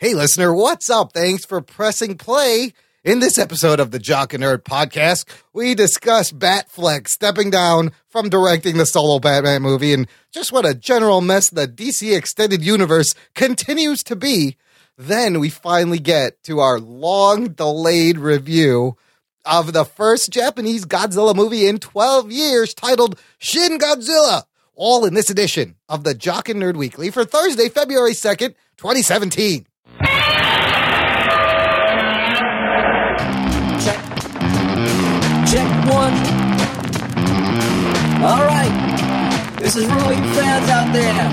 Hey, listener, what's up? Thanks for pressing play. In this episode of the Jock and Nerd podcast, we discuss Batfleck stepping down from directing the solo Batman movie and just what a general mess the DC Extended Universe continues to be. Then we finally get to our long delayed review of the first Japanese Godzilla movie in 12 years titled Shin Godzilla. All in this edition of the Jock and Nerd Weekly for Thursday, February 2nd, 2017. One. All right. This is for all you fans out there.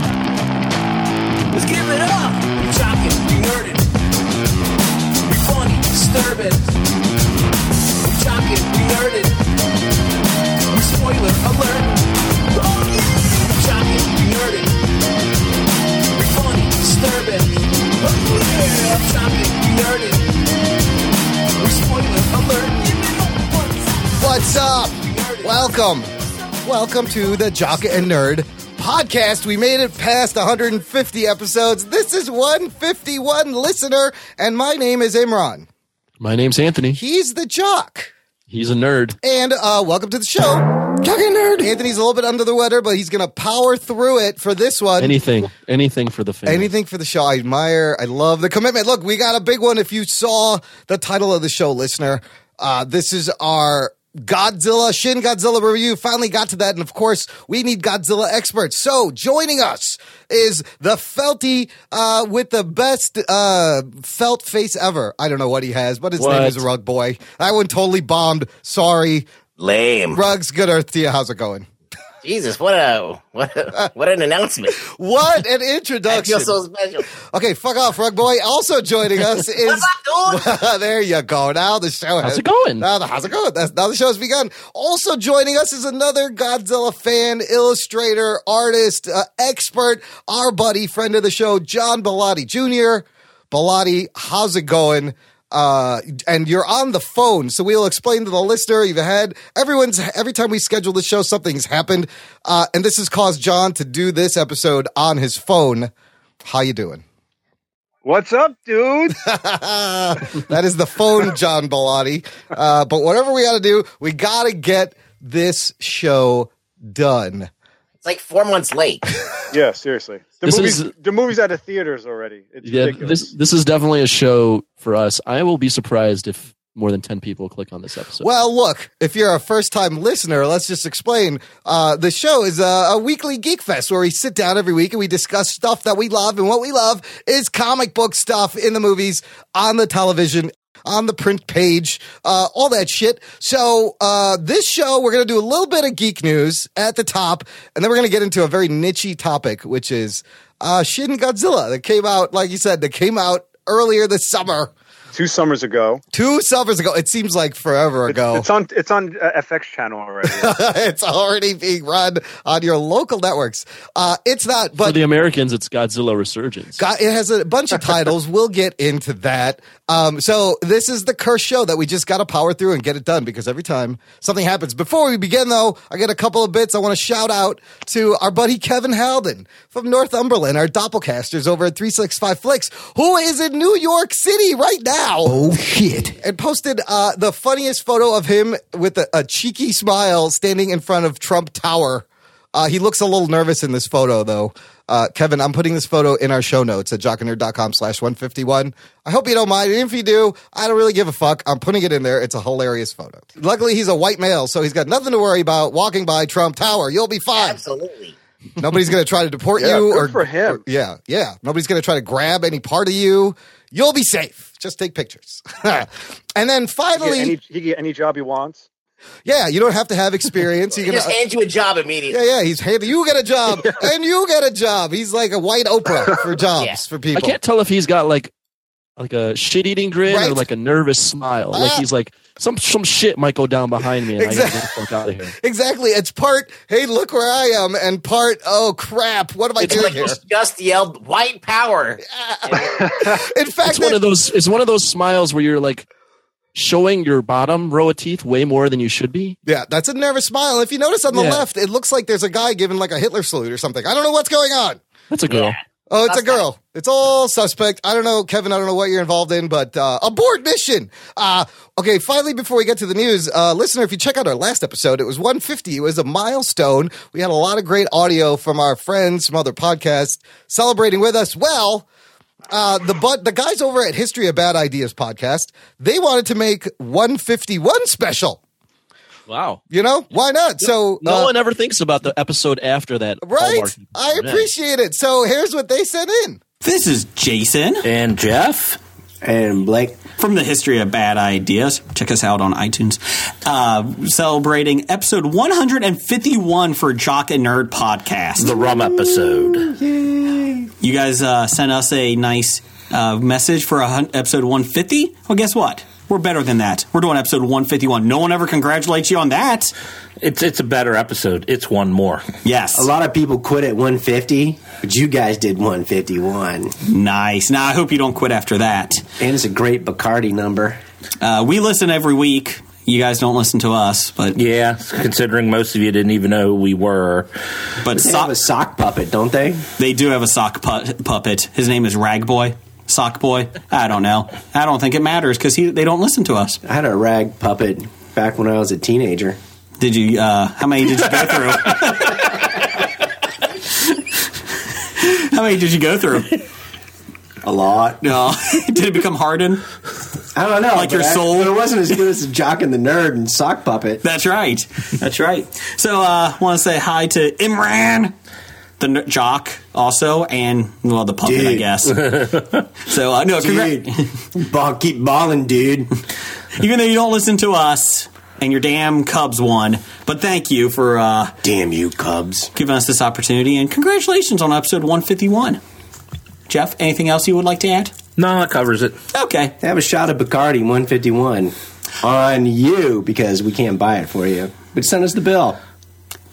Let's give it up. We talking, we nerding. We funny, disturbing. We talking, we nerding. We spoiler alert. Oh yeah. We talking, we nerding. We funny, disturbing. Oh yeah. Talking, we nerding. We spoiler alert. Give it up. What's up? Welcome. Welcome to the Jock and Nerd podcast. We made it past 150 episodes. This is 151 listener, and my name is Imran. My name's Anthony. He's the Jock. He's a nerd. And uh, welcome to the show. Jock and Nerd. Anthony's a little bit under the weather, but he's going to power through it for this one. Anything, anything for the family. Anything for the show. I admire, I love the commitment. Look, we got a big one. If you saw the title of the show, listener, uh, this is our Godzilla, Shin Godzilla review. Finally got to that. And of course, we need Godzilla experts. So joining us is the Felty, uh, with the best, uh, felt face ever. I don't know what he has, but his name What? is Rug Boy. That one totally bombed. Sorry. Lame. Rugs, good earth to you. How's it going? Jesus, what a what a, what an announcement. What an I introduction. feel so special. Okay, fuck off, Rug Boy. Also joining us is. What's there you go. Now the show. How's has- it going? Now the how's it going? That's, now the show's begun. Also joining us is another Godzilla fan, illustrator, artist, uh, expert, our buddy, friend of the show, John Bellotti Jr. Bellotti, how's it going? Uh, and you're on the phone, so we'll explain to the listener. You've had everyone's every time we schedule the show, something's happened, uh, and this has caused John to do this episode on his phone. How you doing? What's up, dude? that is the phone, John Bellotti. Uh, but whatever we got to do, we got to get this show done. It's like four months late. yeah, seriously. The This movie's is- the movie's out of theaters already. It's Yeah, ridiculous. this this is definitely a show for us. I will be surprised if more than ten people click on this episode. Well, look, if you're a first time listener, let's just explain. Uh, the show is a, a weekly geek fest where we sit down every week and we discuss stuff that we love. And what we love is comic book stuff in the movies, on the television, on the print page, uh, all that shit. So, uh, this show, we're going to do a little bit of geek news at the top, and then we're going to get into a very nichey topic, which is, uh, Shin Godzilla that came out, like you said, that came out earlier this summer, Two summers ago. two summers ago. It seems like forever ago. it's on it's on uh, FX channel already. it's already being run on your local networks. Uh, it's not, But for the Americans, it's Godzilla Resurgence. got, it has a bunch of titles. we'll get into that. Um, so this is the curse show that we just got to power through and get it done because every time something happens. Before we begin, though, I get a couple of bits. I want to shout out to our buddy Kevin Halden from Northumberland, our doppelcasters over at 365 Flicks, who is in New York City right now. Oh, shit. And posted uh, the funniest photo of him with a, a cheeky smile standing in front of Trump Tower. Uh, he looks a little nervous in this photo, though. Uh, Kevin, I'm putting this photo in our show notes at jockandnerd.com slash 151. I hope you don't mind. And if you do, I don't really give a fuck. I'm putting it in there. It's a hilarious photo. Luckily, he's a white male, so he's got nothing to worry about walking by Trump Tower. You'll be fine. Absolutely. Nobody's going to try to deport Yeah, you. good or for him. or- yeah, yeah. Nobody's going to try to grab any part of you. You'll be safe. Just take pictures. and then He finally, get any, he get any job he wants. yeah, you don't have to have experience. You He can just hand you a job immediately. Yeah, yeah. He's hey, you get a job and you get a job. He's like a white Oprah for jobs Yeah. for people. I can't tell if he's got like like a shit eating grin Right. or like a nervous smile. Like Ah. he's like some some shit might go down behind me and I gotta get the Exactly. fuck out of here. Exactly. It's part, hey, look where I am, and part, oh crap, what am I It's doing like here? just yelled white power. In fact, It's one of those. It's one of those smiles where you're like showing your bottom row of teeth way more than you should be. yeah, that's a nervous smile. If you notice on the Yeah. left, it looks like there's a guy giving like a Hitler salute or something. I don't know what's going on. That's a girl. Oh, it's a That's not- girl. It's all suspect. I don't know, Kevin. I don't know what you're involved in, but uh, abort mission. Uh, okay, finally, before we get to the news, uh, listener, if you check out our last episode, it was 150. It was a milestone. We had a lot of great audio from our friends from other podcasts celebrating with us. Well, uh, the but the guys over at History of Bad Ideas podcast, they wanted to make 151 special. Wow. You know why not? So No uh, one ever thinks about the episode after that. right? Hallmark I appreciate it. So here's what they sent in. This is Jason And Jeff? And Blake, from the History of Bad Ideas. Check us out on iTunes. Uh, celebrating episode 151 for Jock and Nerd podcast. The rum episode. You guys uh, sent us a nice uh, message for a hun- episode 150. Well, guess what? We're better than that. We're doing episode 151. No one ever congratulates you on that. It's it's a better episode. It's one more. Yes. a lot of people quit at 150, but you guys did 151. Nice. Now, I hope you don't quit after that. And it's a great Bacardi number. Uh, we listen every week. You guys don't listen to us, but Yeah, considering most of you didn't even know who we were. but They so- have a sock puppet, don't they? they do have a sock pu- puppet. His name is Rag Boy. Sock Boy. I don't know. I don't think it matters because they don't listen to us. I had a rag puppet back when I was a teenager. Did you? Uh, how many did you go through? how many did you go through? A lot. No. did it become hardened? I don't know. Like your I- soul? but it wasn't as good as the Jock and the Nerd and Sock Puppet. That's right. That's right. So I uh, want to say hi to Imran, the n- jock, also, and well, the puppet, I guess. so uh, no, Dude, congra- ball, keep balling, dude. even though you don't listen to us and your damn Cubs won, but thank you for uh, Damn you, Cubs. giving us this opportunity and congratulations on episode 151. Jeff, anything else you would like to add? No, that covers it. Okay. Have a shot of Bacardi 151 on you because we can't buy it for you. But send us the bill.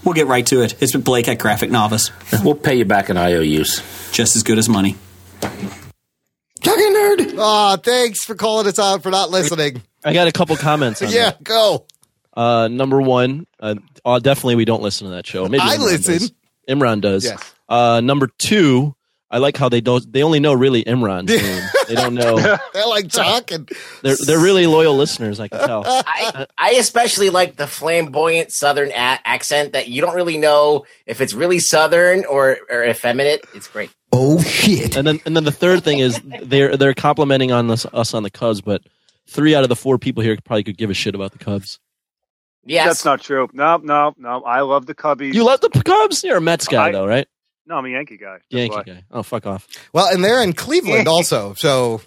We'll get right to it. It's with Blake at Graphic Novice. We'll pay you back in IOUs. Just as good as money. Talking nerd. Aw, thanks for calling us out for not listening. I got a couple comments on Yeah, that. go. Uh, number one, uh, uh, definitely we don't listen to that show. Maybe I Imran listen. Does. Imran does. Yes. Uh, number two, I like how they don't. They only know really Imran's name. They don't know. They're like talking. They're they're really loyal listeners. I can tell. I, I especially like the flamboyant southern a- accent that you don't really know if it's really southern or, or effeminate. It's great. Oh shit! And then and then the third thing is they're they're complimenting on us, us on the Cubs, but three out of the four people here probably could give a shit about the Cubs. Yes. That's not true. No, no, no. I love the Cubbies. You love the Cubs? You're a Mets guy I- though, right? no, I'm a Yankee guy. Yankee why. guy. Oh, fuck off. Well, and they're in Cleveland also, so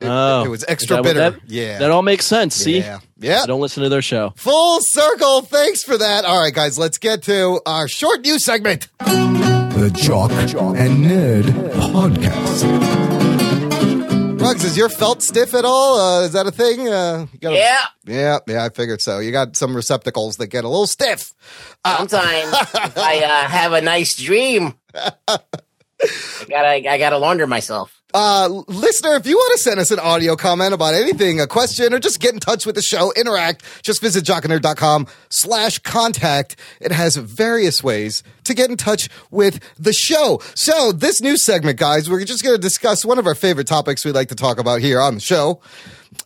it, Oh. it was extra that bitter. that- yeah, That all makes sense. See, yeah, yeah. I don't listen to their show. Full circle. Thanks for that. All right, guys, let's get to our short news segment. The Jock and Nerd Podcast. Rugs, is your felt stiff at all? Uh, is that a thing? Uh, you got a- Yeah. yeah, yeah. I figured so. You got some receptacles that get a little stiff. Sometimes if I uh, have a nice dream, I gotta I gotta launder myself. Uh, listener, if you want to send us an audio comment about anything, a question, or just get in touch with the show, interact, just visit jockandnerd.com slash contact. It has various ways to get in touch with the show. So this new segment, guys, we're just going to discuss one of our favorite topics we like to talk about here on the show.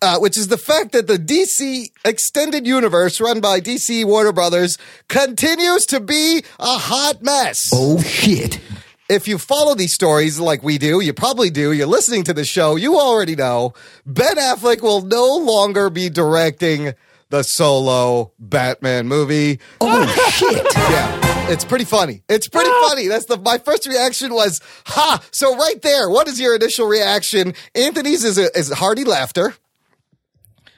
Uh, which is the fact that the DC extended universe run by DC Warner Brothers continues to be a hot mess Oh shit. If you follow these stories like we do, you probably do, you're listening to the show, you already know Ben Affleck will no longer be directing the solo Batman movie. Oh shit. Yeah. It's pretty funny. It's pretty funny. That's the my first reaction was, ha! So right there, what is your initial reaction? Anthony's is a, is hearty laughter.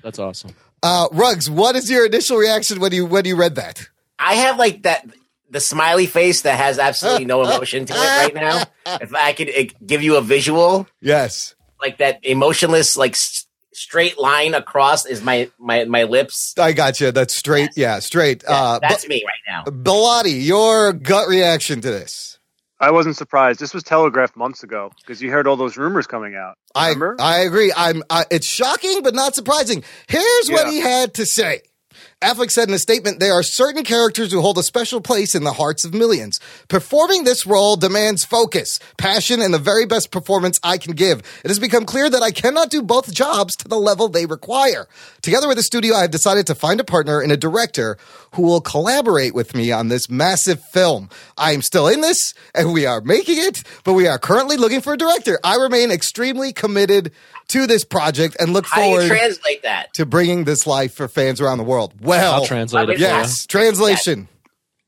That's awesome. Uh, Ruggs, what is your initial reaction when you when you read that? I have like that the smiley face that has absolutely no emotion to it right now. If I could uh, give you a visual, Yes. like that emotionless, like s- straight line across is my my my lips. I got you. That's straight. Yeah, straight. Uh, That's me right now. Bellotti, your gut reaction to this? I wasn't surprised. This was telegraphed months ago because you heard all those rumors coming out. I Remember? I agree. I'm. Uh, it's shocking, but not surprising. Here's what he had to say, Affleck said in a statement, there are certain characters who hold a special place in the hearts of millions. Performing this role demands focus, passion, and the very best performance I can give. It has become clear that I cannot do both jobs to the level they require. Together with the studio, I have decided to find a partner and a director who will collaborate with me on this massive film. I am still in this and we are making it, but we are currently looking for a director. I remain extremely committed to this project and look How do forward you translate that? to bringing this life for fans around the world. Well, I'll translate it. for yes, translation. you.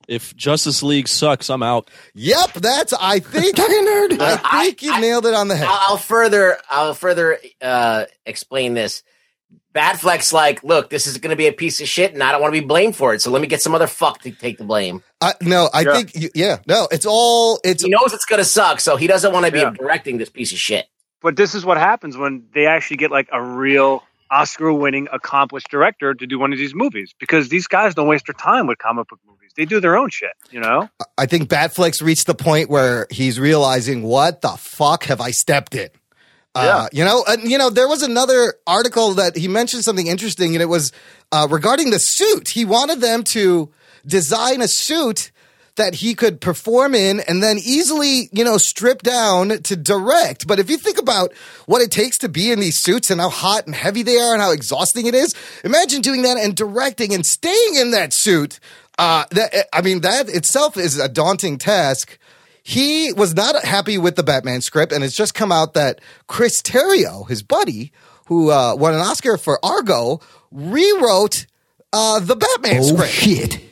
If Justice League sucks, I'm out. Yep, that's I think I think you I- nailed it on the head. I'll, I'll further I'll further uh, explain this. Batfleck's like, look, this is going to be a piece of shit, and I don't want to be blamed for it. So let me get some other fuck to take the blame. I, no, I Yeah. think you, yeah, no, it's all it's He knows it's going to suck, so he doesn't want to be Yeah. directing this piece of shit. But this is what happens when they actually get like a real Oscar-winning, accomplished director to do one of these movies because these guys don't waste their time with comic book movies. They do their own shit, you know. I think Batfleck's reached the point where he's realizing what the fuck have I stepped in. Uh, you know, and you know, there was another article that he mentioned something interesting, and it was uh, regarding the suit. He wanted them to design a suit that he could perform in and then easily, you know, strip down to direct. But if you think about what it takes to be in these suits and how hot and heavy they are and how exhausting it is, imagine doing that and directing and staying in that suit. Uh, that, I mean, that itself is a daunting task. He was not happy with the Batman script, and it's just come out that Chris Terrio, his buddy, who uh, won an Oscar for Argo, rewrote uh, the Batman Oh script shit.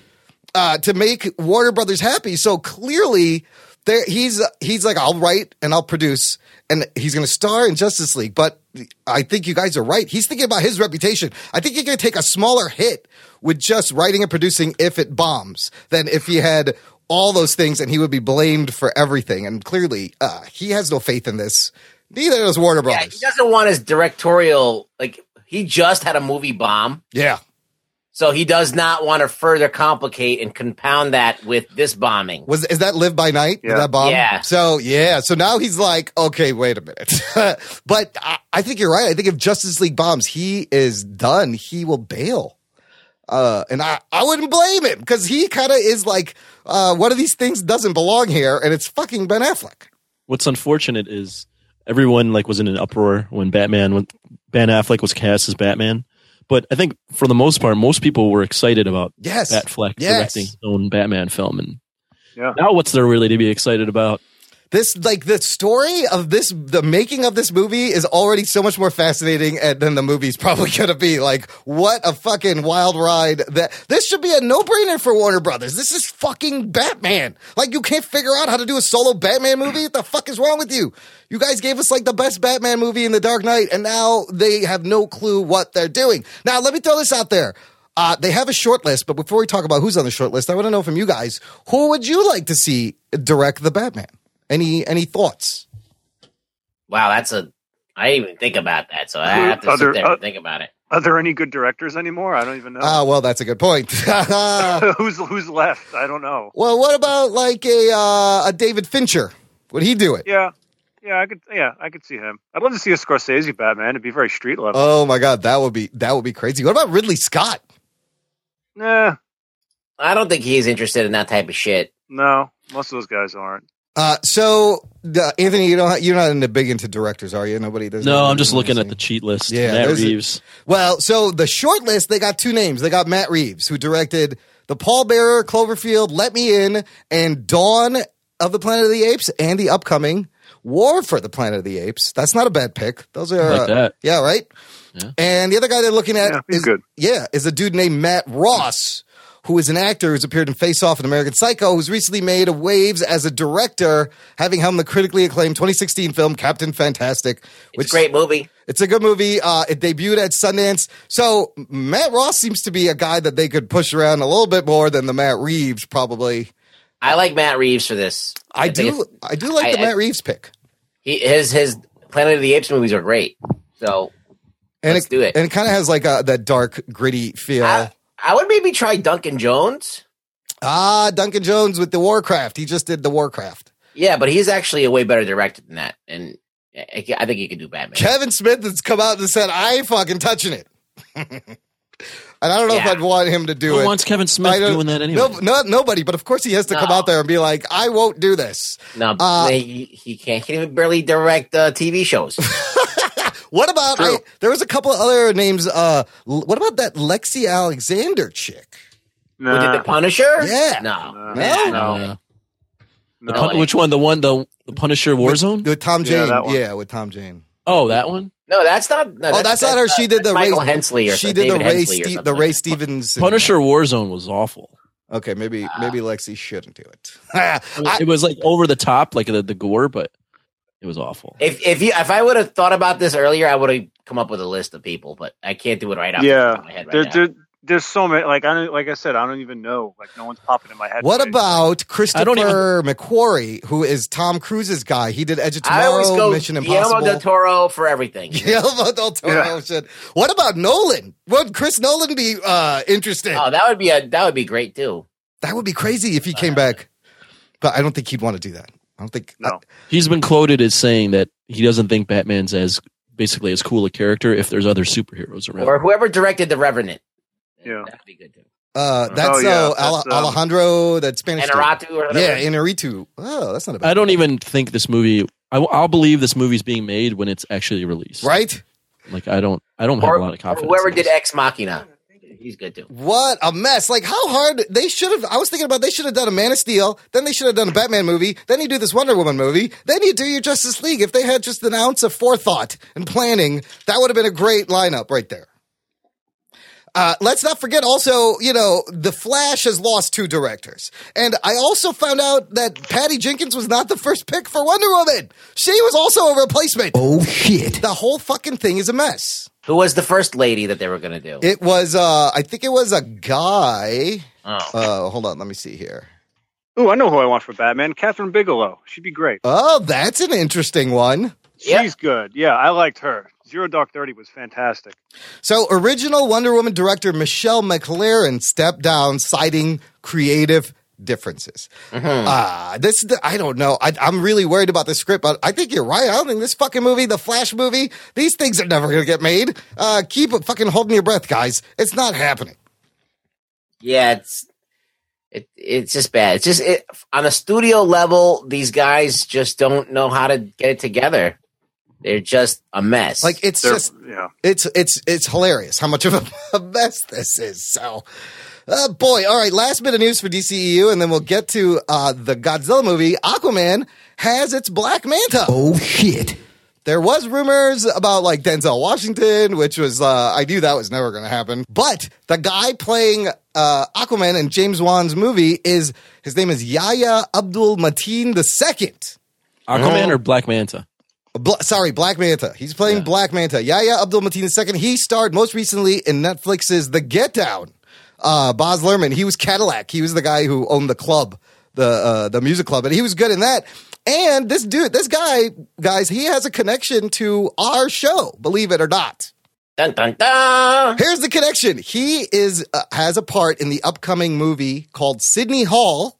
Uh, to make Warner Brothers happy. So clearly, there he's he's like, I'll write and I'll produce, and he's going to star in Justice League. But I think you guys are right. He's thinking about his reputation. I think he can take a smaller hit with just writing and producing if it bombs than if he had all those things and he would be blamed for everything. And clearly, uh, he has no faith in this. Neither does Warner Brothers. Yeah, Brothers. he doesn't want his directorial like he just had a movie bomb, Yeah. So he does not want to further complicate and compound that with this bombing. Was is that Live by Night? Yeah. that bomb? Yeah. So yeah. So now he's like, okay, wait a minute. but I, I think you're right. I think if Justice League bombs, he is done. He will bail. Uh, and I, I wouldn't blame him because he kind of is like, uh, one of these things doesn't belong here, and it's fucking Ben Affleck. What's unfortunate is everyone like was in an uproar when Batman when Ben Affleck was cast as Batman. But I think for the most part, most people were excited about Yes. Batfleck Yes. directing his own Batman film, and Yeah. now what's there really to be excited about? This like the story of this, the making of this movie is already so much more fascinating than the movie's probably gonna be. Like, what a fucking wild ride! That this should be a no brainer for Warner Brothers. This is fucking Batman. Like, you can't figure out how to do a solo Batman movie. What the fuck is wrong with you? You guys gave us like the best Batman movie in The Dark Knight, and now they have no clue what they're doing. Now, let me throw this out there. Uh, they have a short list, but before we talk about who's on the short list, I want to know from you guys who would you like to see direct the Batman? Any any thoughts? Wow, that's a I didn't even think about that, so I have to Other- sit there uh, and think about it. Are there any good directors anymore? I don't even know. Ah, well, that's a good point. who's who's left? I don't know. well, what about like a uh, a David Fincher? Would he do it? Yeah, yeah, I could. Yeah, I could see him. I'd love to see a Scorsese Batman. It'd be very street level. Oh my god, that would be that would be crazy. What about Ridley Scott? nah, I don't think he's interested in that type of shit. no, most of those guys aren't. Uh, so uh, Anthony, you don't you're not into big into directors, are you? Nobody does. No, I'm just looking at the cheat list. Yeah, Matt there's a- Reeves. Well, so the short list, they got two names. They got Matt Reeves, who directed The Pallbearer, Cloverfield, Let Me In, and Dawn of the Planet of the Apes, and the upcoming War for the Planet of the Apes. That's not a bad pick. Those are Like uh, that. yeah, right. Yeah. And the other guy they're looking at Yeah, is good. yeah, is a dude named Matt Ross, who is an actor who's appeared in Face Off and American Psycho, who's recently made a waves as a director, having helmed the critically acclaimed 2016 film Captain Fantastic, Which, It's a great movie. it's a good movie. Uh, it debuted at Sundance. So Matt Ross seems to be a guy that they could push around a little bit more than the Matt Reeves, probably. I like Matt Reeves for this. I, think do. I do like the I- I- Matt Reeves pick, He, his his Planet of the Apes movies are great. So and Let's do it. And it kind of has like a that dark, gritty feel. I, I would maybe try Duncan Jones. ah, Duncan Jones with the Warcraft. He just did the Warcraft. Yeah, but he's actually a way better director than that, and I I think he could do Batman. Kevin Smith has come out and said, "I ain't fucking touching it." And I don't know if I'd want him to do Who it. wants Kevin Smith doing that anyway? No, no, nobody. But of course, he has to come out there and be like, "I won't do this." No, Uh, he, he can't. He can even barely direct uh, TV shows. What about? I, there was a couple of other names. Uh, what about that Lexi Alexander chick? Nah, Who did the Punisher? Yeah. No. No. No? No. No. The Pun- which one? The one the, the Punisher Warzone? With Tom Jane. that one. Yeah, with Tom Jane. oh, that one. No, that's not. No, oh, that's, not her. She did the Michael Ray, Hensley or she some- did the Ray Ste- the something. Ray Stevens Punisher Warzone was awful. Okay, maybe maybe Lexi shouldn't do it. I it was like over the top, like the, the gore, but it was awful. If if you if I would have thought about this earlier, I would have come up with a list of people, but I can't do it right off the top Yeah, of my head right there, now. there, there's so many. Like I don't, like I said, I don't even know. Like no one's popping in my head. what today. about I don't Christopher McQuarrie, who is Tom Cruise's guy? He did Edge of I always go Mission Guillermo del Toro for everything. Guillermo del Toro Yeah. shit. What about Nolan? Would Chris Nolan be uh, interested? Oh, that would be a that would be great too. that would be crazy if he came back. But I don't think he'd want to do that. I don't think. No. He's been quoted as saying that he doesn't think Batman's as basically as cool a character if there's other superheroes around. Or whoever directed The Revenant. Yeah. That would be good too. Uh, that's Oh, yeah, uh, that's, um, Alejandro, that Spanish. dude. Enaratu or whatever. Yeah, Inarritu. Oh, that's not a bad. I don't even think this movie. I, will believe this movie's being made when it's actually released. Right? Like I don't. I don't have a lot of confidence. whoever did. Ex Machina. He's good too. What a mess! Like how hard they should have. I was thinking about they should have done a Man of Steel, then they should have done a Batman movie, then you do this Wonder Woman movie, then you do your Justice League. If they had just an ounce of forethought and planning, that would have been a great lineup right there. Uh, let's not forget also, you know, The Flash has lost two directors. And I also found out that Patty Jenkins was not the first pick for Wonder Woman. She was also a replacement. Oh shit. The whole fucking thing is a mess. Who was the first lady that they were going to do? It was, uh, I think it was a guy. oh. Uh, hold on, let me see here. Ooh, I know who I want for Batman. Kathryn Bigelow. She'd be great. Oh, that's an interesting one. Yeah. She's good. Yeah, I liked her. Zero Dark Thirty was fantastic. So, original Wonder Woman director Michelle MacLaren stepped down, citing creative differences. Ah, this I don't know. I, I'm really worried about the script, but I think you're right. I don't think this fucking movie, the Flash movie, these things are never going to get made. Uh, keep fucking holding your breath, guys. It's not happening. Yeah, it's it, it's just bad. It's just it, on a studio level, these guys just don't know how to get it together. They're just a mess. Like it's They're- just yeah. it's it's it's hilarious how much of a, a mess this is. So, uh, boy, all right. Last bit of news for DCEU, and then we'll get to uh, the Godzilla movie. Aquaman has its Black Manta. Oh shit. There was rumors about like Denzel Washington, which was uh, I knew that was never going to happen. But the guy playing uh, Aquaman in James Wan's movie is his name is Yahya Abdul Mateen the second. Aquaman or Black Manta. Bla- sorry, Black Manta. He's playing Black Manta. Yahya Abdul Mateen II. He starred most recently in Netflix's The Get Down. Uh, Baz Luhrmann. He was Cadillac. He was the guy who owned the club, the uh, the music club, and he was good in that. And this dude, this guy, guys, he has a connection to our show. Believe it or not. dun dun dun. Here's the connection. He is uh, has a part in the upcoming movie called Sydney Hall,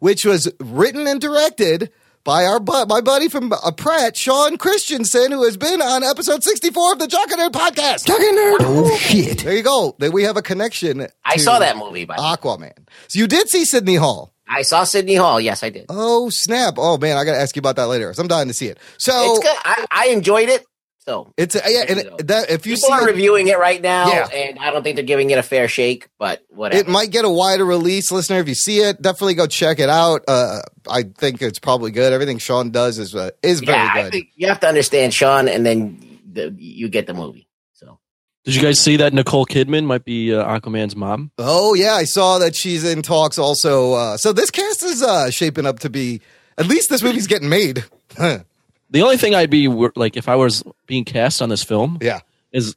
which was written and directed by our bu- my buddy from uh, Pratt, Shawn Christensen, who has been on episode 64 of the Jock and Nerd podcast. Jockey Nerd. Oh shit. There you go. Then we have a connection. I to saw that movie. By the way. Aquaman. So you did see Sydney Hall. I saw Sydney Hall. Yes, I did. Oh snap! Oh man, I got to ask you about that later. So I'm dying to see it. So it's good. I, I enjoyed it. So It's a, yeah, and it that if you people see are it, reviewing it right now, Yeah. and I don't think they're giving it a fair shake. But whatever. It might get a wider release, listener. If you see it, definitely go check it out. Uh, I think it's probably good. Everything Shawn does is uh, is very yeah, I good. think you have to understand Shawn, and then the, you get the movie. So Did you guys see that Nicole Kidman might be uh, Aquaman's mom? oh yeah, I saw that she's in talks also. Uh, so this cast is uh, shaping up to be at least this movie's getting made. The only thing I'd be like if I was being cast on this film yeah, is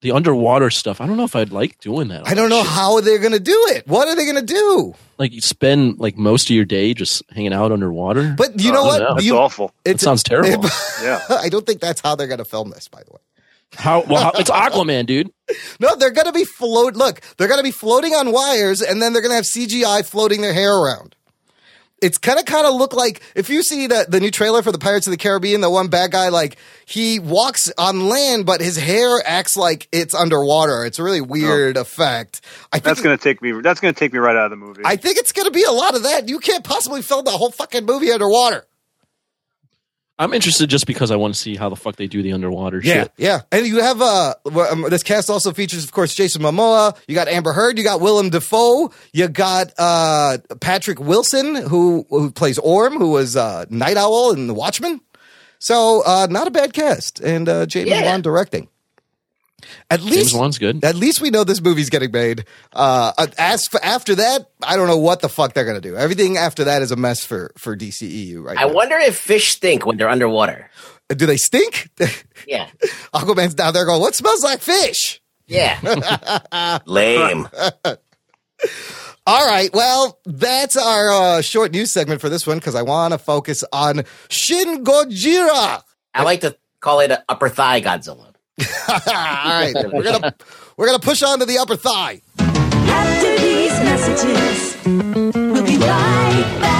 the underwater stuff. I don't know if I'd like doing that. I don't know how they're gonna do it. What are they gonna do? Like you spend like most of your day just hanging out underwater. But you know Oh, what? no. That's You- awful. that sounds terrible. Yeah. I don't think that's how they're gonna film this. By the way. how well how, it's Aquaman, dude. No, they're gonna be float. Look, they're gonna be floating on wires, and then they're gonna have CGI floating their hair around. It's gonna kind of look like if you see the the new trailer for the Pirates of the Caribbean, the one bad guy like he walks on land, but his hair acts like it's underwater. It's a really weird oh. effect. I think That's gonna take me. That's gonna take me right out of the movie. I think it's gonna be a lot of that. You can't possibly film the whole fucking movie underwater. I'm interested just because I want to see how the fuck they do the underwater shit. Yeah, and you have uh um, this cast also features, of course, Jason Momoa. You got Amber Heard. You got Willem Dafoe. You got uh Patrick Wilson, who who plays Orm, who was uh, Night Owl in The Watchmen. So uh not a bad cast, and uh, James Yeah. Wan directing. At least James Wan's good. At least we know this movie's getting made. Uh, as for after that, I don't know what the fuck they're gonna do. Everything after that is a mess for for DCEU right I now. wonder if fish stink when they're underwater. do they stink? Yeah. Aquaman's down there going, "What smells like fish?" Yeah. Lame. All right. Well, that's our uh, short news segment for this one because I want to focus on Shin Gojira. I like to call it an upper thigh Godzilla. All right, we're gonna we're gonna push on to the upper thigh. After these messages, we'll be right back.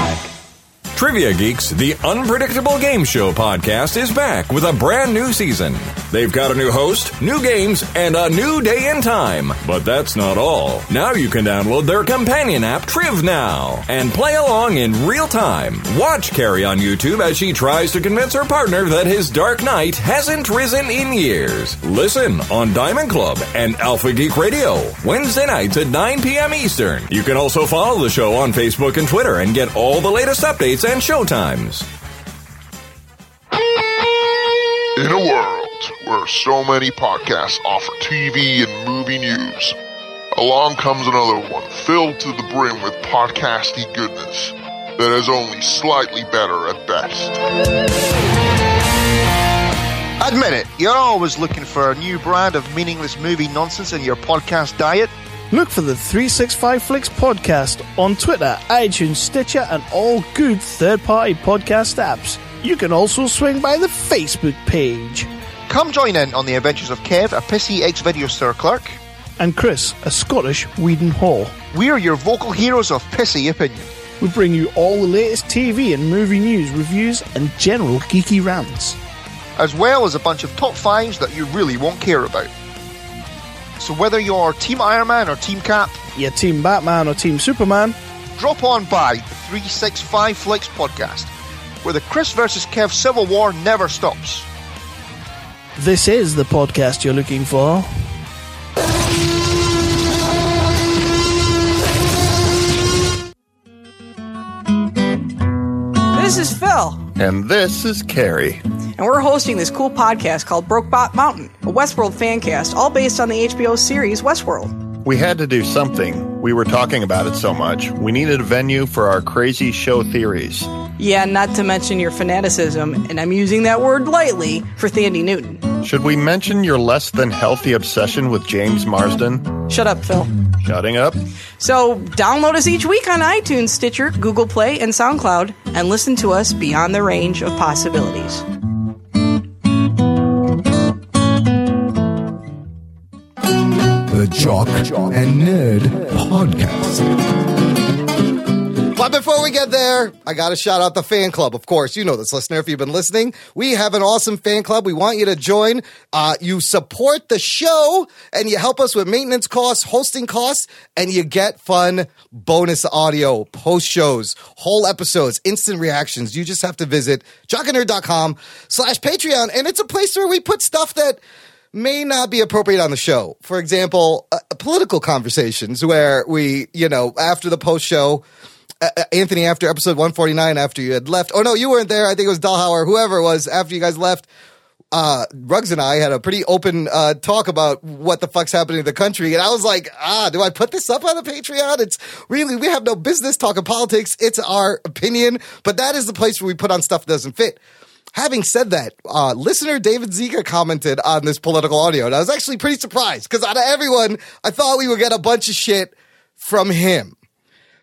Trivia Geeks, the unpredictable game show podcast, is back with a brand new season. They've got a new host, new games, and a new day and time. But that's not all. Now you can download their companion app, Triv Now, and play along in real time. Watch Carrie on YouTube as she tries to convince her partner that his Dark Knight hasn't risen in years. Listen on Diamond Club and Alpha Geek Radio, Wednesday nights at 9 p.m. Eastern. You can also follow the show on Facebook and Twitter and get all the latest updates and showtimes. In a world where so many podcasts offer TV and movie news, along comes another one filled to the brim with podcasty goodness that is only slightly better at best. Admit it, you're always looking for a new brand of meaningless movie nonsense in your podcast diet. Look for the 365 Flicks podcast on Twitter, iTunes, Stitcher, and all good third party podcast apps. You can also swing by the Facebook page. Come join in on the adventures of Kev, a pissy ex video store clerk. And Chris, a Scottish Whedon Hall. We're your vocal heroes of pissy opinion. We bring you all the latest TV and movie news, reviews, and general geeky rants. as well as a bunch of top fives that you really won't care about. So whether you're Team Iron Man or Team Cap, Your Team Batman or Team Superman, drop on by the 365 Flicks podcast, where the Chris versus Kev Civil War never stops. this is the podcast you're looking for. This is Phil, And this is Carrie. and we're hosting this cool podcast called Brokebot Mountain, a Westworld fan cast, all based on the HBO series Westworld. We had to do something. We were talking about it so much. We needed a venue for our crazy show theories. Yeah, not to mention your fanaticism, and I'm using that word lightly, for Thandie Newton. Should we mention your less than healthy obsession with James Marsden? Shut up, Phil. Shutting up? So, download us each week on iTunes, Stitcher, Google Play, and SoundCloud, and listen to us beyond the range of possibilities. The Jock and Nerd Podcast. But before we get there, I got to shout out the fan club. Of course, you know this, listener. If you've been listening, we have an awesome fan club. We want you to join. Uh, you support the show and you help us with maintenance costs, hosting costs, and you get fun bonus audio, post shows, whole episodes, instant reactions. You just have to visit jockandnerd.com slash Patreon. And it's a place where we put stuff that may not be appropriate on the show. For example, uh, political conversations where we, you know, after the post show, uh, uh, Anthony, after episode 149, after you had left, oh no, you weren't there. I think it was Dahlhauer, whoever it was, after you guys left, uh, Ruggs and I had a pretty open uh, talk about what the fuck's happening in the country. And I was like, ah, do I put this up on the Patreon? It's really, we have no business talking politics. It's our opinion, but that is the place where we put on stuff that doesn't fit. Having said that, uh, listener David Zika commented on this political audio, and I was actually pretty surprised because out of everyone, I thought we would get a bunch of shit from him.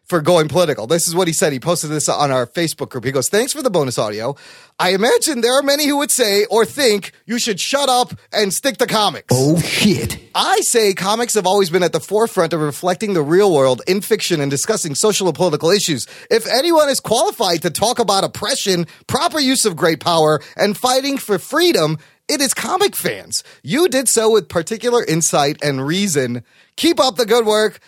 For going political. This is what he said. He posted this on our Facebook group. He goes, Thanks for the bonus audio. I imagine there are many who would say or think you should shut up and stick to comics. Oh shit. I say comics have always been at the forefront of reflecting the real world in fiction and discussing social and political issues. If anyone is qualified to talk about oppression, proper use of great power, and fighting for freedom, it is comic fans. You did so with particular insight and reason. Keep up the good work.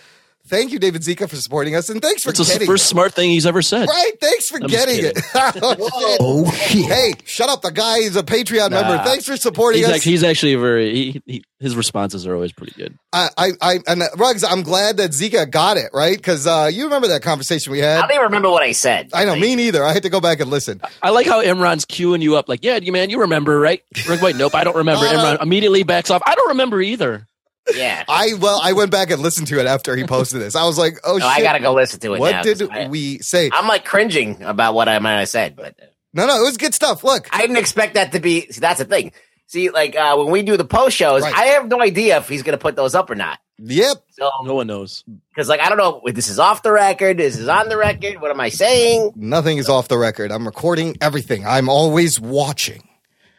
Thank you, David Zika, for supporting us, and thanks for it. It's the first it. smart thing he's ever said. Right, thanks for I'm getting it. oh, shit. Hey, shut up. The guy is a Patreon member. Thanks for supporting He's us. actually, he's actually very he, he, his responses are always pretty good. I, I, I, and uh, Ruggs, I'm glad that Zika got it right because uh, you remember that conversation we had. I don't even remember what I said. I know, me neither. I had to go back and listen. I like how Imran's queuing you up, like, yeah, you man, you remember, right? Rick White, nope, I don't remember. Uh, Imran immediately backs off. I don't remember either. Yeah. I well, I went back and listened to it after he posted this. I was like, oh No, shit! I gotta go listen to it What now, did 'cause I- we say? I'm like cringing about what I might have said, but No, no, it was good stuff. Look, I didn't expect that to be. See, that's the thing. See, like uh, when we do the post shows, I have no idea if he's gonna put those up or not. Yep. So no one knows because, like, I don't know if this is off the record. This is on the record. What am I saying? Nothing is off the record. I'm recording everything. I'm always watching.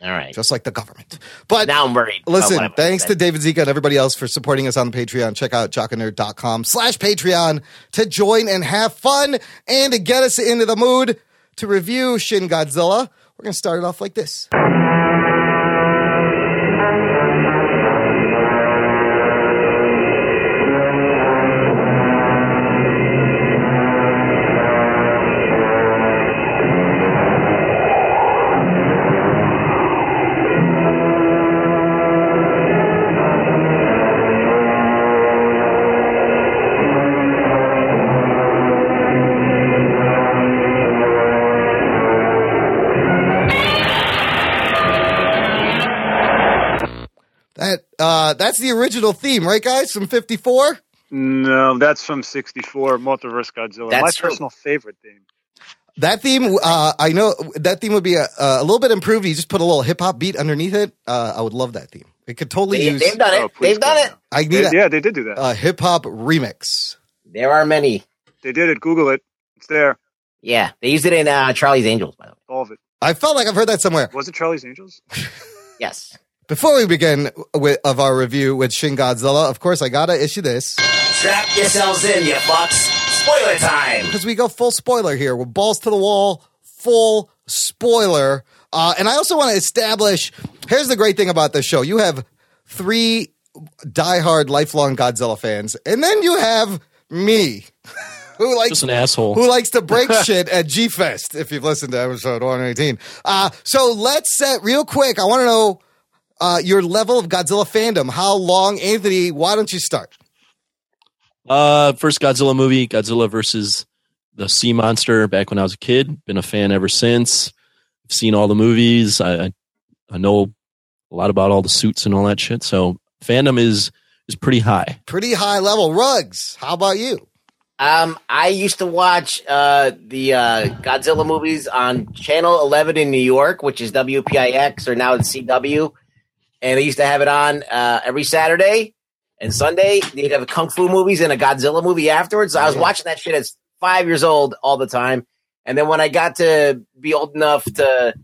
All right. Just like the government. But now I'm worried. Listen, thanks to David Zika and everybody else for supporting us on the Patreon. Check out jockanerd.com slash Patreon to join and have fun and to get us into the mood to review Shin Godzilla. We're going to start it off like this. Uh, that's the original theme, right, guys? From '54. No, that's from '64, Mothra versus Godzilla. That's My true. personal favorite theme. That theme, uh, I know that theme would be a, a little bit improved. You just put a little hip hop beat underneath it. Uh, I would love that theme. It could totally They, use. they've done it. they've done it. I need They- a, yeah, they did do that. a hip hop remix. There are many. They did it. Google it. It's there. Yeah, they used it in uh, Charlie's Angels. By the way. All of it. I felt like I've heard that somewhere. Was it Charlie's Angels? Yes. Before we begin with, of our review with Shin Godzilla, of course, I gotta issue this Strap yourselves in, you fucks. Spoiler time. because we go full spoiler here. We're balls to the wall, full spoiler. Uh, and I also want to establish. Here's the great thing about this show: you have three diehard, lifelong Godzilla fans, and then you have me, who likes Just an asshole. who likes to break shit at G Fest. If you've listened to episode 118, uh, so let's set real quick. I want to know uh, your level of Godzilla fandom. How long, Anthony? Why don't you start? Uh, first Godzilla movie, Godzilla versus the Sea Monster. Back when I was a kid, been a fan ever since. I've seen all the movies. I I, I know a lot about all the suits and all that shit. So fandom is is pretty high. Pretty high level. Rugs. How about you? Um, I used to watch uh, the uh, Godzilla movies on Channel 11 in New York, which is WPIX, or now it's CW. And they used to have it on uh, every Saturday and Sunday. They'd have a kung fu movies and a Godzilla movie afterwards. So I was watching that shit as five years old all the time. And then when I got to be old enough to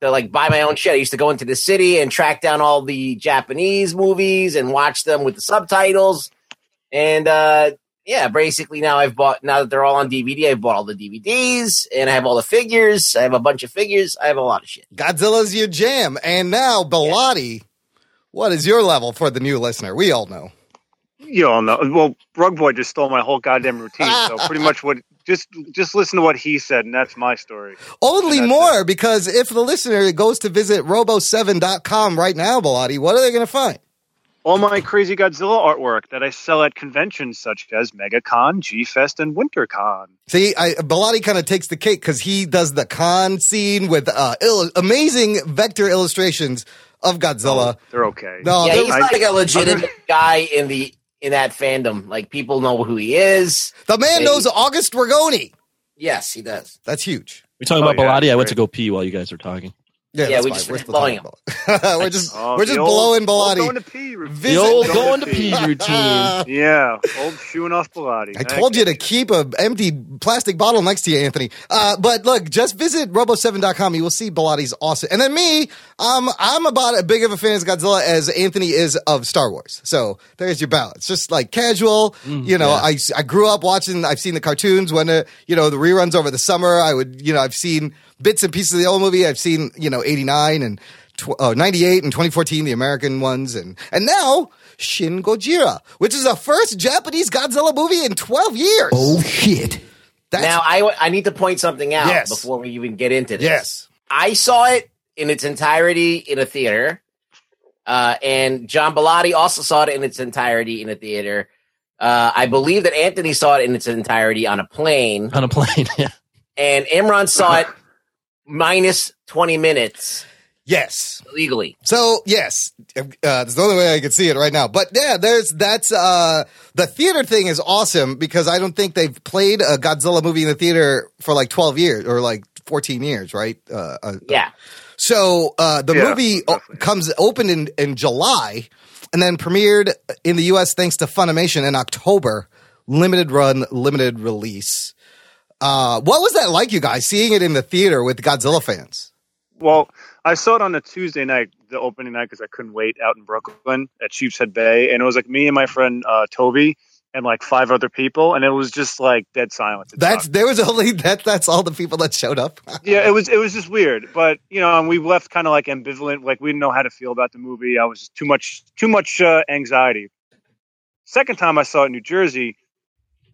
to like buy my own shit, I used to go into the city and track down all the Japanese movies and watch them with the subtitles. And uh, yeah, basically now I've bought now that they're all on DVD, I've bought all the DVDs and I have all the figures. I have a bunch of figures. I have a lot of shit. Godzilla's your jam. And now, Bellotti, what is your level for the new listener? We all know. You all know. Well, Rug Boy just stole my whole goddamn routine. So pretty much what just just listen to what he said, and that's my story. Only more because if the listener goes to visit robo7.com right now, Bellotti, what are they going to find? All my crazy Godzilla artwork that I sell at conventions such as MegaCon, G Fest, and WinterCon. See, I, Bellotti kind of takes the cake because he does the con scene with uh, amazing vector illustrations of Godzilla. Oh, they're okay. No, yeah, they're- he's like a legitimate guy in the in that fandom. Like people know who he is. the man And knows August Ragone. Yes, he does. That's huge. We're talking Oh, about yeah, Bellotti. I went to go pee while you guys were talking. Yeah, Yeah, that's we fine. just We're still blowing talking we're just Oh, we're just old- blowing old Bellotti. going to pee routine. Visit- old going to pee routine. Yeah, old shoeing off Bellotti. I told you to keep a empty plastic bottle next to you, Anthony. Uh, but look, just visit robo7.com. You will see Bellotti's awesome. And then me, um, I'm about as big of a fan of Godzilla as Anthony is of Star Wars. So there's your balance. Just like casual, you know, I, I grew up watching, I've seen the cartoons when, uh, you know, the reruns over the summer. I would, you know, I've seen bits and pieces of the old movie. I've seen, you know, 89 and tw- uh, 98 and 2014, the American ones. And, and now Shin Gojira, which is the first Japanese Godzilla movie in 12 years. Oh shit. That's, now I I need to point something out Yes. before we even get into this. yes. I saw it in its entirety in a theater, uh, and John Bellotti also saw it in its entirety in a theater. Uh, I believe that Anthony saw it in its entirety on a plane, on a plane. Yeah. and Imran saw it minus twenty minutes Yes. Legally. So yes, uh, that's the only way I could see it right now. But yeah, there's that's uh the theater thing is awesome because I don't think they've played a Godzilla movie in the theater for like 12 years or like 14 years, right? Uh, uh, Yeah, So uh, the Yeah, movie o- comes opened in, in July and then premiered in the U.S. thanks to Funimation in October. Limited run, limited release. Uh, what was that like, you guys, seeing it in the theater with Godzilla fans? Well, I saw it on a Tuesday night, the opening night, because I couldn't wait out in Brooklyn at Sheepshead Bay, and it was like me and my friend uh, Toby and like five other people, and it was just like dead silence. That's there was only that. That's all the people that showed up. yeah, it was it was just weird. But you know, and we left kind of like ambivalent, like we didn't know how to feel about the movie. I was just too much too much uh, anxiety. Second time I saw it in New Jersey,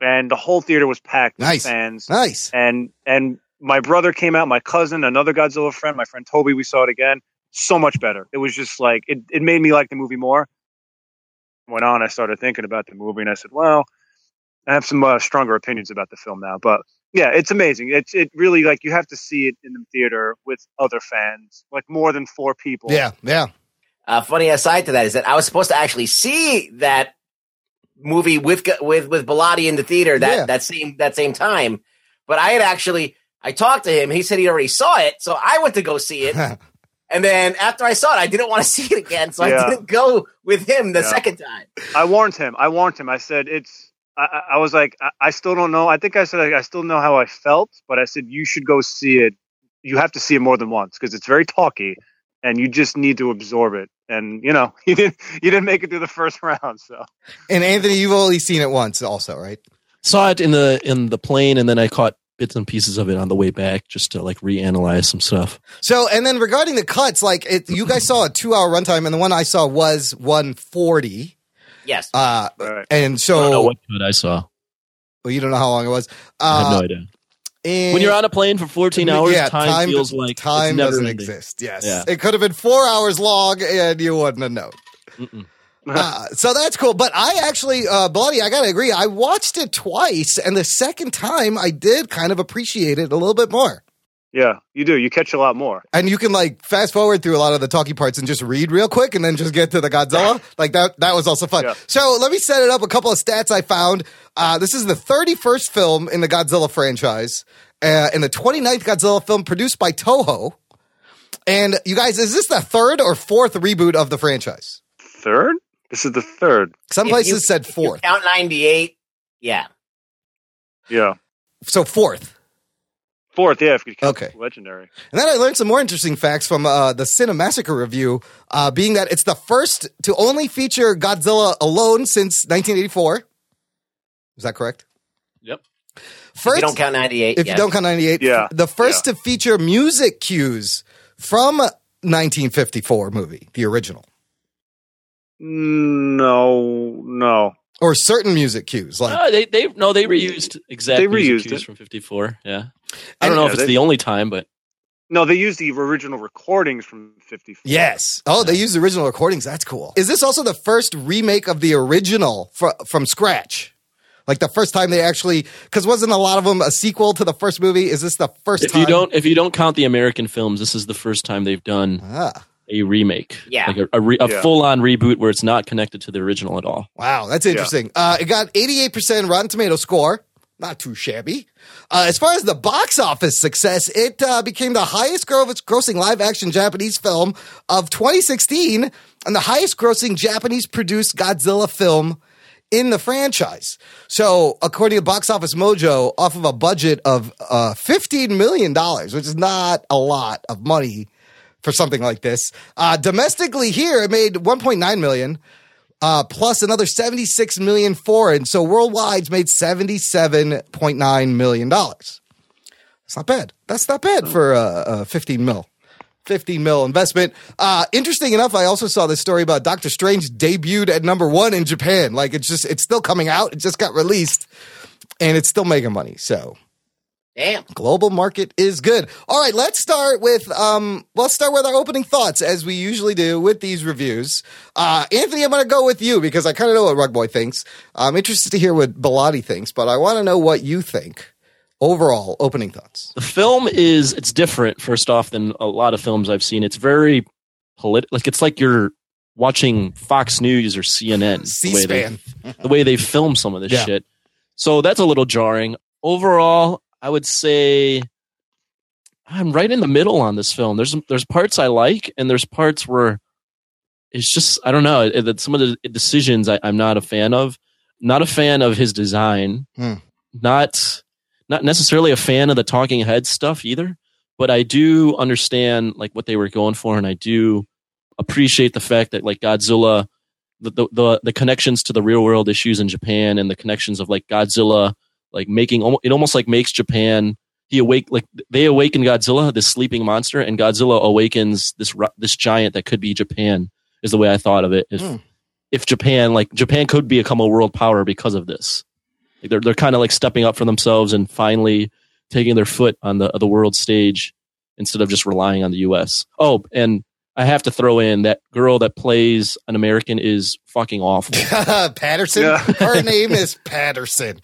and the whole theater was packed Nice. with fans. Nice. And and my brother came out, my cousin, another Godzilla friend, my friend Toby. We saw it again. So much better. It was just like it. It made me like the movie more. Went on. I started thinking about the movie, and I said, "Well, I have some uh, stronger opinions about the film now." But yeah, it's amazing. It's it really like you have to see it in the theater with other fans, like more than four people. Yeah, yeah. Uh, funny aside to that is that I was supposed to actually see that movie with with with Bellotti in the theater that Yeah. that same that same time, but I had actually I talked to him. He said he already saw it, so I went to go see it. and then after I saw it, I didn't want to see it again, so Yeah. I didn't go with him the Yeah. second time. I warned him. I warned him. I said it's. I, I- I was like, I, I still don't know. I think I said I, I still know how I felt, but I said you should go see it. You have to see it more than once because it's very talky, and you just need to absorb it. And you know, you didn't. You didn't make it through the first round, so And Anthony, you've only seen it once, also, right? Saw it in the in the plane, and then I caught bits and pieces of it on the way back just to like reanalyze some stuff. So, and then regarding the cuts, like it, you guys saw a two-hour runtime, and the one I saw was one forty. Yes. Uh, Right. and so, I don't know what cut I saw. well, you don't know how long it was. I have Uh, no idea. And- When you're on a plane for 14 hours, yeah, time, feels like time doesn't ending. exist. Yes, Yeah. it could have been four hours long, and you wouldn't have known. Mm-mm. Uh, so that's cool. But I actually, uh, Bellotti, I gotta agree. I watched it twice, and the second time I did kind of appreciate it a little bit more. Yeah, you do. You catch a lot more. And you can like fast forward through a lot of the talking parts and just read real quick, and then just get to the Godzilla. like that, that was also fun. Yeah. So let me set it up. A couple of stats I found. Uh, this is the 31st film in the Godzilla franchise, uh, and the 29th Godzilla film produced by Toho. And you guys, is this the third or fourth reboot of the franchise? Third. This is the third. Some If places you- said if you fourth. count ninety eight. Yeah. Yeah, So fourth. Fourth. Yeah, if you count Okay. legendary. And then I learned some more interesting facts from uh, the Cinemassacre review, uh, being that it's the first to only feature Godzilla alone since 1984. Is that correct? Yep. If First, you don't count ninety eight. if you don't count 98, Yeah. the first to feature music cues from 1954 movie, the original, No, no. or certain music cues like Uh, they they no they reused exact They music reused cues it. from 54. Yeah. I don't know Yeah, if it's they- the only time, but No, they used the original recordings from 54. Yes. Oh, they used the original recordings. That's cool. Is this also the first remake of the original fr- from scratch? Like the first time they actually, because wasn't a lot of them a sequel to the first movie? Is this the first if time? you don't if you don't count the American films, this is the first time they've done Ah, a remake. Yeah. Like a, a, re, a Yeah. full on reboot where it's not connected to the original at all. wow, that's interesting. Uh, it got 88% Rotten Tomato score. Not too shabby. Uh, as far as the box office success, it uh, became the highest gross- grossing live action Japanese film of 2016 and the highest grossing Japanese produced Godzilla film in the franchise. So, according to Box Office Mojo, off of a budget of uh, $15 million, which is not a lot of money for something like this. Uh, domestically here, it made 1.9 million, uh, plus another 76 million foreign. So worldwide, it's made 77.9 million dollars. That's not bad. That's not bad for uh, uh, 15 mil. 50 mil investment. Uh, interesting enough, I also saw this story about Doctor Strange debuted at number one in Japan. Like it's just, it's still coming out. It just got released and it's still making money. So Damn. Global market is good. All right, let's start with um let's start with our opening thoughts as we usually do with these reviews. Uh Anthony, I'm going to go with you because I kind of know what Rug Boy thinks. I'm interested to hear what Bellotti thinks, but I want to know what you think. Overall, opening thoughts. The film is it's different. First off, than a lot of films I've seen. It's very political. Like it's like you're watching Fox News or CNN. the way they- C-SPAN. the way they film some of this Yeah. shit. So that's a little jarring. Overall, I would say I'm right in the middle on this film. There's there's parts I like, and there's parts where it's just I don't know. It- some of the decisions I, I'm not a fan of. Not a fan of his design. Hmm. Not not necessarily a fan of the talking head stuff either. But I do understand like what they were going for, and I do appreciate the fact that like Godzilla the, the the the connections to the real world issues in Japan and the connections of like Godzilla, like making it almost like makes Japan he awake like they awaken Godzilla, this sleeping monster, and Godzilla awakens this this giant that could be Japan. Is the way I thought of it. If Hmm. if Japan like Japan could become a world power because of this, like they're they're kind of like stepping up for themselves and finally taking their foot on the the world stage instead of just relying on the U.S. Oh, and I have to throw in that girl that plays an American is fucking awful. Patterson. Yeah. Her name is Patterson.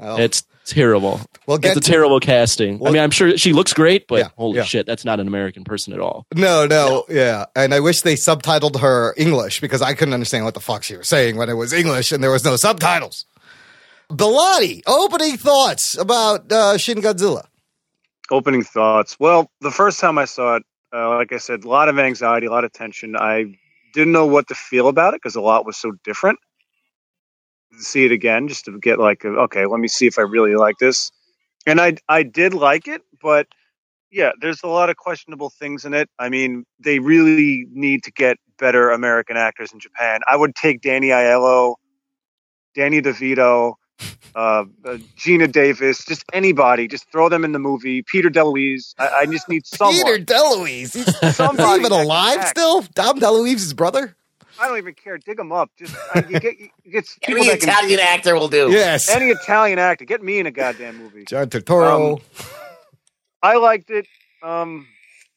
Oh. It's terrible. We'll get it's a to- terrible casting. I mean, I'm sure she looks great, but Yeah, holy yeah. shit, that's not an American person at all. No, no, yeah. And I wish they subtitled her English because I couldn't understand what the fuck she was saying when it was English and there was no subtitles. Bellotti, opening thoughts about uh, Shin Godzilla. Opening thoughts. Well, the first time I saw it, uh, like I said, a lot of anxiety, a lot of tension. I didn't know what to feel about it because a lot was so different. See it again, just to get like, okay, let me see if I really like this. And I, I did like it, but yeah, there's a lot of questionable things in it. I mean, they really need to get better American actors in Japan. I would take Danny Aiello, Danny DeVito, uh, uh, Geena Davis, just anybody, just throw them in the movie. Peter DeLuise. I, I just need someone. Peter DeLuise. He's, Somebody even alive still? Dom DeLuise's brother? I don't even care. Dig them up. Just I, you get you get Any that can- Italian actor will do. Yes. Any Italian actor, get me in a goddamn movie. John Turturro. Um, I liked it, um,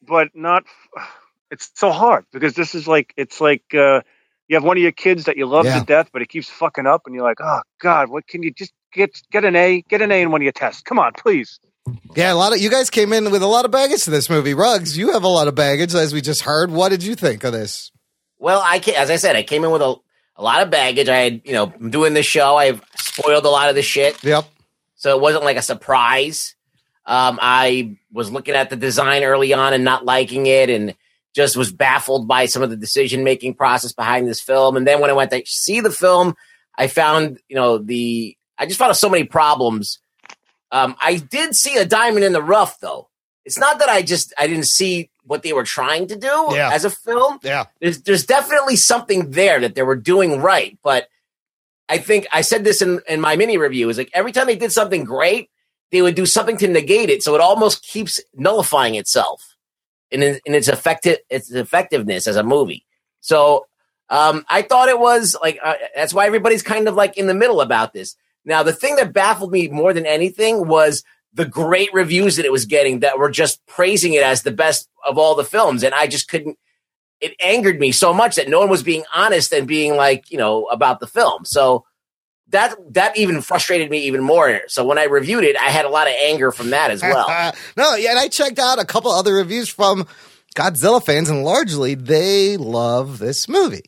but not. It's so hard because this is like it's like uh, you have one of your kids that you love Yeah. to death, but it keeps fucking up, and you're like, oh god, what can you just get get an A, get an A in one of your tests? Come on, please. yeah, a lot of you guys came in with a lot of baggage to this movie. Rugs, you have a lot of baggage, as we just heard. What did you think of this? Well, I ca- as I said, I came in with a, a lot of baggage. I had, you know, I'm doing this show. I've spoiled a lot of the shit. Yep. So it wasn't like a surprise. Um, I was looking at the design early on and not liking it, and just was baffled by some of the decision making process behind this film. And then when I went to see the film, I found, you know, the I just found so many problems. Um, I did see a diamond in the rough, though. It's not that I just I didn't see what they were trying to do Yeah. as a film Yeah. there's there's definitely something there that they were doing right, but I think I said this in, in my mini review is like every time they did something great, they would do something to negate it, so it almost keeps nullifying itself in in its effective its effectiveness as a movie. So um, I thought it was like uh, that's why everybody's kind of like in the middle about this. Now the thing that baffled me more than anything was the great reviews that it was getting that were just praising it as the best of all the films, and I just couldn't it angered me so much that no one was being honest and being like, you know, about the film. So that that even frustrated me even more. So when I reviewed it, I had a lot of anger from that as well. no, yeah, and I checked out a couple other reviews from Godzilla fans, and largely they love this movie.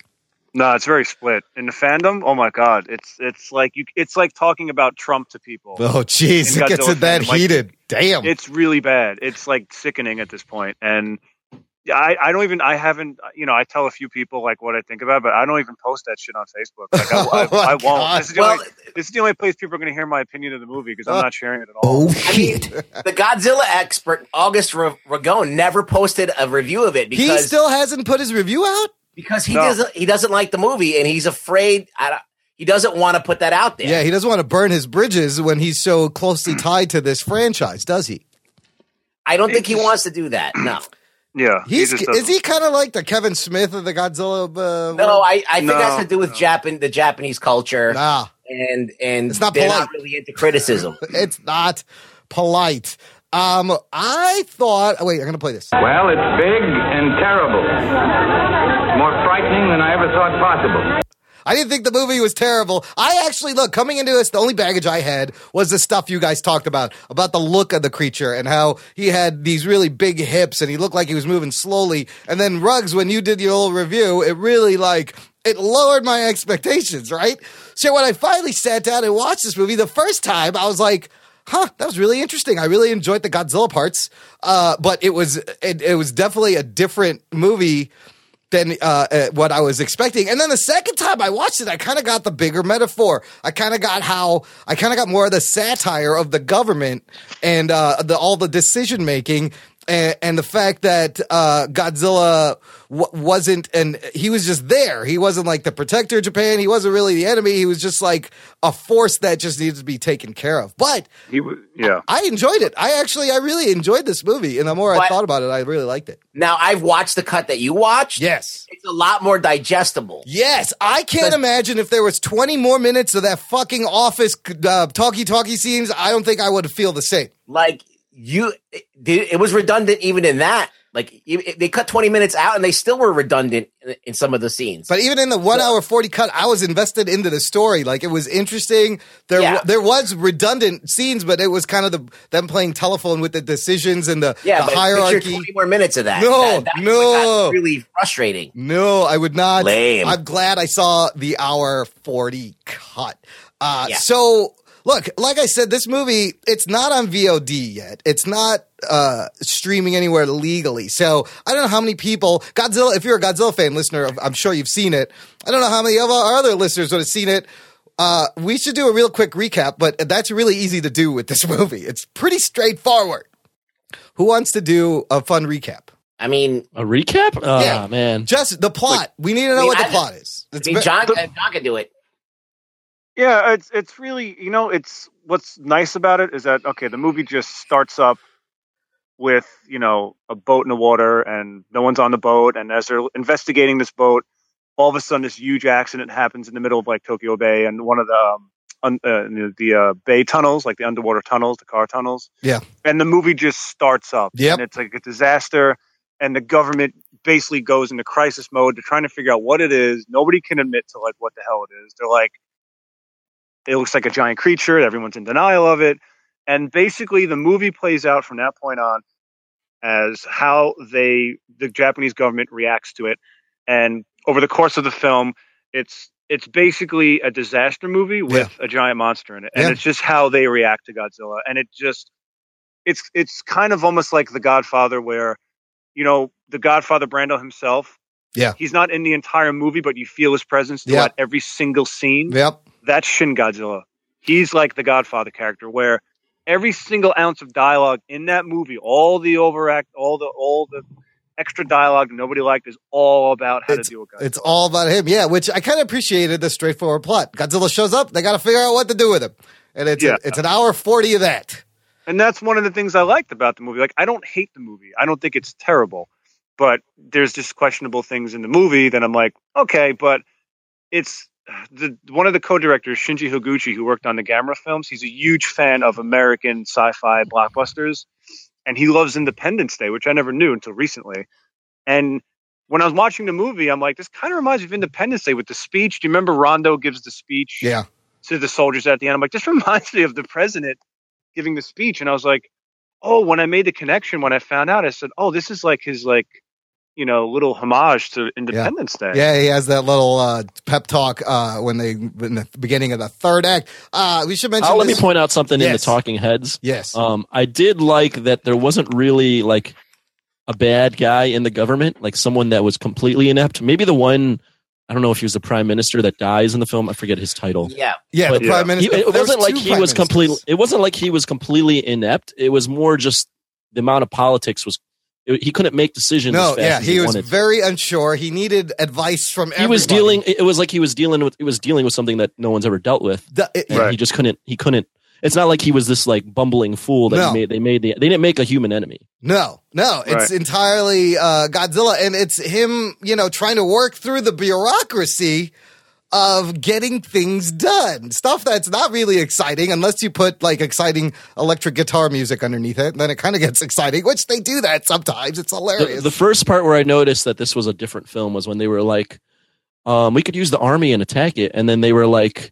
No, it's very split in the fandom. Oh my god, it's it's like you. It's like talking about Trump to people. Oh, jeez, it gets it that fandom. Like, heated. Damn. It's really bad. It's like sickening at this point. point, and I, I don't even. I haven't. You know, I tell a few people like what I think about, it, but I don't even post that shit on Facebook. Like I, I, Oh my I won't. This is, the only, this is the only place people are going to hear my opinion of the movie because I'm uh, not sharing it at all. Oh shit! The Godzilla expert August R- Ragone never posted a review of it He still hasn't put his review out. Because he No. doesn't he doesn't like the movie and he's afraid I don't, he doesn't want to put that out there. Yeah, he doesn't want to burn his bridges when he's so closely tied to this franchise, does he? I don't think he wants to do that. No. Yeah, He's is he kind of like the Kevin Smith of the Godzilla? Uh, No, I, I think No, that's to do with Japan, the Japanese culture. Nah. And and It's not they're polite. not really into criticism. it's not polite. Um, I thought. Oh, wait, I'm gonna play this. Well, it's big and terrible. Than I ever thought possible. I didn't think the movie was terrible. I actually look coming into this. The only baggage I had was the stuff you guys talked about about the look of the creature and how he had these really big hips and he looked like he was moving slowly. And then Rugs, when you did your little review, it really like it lowered my expectations. Right. So when I finally sat down and watched this movie the first time, I was like. Huh, that was really interesting. I really enjoyed the Godzilla parts, uh, but it was it, it was definitely a different movie than uh, uh, what I was expecting. And then the second time I watched it, I kind of got the bigger metaphor. I kind of got how I kind of got more of the satire of the government and uh, the all the decision making. And, and the fact that uh, Godzilla w- wasn't, and he was just there. He wasn't like the protector of Japan. He wasn't really the enemy. He was just like a force that just needed to be taken care of. But He was. Yeah. I enjoyed it. I actually, I really enjoyed this movie. And the more I thought about it, I really liked it. Now I've watched the cut that you watched. Yes. It's a lot more digestible. Yes, I can't imagine if there was 20 more minutes of that fucking office uh, talkie talkie scenes. I don't think I would feel the same. Like you, it, it was redundant even in that. Like they cut twenty minutes out, and they still were redundant in, some of the scenes. But even in the one hour 40 cut, I was invested into the story. Like it was interesting. There, Yeah. there was redundant scenes, but it was kind of the them playing telephone with the decisions and the, yeah, the hierarchy. twenty more minutes of that. No, That- what no. really frustrating. No, I would not. Lame. I'm glad I saw the hour 40 cut. Uh, Yeah. So, look, like I said, this movie, it's not on VOD yet. It's not uh, streaming anywhere legally. So, I don't know how many people, Godzilla, if you're a Godzilla fan listener, I'm sure you've seen it. I don't know how many of our other listeners would have seen it. Uh, we should do a real quick recap, but that's really easy to do with this movie. It's pretty straightforward. Who wants to do a fun recap? I mean, A recap? Oh, Yeah. man. Just the plot. we need to know I mean, what the I- plot is. I mean, John, uh, John can do it. Yeah, it's it's really you know it's what's nice about it is that okay the movie just starts up with you know a boat in the water and no one's on the boat. And as they're investigating this boat all of a sudden this huge accident happens in the middle of like Tokyo Bay and one of the um, un, uh, the, uh, bay tunnels like the underwater tunnels the car tunnels. Yeah. and the movie just starts up. Yep. and it's like a disaster. And the government basically goes into crisis mode. They're trying to figure out what it is. Nobody can admit to like what the hell it is. They're like it looks like a giant creature everyone's in denial of it and basically the movie plays out from that point on as how they the japanese government reacts to it and over the course of the film it's it's basically a disaster movie with a giant monster in it and Yeah. it's just how they react to godzilla and it just it's it's kind of almost like the godfather where you know the godfather brando himself Yeah. he's not in the entire movie but you feel his presence Yeah. throughout every single scene Yep. That's Shin Godzilla. He's like the Godfather character, where every single ounce of dialogue in that movie, all the overact, all the all the extra dialogue nobody liked, is all about how to deal with Godzilla. It's all about him. Yeah, which I kind of appreciated the straightforward plot. Godzilla shows up, they got to figure out what to do with him. And it's, Yeah. it's an hour 40 of that. And that's one of the things I liked about the movie. Like, I don't hate the movie. I don't think it's terrible, but there's just questionable things in the movie that I'm like, okay, but it's the one of the co-directors, Shinji Higuchi, who worked on the Gamera films. He's a huge fan of American sci-fi blockbusters, and he loves Independence Day, which I never knew until recently. And when I was watching the movie, I'm like, this kind of reminds me of Independence Day with the speech. Do you remember Rondo gives the speech? Yeah. to the soldiers at the end. I'm like, this reminds me of the president giving the speech. And I was like, oh, when I made the connection, when I found out, I said, oh, this is like his like, you know little homage to Independence Day. Yeah, he has that little uh, pep talk uh, when they in the beginning of the third act. Uh, we should mention. Oh, let me point out something in the Talking Heads. Yes. Um, I did like that there wasn't really like a bad guy in the government, like someone that was completely inept. Maybe the one I don't know if he was the prime minister that dies in the film. I forget his title. Yeah. Yeah, the But prime minister. he- it There's wasn't like he was completely. It wasn't like he was completely inept. It was more just the amount of politics was. It- he couldn't make decisions. No, as fast yeah, as he was wanted. very unsure. He needed advice from. Everyone. He was dealing. It was like he was dealing with. It was dealing with something that no one's ever dealt with. The- it- and Right. He just couldn't. He couldn't. It's not like he was this like bumbling fool that No. he made. They made the. They didn't make a human enemy. No, no, it's Right. entirely uh, Godzilla, and it's him, you know, trying to work through the bureaucracy of getting things done. Stuff that's not really exciting unless you put like exciting electric guitar music underneath it. Then it kind of gets exciting, which they do that sometimes. It's The, hilarious. the first part where I noticed that this was a different film was when they were like, um, "We could use the army and attack it," and then they were like,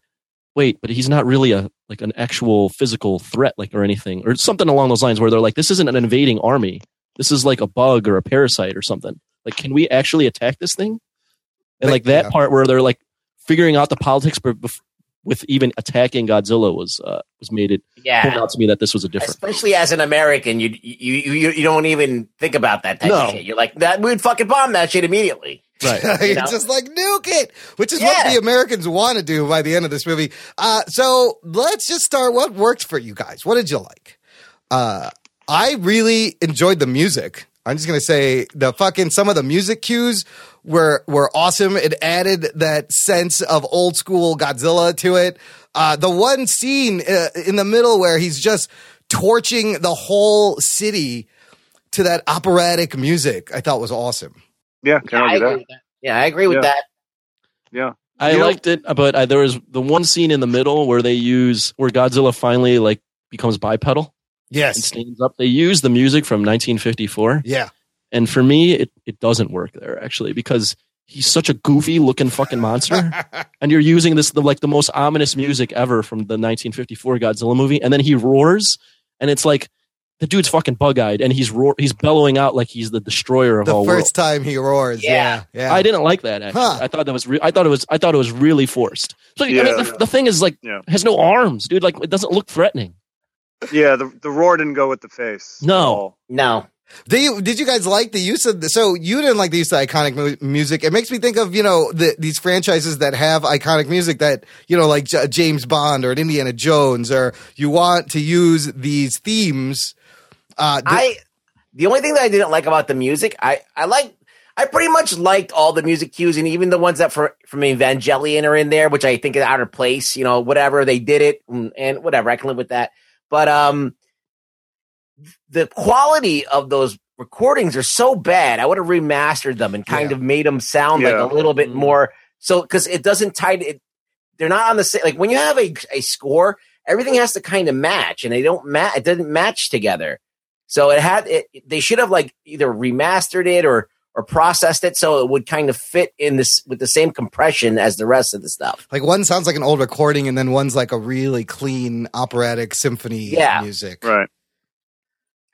"Wait, but he's not really a like an actual physical threat, like or anything, or something along those lines." Where they're like, "This isn't an invading army. This is like a bug or a parasite or something. Like, can we actually attack this thing?" And like that yeah. part where they're like figuring out the politics bef- bef- with even attacking Godzilla was uh, was made it Yeah. point out to me that this was a different. Especially as an American, you you you you don't even think about that type No. of shit. You're like that. We'd fucking bomb that shit immediately. Right. You He's know? just like nuke it, which is what the Americans want to do by the end of this movie. Uh, so let's just start. What worked for you guys? What did you like? Uh, I really enjoyed the music. I'm just gonna say the fucking some of the music cues were were awesome. It added that sense of old school Godzilla to it. Uh, the one scene uh, in the middle where he's just torching the whole city to that operatic music, I thought was awesome. Yeah, can I argue agree that. with that. Yeah, I agree with Yeah. that. Yeah. I You know- liked it, but I, there was the one scene in the middle where they use where Godzilla finally like becomes bipedal and stands up. They use the music from 1954, Yeah. And for me, it it doesn't work there actually because he's such a goofy looking fucking monster, and you're using this the like the most ominous music ever from the 1954 Godzilla movie, and then he roars, and it's like. The dude's fucking bug-eyed, and he's roar- he's bellowing out like he's the destroyer of the all first worlds. time he roars. Yeah, yeah. I didn't like that. Actually, Huh. I thought that was. Re- I thought it was. I thought it was really forced. So I mean, the, the thing is like Yeah. has no arms, dude. Like it doesn't look threatening. Yeah, the the roar didn't go with the face. No. No. Did you, did you guys like the use of the, so you didn't like the use of iconic mu- music? It makes me think of, you know, the, these franchises that have iconic music that, you know, like J- James Bond or an Indiana Jones, or you want to use these themes. Uh, I the only thing that I didn't like about the music, I I like I pretty much liked all the music cues and even the ones that for from Evangelion are in there, which I think is out of place. You know, whatever they did it mm, and whatever I can live with that. But um, the quality of those recordings are so bad. I would have remastered them and kind Yeah. of made them sound Yeah. like a little bit mm. more. So because it doesn't tie it, they're not on the same. Like when you have a a score, everything has to kind of match, and they don't match. It doesn't match together. So it had it. They should have like either remastered it or or processed it so it would kind of fit in this with the same compression as the rest of the stuff. like one sounds like an old recording and then one's like a really clean operatic symphony Yeah. music. Right.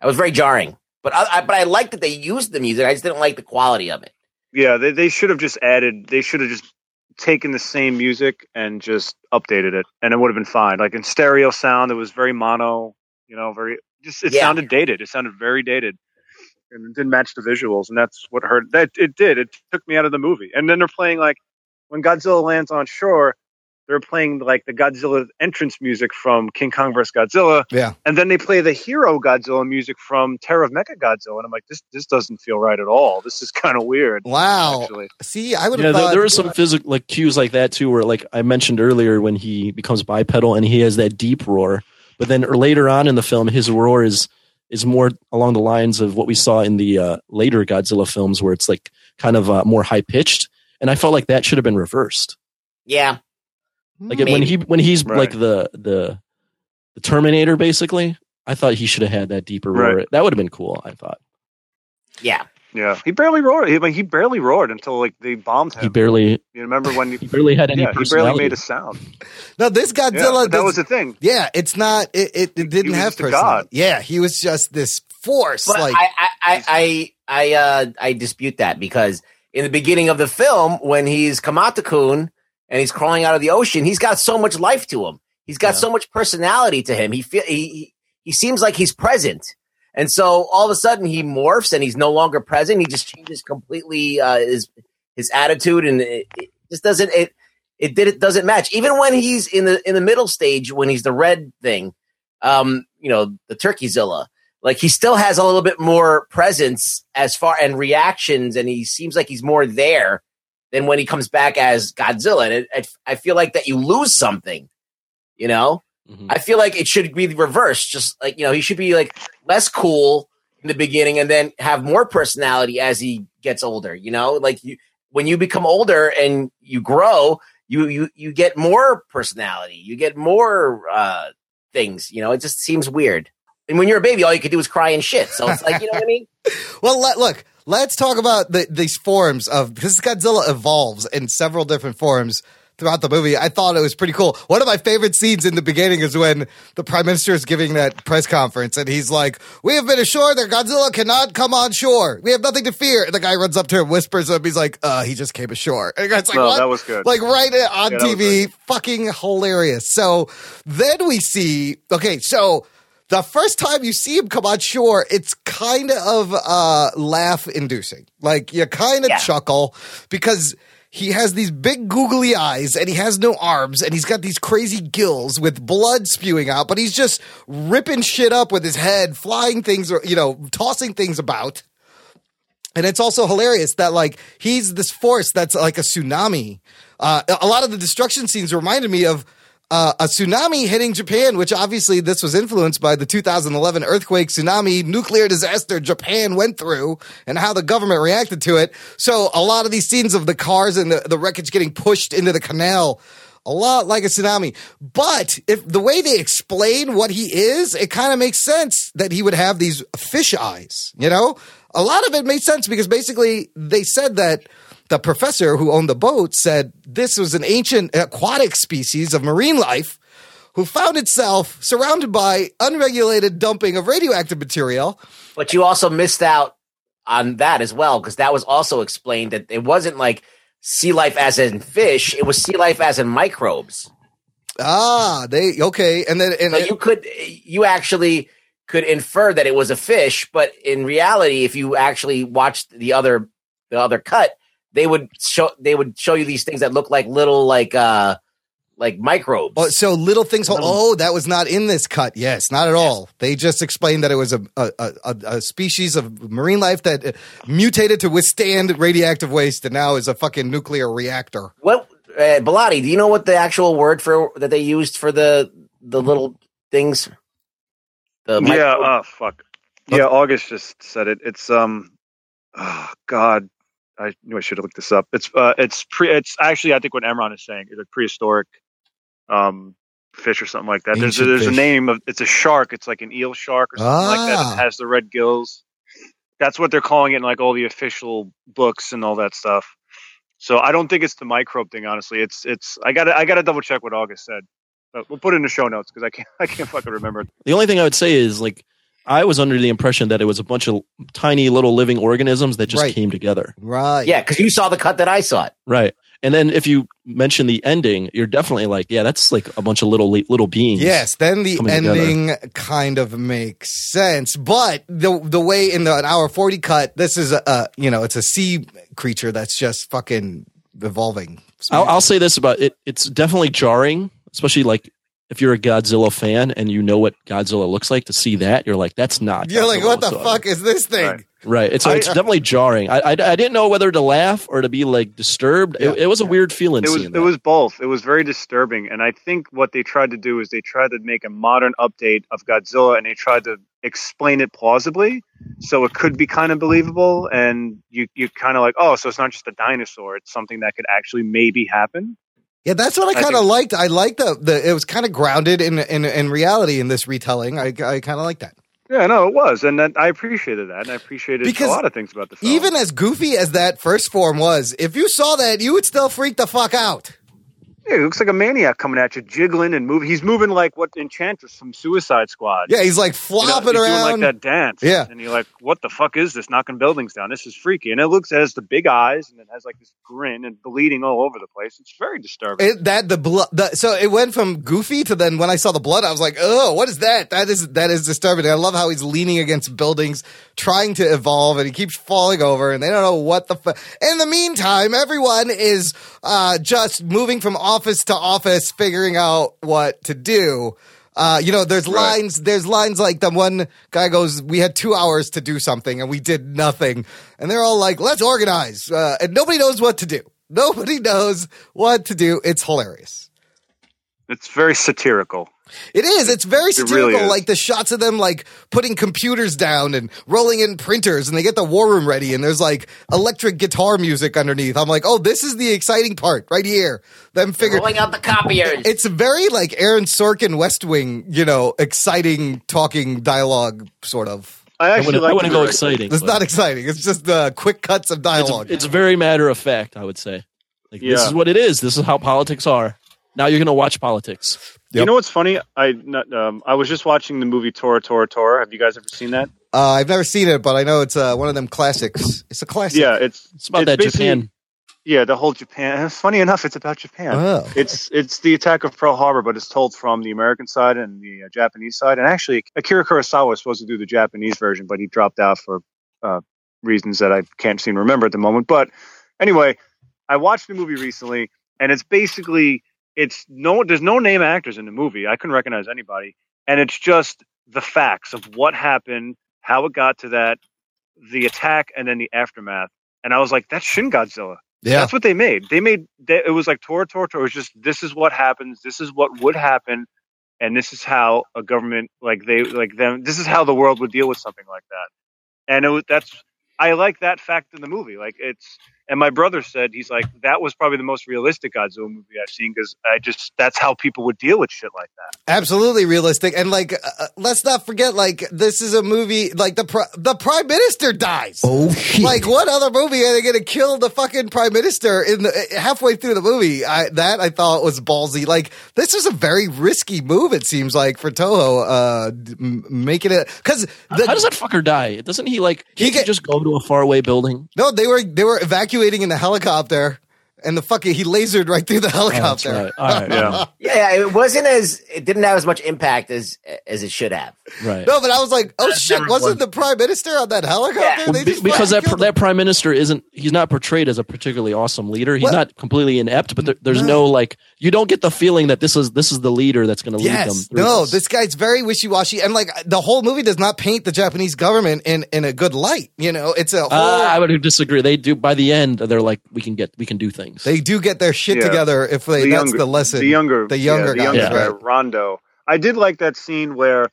That was very jarring. But I, I but I liked that they used the music. I just didn't like the quality of it. Yeah, they they should have just added. They should have just taken the same music and just updated it, and it would have been fine. Like in stereo sound, it was very mono. You know, very just it Yeah. sounded dated. It sounded very dated, and it didn't match the visuals, and that's what hurt. That it did. It took me out of the movie. And then they're playing like when Godzilla lands on shore. They're playing like the Godzilla entrance music from King Kong vs. Godzilla, Yeah. and then they play the hero Godzilla music from Terror of Mecha Godzilla, and I'm like, this this doesn't feel right at all. This is kind of weird. Wow. Actually. See, I would Yeah, have there, thought there were some physical like cues like that too, where like I mentioned earlier when he becomes bipedal and he has that deep roar, but then later on in the film, his roar is is more along the lines of what we saw in the uh, later Godzilla films, where it's like kind of uh, more high pitched, and I felt like that should have been reversed. Yeah. Like when he when he's Right. like the the the Terminator, basically, I thought he should have had that deeper roar. Right. That would have been cool. I thought Yeah. Yeah, he barely roared. He, like, he barely roared until like they bombed him. he barely you remember when he, he barely had any yeah, he barely made a sound. no, this Godzilla. but that does- was the thing. yeah, it's not. It, it, it didn't was have just personality. Yeah, he was just this force. But like I, I, I, I, I uh, I dispute that because in the beginning of the film, when he's Kamata-kun and he's crawling out of the ocean, he's got so much life to him. He's got so much personality to him. He feel he he- he seems like he's present. And so all of a sudden he morphs and he's no longer present. He just changes completely uh, his his attitude and it, it just doesn't it it did it doesn't match. Even when he's in the in the middle stage when he's the red thing, um, you know, the Turkeyzilla, like he still has a little bit more presence as far and reactions, and he seems like he's more there than when he comes back as Godzilla. And it, it, I feel like that you lose something, you know. I feel like it should be the reverse. Just like you know, he should be like less cool in the beginning, and then have more personality as he gets older. You know, like you when you become older and you grow, you you you get more personality. You get more uh, things. You know, it just seems weird. And when you're a baby, all you could do is cry and shit. So it's like you know what I mean. Well, look, let's talk about the, these forms of because Godzilla evolves in several different forms throughout the movie. I thought it was pretty cool. One of my favorite scenes in the beginning is when the prime minister is giving that press conference and he's like, "We have been assured that Godzilla cannot come on shore. We have nothing to fear." And the guy runs up to him, whispers to him, he's like, "Uh, he just came ashore." And the guy's like, No, "What?" that was good. Like right on Yeah, TV, fucking hilarious. So then we see, okay, so the first time you see him come on shore, it's kind of uh, laugh inducing. Like you kind of chuckle because he has these big googly eyes and he has no arms and he's got these crazy gills with blood spewing out, but he's just ripping shit up with his head, flying things, or you know, tossing things about. And it's also hilarious that like he's this force that's like a tsunami. Uh, a lot of the destruction scenes reminded me of uh, a tsunami hitting Japan, which obviously this was influenced by the 2011 earthquake, tsunami, nuclear disaster Japan went through and how the government reacted to it. So a lot of these scenes of the cars and the, the wreckage getting pushed into the canal a lot like a tsunami. But if the way they explain what he is, it kind of makes sense that he would have these fish eyes, you know? A lot of it made sense because basically they said that the professor who owned the boat said this was an ancient aquatic species of marine life who found itself surrounded by unregulated dumping of radioactive material. But you also missed out on that as well because that was also explained that it wasn't like sea life as in fish; it was sea life as in microbes. Ah, they okay, and then and so you could you actually could infer that it was a fish, but in reality, if you actually watched the other the other cut, they would show they would show you these things that look like little like uh like microbes. Oh, so little things. Oh, that was not in this cut. Yes, not at all. They just explained that it was a a, a, a species of marine life that uh, mutated to withstand radioactive waste, and now is a fucking nuclear reactor. What uh, Bellotti? Do you know what the actual word for that they used for the the little things? The yeah. Oh fuck. Yeah. August just said it. It's um. Oh God. I knew I should have looked this up. It's uh. It's pre. It's actually I think what Emron is saying is a prehistoric, um, fish or something like that. There's a, Ancient there's a fish. name of it's a shark. It's like an eel shark or something like that. Ah. It has the red gills. That's what they're calling it in like all the official books and all that stuff. So I don't think it's the microbe thing. Honestly, it's it's. I got to I got to double check what August said. But we'll put it in the show notes because I can't I can't fucking remember. The only thing I would say is like I was under the impression that it was a bunch of tiny little living organisms that just Right. came together. Right. Yeah, because you saw the cut that I saw it. Right. And then if you mention the ending, you're definitely like, yeah, that's like a bunch of little little beings. Yes, then the coming together. ending kind of makes sense. But the the way in the an hour forty cut, this is a, a you know it's a sea creature that's just fucking evolving. I'll, I'll say this about it. It's definitely jarring, especially like if you're a Godzilla fan and you know what Godzilla looks like to see that, you're like, that's not. You're like, Godzilla what the whatsoever. fuck is this thing? Right. It's, it's I- uh, definitely jarring. I, I, I didn't know whether to laugh or to be like disturbed. It, it was a weird feeling It was seeing it was both. It was very disturbing, and I think what they tried to do is they tried to make a modern update of Godzilla, and they tried to explain it plausibly, so it could be kind of believable, and you you kind of like, oh, so it's not just a dinosaur; it's something that could actually maybe happen. Yeah, that's what I kind of liked. I liked the the it was kind of grounded in in in reality in this retelling. I I kind of like that. Yeah, no, it was, and that, I appreciated that, and I appreciated Because a lot of things about the film. Even as goofy as that first form was, if you saw that, you would still freak the fuck out. Yeah, he looks like a maniac coming at you, jiggling and moving. He's moving like what Enchantress from Suicide Squad. Yeah, he's like You know, flopping he's doing around. like that dance. Yeah. and you're like, "What the fuck is this? Knocking buildings down. This is freaky." And it looks it has the big eyes and it has like this grin and bleeding all over the place. It's very disturbing. It, that the blood. So it went from goofy to then when I saw the blood, I was like, "Oh, what is that? That is that is disturbing." I love how he's leaning against buildings, trying to evolve, and he keeps falling over, and they don't know what the. Fu- In the meantime, everyone is uh, just moving from office to office, figuring out what to do. Uh, you know, there's lines. There's lines like the one guy goes, "We had two hours to do something, and we did nothing." And they're all like, "Let's organize," uh, and nobody knows what to do. Nobody knows what to do. It's hilarious. It's very satirical. It is. It's very It really satirical. like the shots of them like putting computers down and rolling in printers and they get the war room ready and there's like electric guitar music underneath. I'm like, oh, this is the exciting part right here. Them figure Rolling out the copiers. It's very like Aaron Sorkin West Wing, you know, exciting talking dialogue sort of. I I wouldn't, I wouldn't go exciting. It's but not exciting. It's just uh, quick cuts of dialogue. it's very matter of fact, I would say. Like this is what it is. This is how politics are. Now you're going to watch politics. You know what's funny? I um, I was just watching the movie Tora Tora Tora. Have you guys ever seen that? uh, I've never seen it, but I know it's uh, one of them classics. It's a classic. Yeah, it's It's about that Japan. Yeah, the whole Japan. Funny enough, it's about Japan. Oh. It's it's the attack of Pearl Harbor, but it's told from the American side and the uh, Japanese side. And actually, Akira Kurosawa was supposed to do the Japanese version, but he dropped out for uh, reasons that I can't seem to remember at the moment. But anyway, I watched the movie recently, and it's basically it's no there's no name actors in the movie. I couldn't recognize anybody, and it's just the facts of what happened, how it got to that, the attack, and then the aftermath. And I was like, that's Shin Godzilla. Yeah. That's what they made. They made they, it was like Tora Tora Tora. It was just this is what happens. This is what would happen, and this is how a government like they like them. This is how the world would deal with something like that. And it was that's I like that fact in the movie. Like it's and my brother said he's like that was probably the most realistic Godzilla movie I've seen because I just that's how people would deal with shit like that. Absolutely realistic, and like, uh, let's not forget, like, this is a movie. Like the pri- the prime minister dies. Oh shit! Like, what other movie are they going to kill the fucking prime minister in the halfway through the movie? I, that I thought was ballsy. Like, this was a very risky move. It seems like for Toho, uh, d- m- making it because how does that fucker die? Doesn't he like he, get- just go to a faraway building? no, they were they were evacuating in the helicopter, and the fucking he lasered right through the helicopter. right. All right. Yeah. Yeah, it wasn't as it didn't have as much impact as as it should have. Right. No, but I was like, oh shit, wasn't was. the prime minister on that helicopter? They Be- just because fucking that killed that prime minister isn't he's not portrayed as a particularly awesome leader. He's What? not completely inept, but there, there's no. like you don't get the feeling that this is this is the leader that's going to lead them. Yes. through No, this. this guy's very wishy washy. And like the whole movie does not paint the Japanese government in, in a good light. You know, it's a whole. Uh, I would disagree. They do by the end. They're like we can get we can do things. They do get their shit Yeah. together if they. that's the lesson. The younger, The younger yeah, the younger Yeah. guy, Rondo. I did like that scene where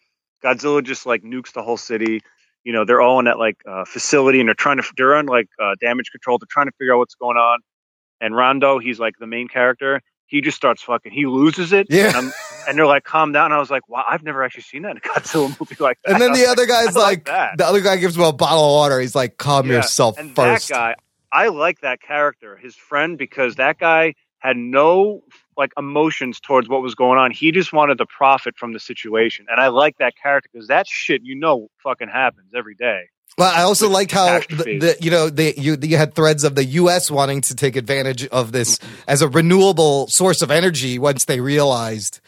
Godzilla just like nukes the whole city. You know, they're all in that like uh, facility and they're trying to they're on like uh, damage control. They're trying to figure out what's going on. And Rondo, he's like the main character. He just starts fucking. He loses it. Yeah. And, I'm- and they're like, calm down. I was like, wow, I've never actually seen that in a Godzilla movie like that. And then I the was other guy's I like, that. the other guy gives him a bottle of water. He's like, calm Yeah, yourself and first. that guy, I like that character, his friend, because that guy had no like emotions towards what was going on. He just wanted to profit from the situation, and I like that character because that shit, you know, fucking happens every day. Well, I also liked how the, the you know they you you had threads of the U.S. wanting to take advantage of this as a renewable source of energy once they realized.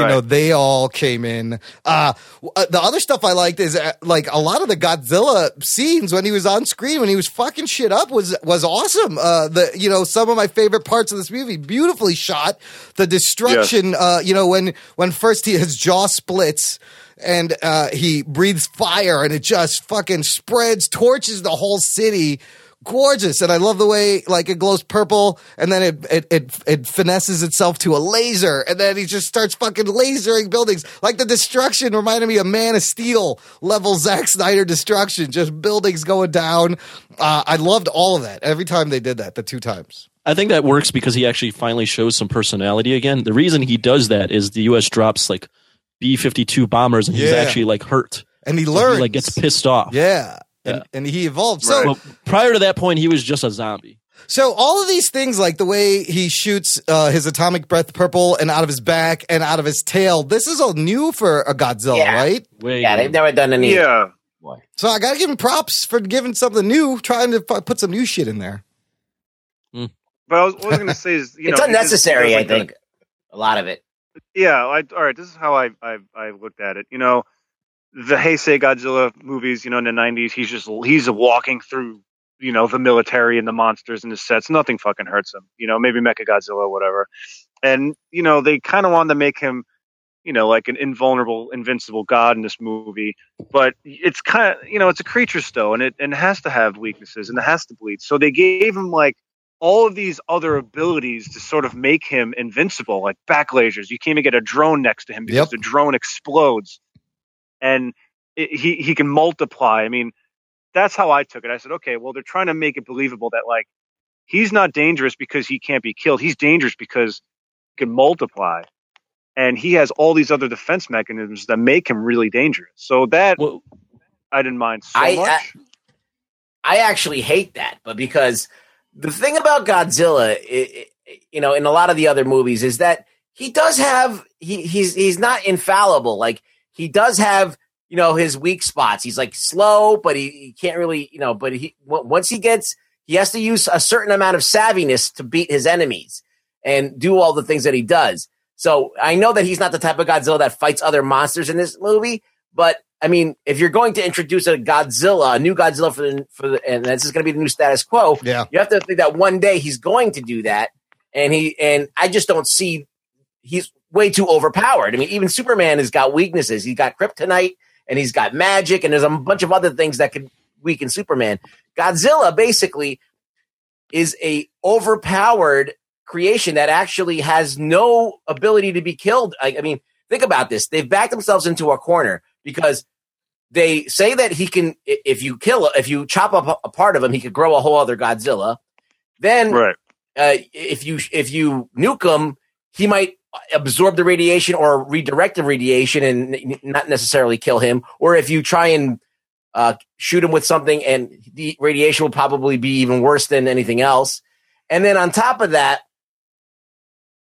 You know, they all came in. Uh, uh, the other stuff I liked is uh, like a lot of the Godzilla scenes when he was on screen when he was fucking shit up was was awesome. Uh, the you know some of my favorite parts of this movie, beautifully shot. The destruction, uh, you know, when when first he his jaw splits and uh, he breathes fire and it just fucking spreads, torches the whole city. Gorgeous, and I love the way like it glows purple, and then it it it, it finesses itself to a laser, and then he just starts fucking lasering buildings. Like the destruction reminded me of Man of Steel level Zack Snyder destruction, just buildings going down. Uh, I loved all of that every time they did that, the two times. I think that works because he actually finally shows some personality again. The reason he does that is the U.S. drops like B fifty two bombers, and he's actually like hurt, And he So learns, like gets pissed off. yeah, and, Yeah. and he evolved. So Well, prior to that point, he was just a zombie. So all of these things, like the way he shoots uh, his atomic breath purple and out of his back and out of his tail, this is all new for a Godzilla, Yeah. right? Yeah, they've never done any. Yeah. Boy. So I gotta give him props for giving something new, trying to fu- put some new shit in there. But I was, what I was going to say is, you it's know, it is- unnecessary. it I does like think a lot of it. yeah I, all right this is how I, I i looked at it you know the heisei godzilla movies you know in the 90s he's just he's walking through you know the military and the monsters and the sets. Nothing fucking hurts him you know maybe mecha godzilla whatever. And you know they kind of wanted to make him you know like an invulnerable invincible god in this movie. But it's kind of you know it's a creature still and it and it has to have weaknesses and it has to bleed. So they gave him like all of these other abilities to sort of make him invincible, like back lasers. You can't even get a drone next to him because Yep. the drone explodes, and it, he he can multiply. I mean, that's how I took it. I said, okay, well, they're trying to make it believable that like he's not dangerous because he can't be killed. He's dangerous because he can multiply, and he has all these other defense mechanisms that make him really dangerous. So that I didn't mind so I, much. I I actually hate that, but because the thing about Godzilla, i i you know, in a lot of the other movies, is that he does have he he's he's not infallible. Like he does have you know his weak spots. He's like slow, but he, he can't really you know. But he w- once he gets he has to use a certain amount of savviness to beat his enemies and do all the things that he does. So I know that he's not the type of Godzilla that fights other monsters in this movie, but I mean, if you're going to introduce a Godzilla, a new Godzilla for the, for the and this is going to be the new status quo, yeah, you have to think that one day he's going to do that, and he and I just don't see he's way too overpowered. I mean, even Superman has got weaknesses. He's got kryptonite and he's got magic, and there's a bunch of other things that could weaken Superman. Godzilla basically is a overpowered creation that actually has no ability to be killed. I, I mean, think about this. They've backed themselves into a corner because they say that he can, if you kill, if you chop up a- part of him, he could grow a whole other Godzilla. Then, right. uh, if you if you nuke him, he might absorb the radiation or redirect the radiation and not necessarily kill him. Or if you try and uh, shoot him with something, and the radiation will probably be even worse than anything else. And then on top of that,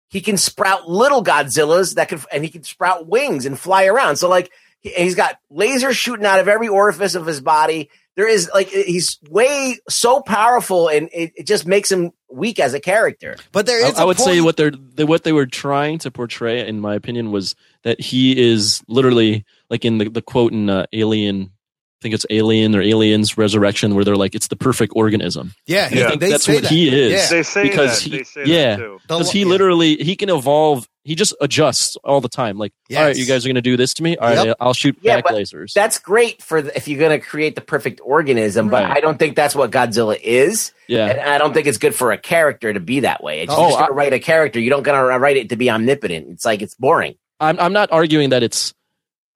he can sprout little Godzillas that can, and he can sprout wings and fly around. So like he, he's got lasers shooting out of every orifice of his body. There is like he's way so powerful, and it, it just makes him weak as a character. But there is. I, I would say what they're they, what they were trying to portray, in my opinion, was that he is literally like in the, the quote in uh, Alien. I think it's Alien or Aliens Resurrection, where they're like, "It's the perfect organism." Yeah, And I yeah. think they that's say what that. he is. Yeah. They say because that. he, They say yeah, because he yeah. literally he can evolve. He just adjusts all the time. Like, all right, you guys are going to do this to me. All right, Yep. I'll shoot Yeah, back lasers. That's great for the, if you're going to create the perfect organism, but Right. I don't think that's what Godzilla is. Yeah. and I don't think it's good for a character to be that way. It's Oh, just gonna write a character. You don't gonna write it to be omnipotent. It's like it's boring. I'm I'm not arguing that it's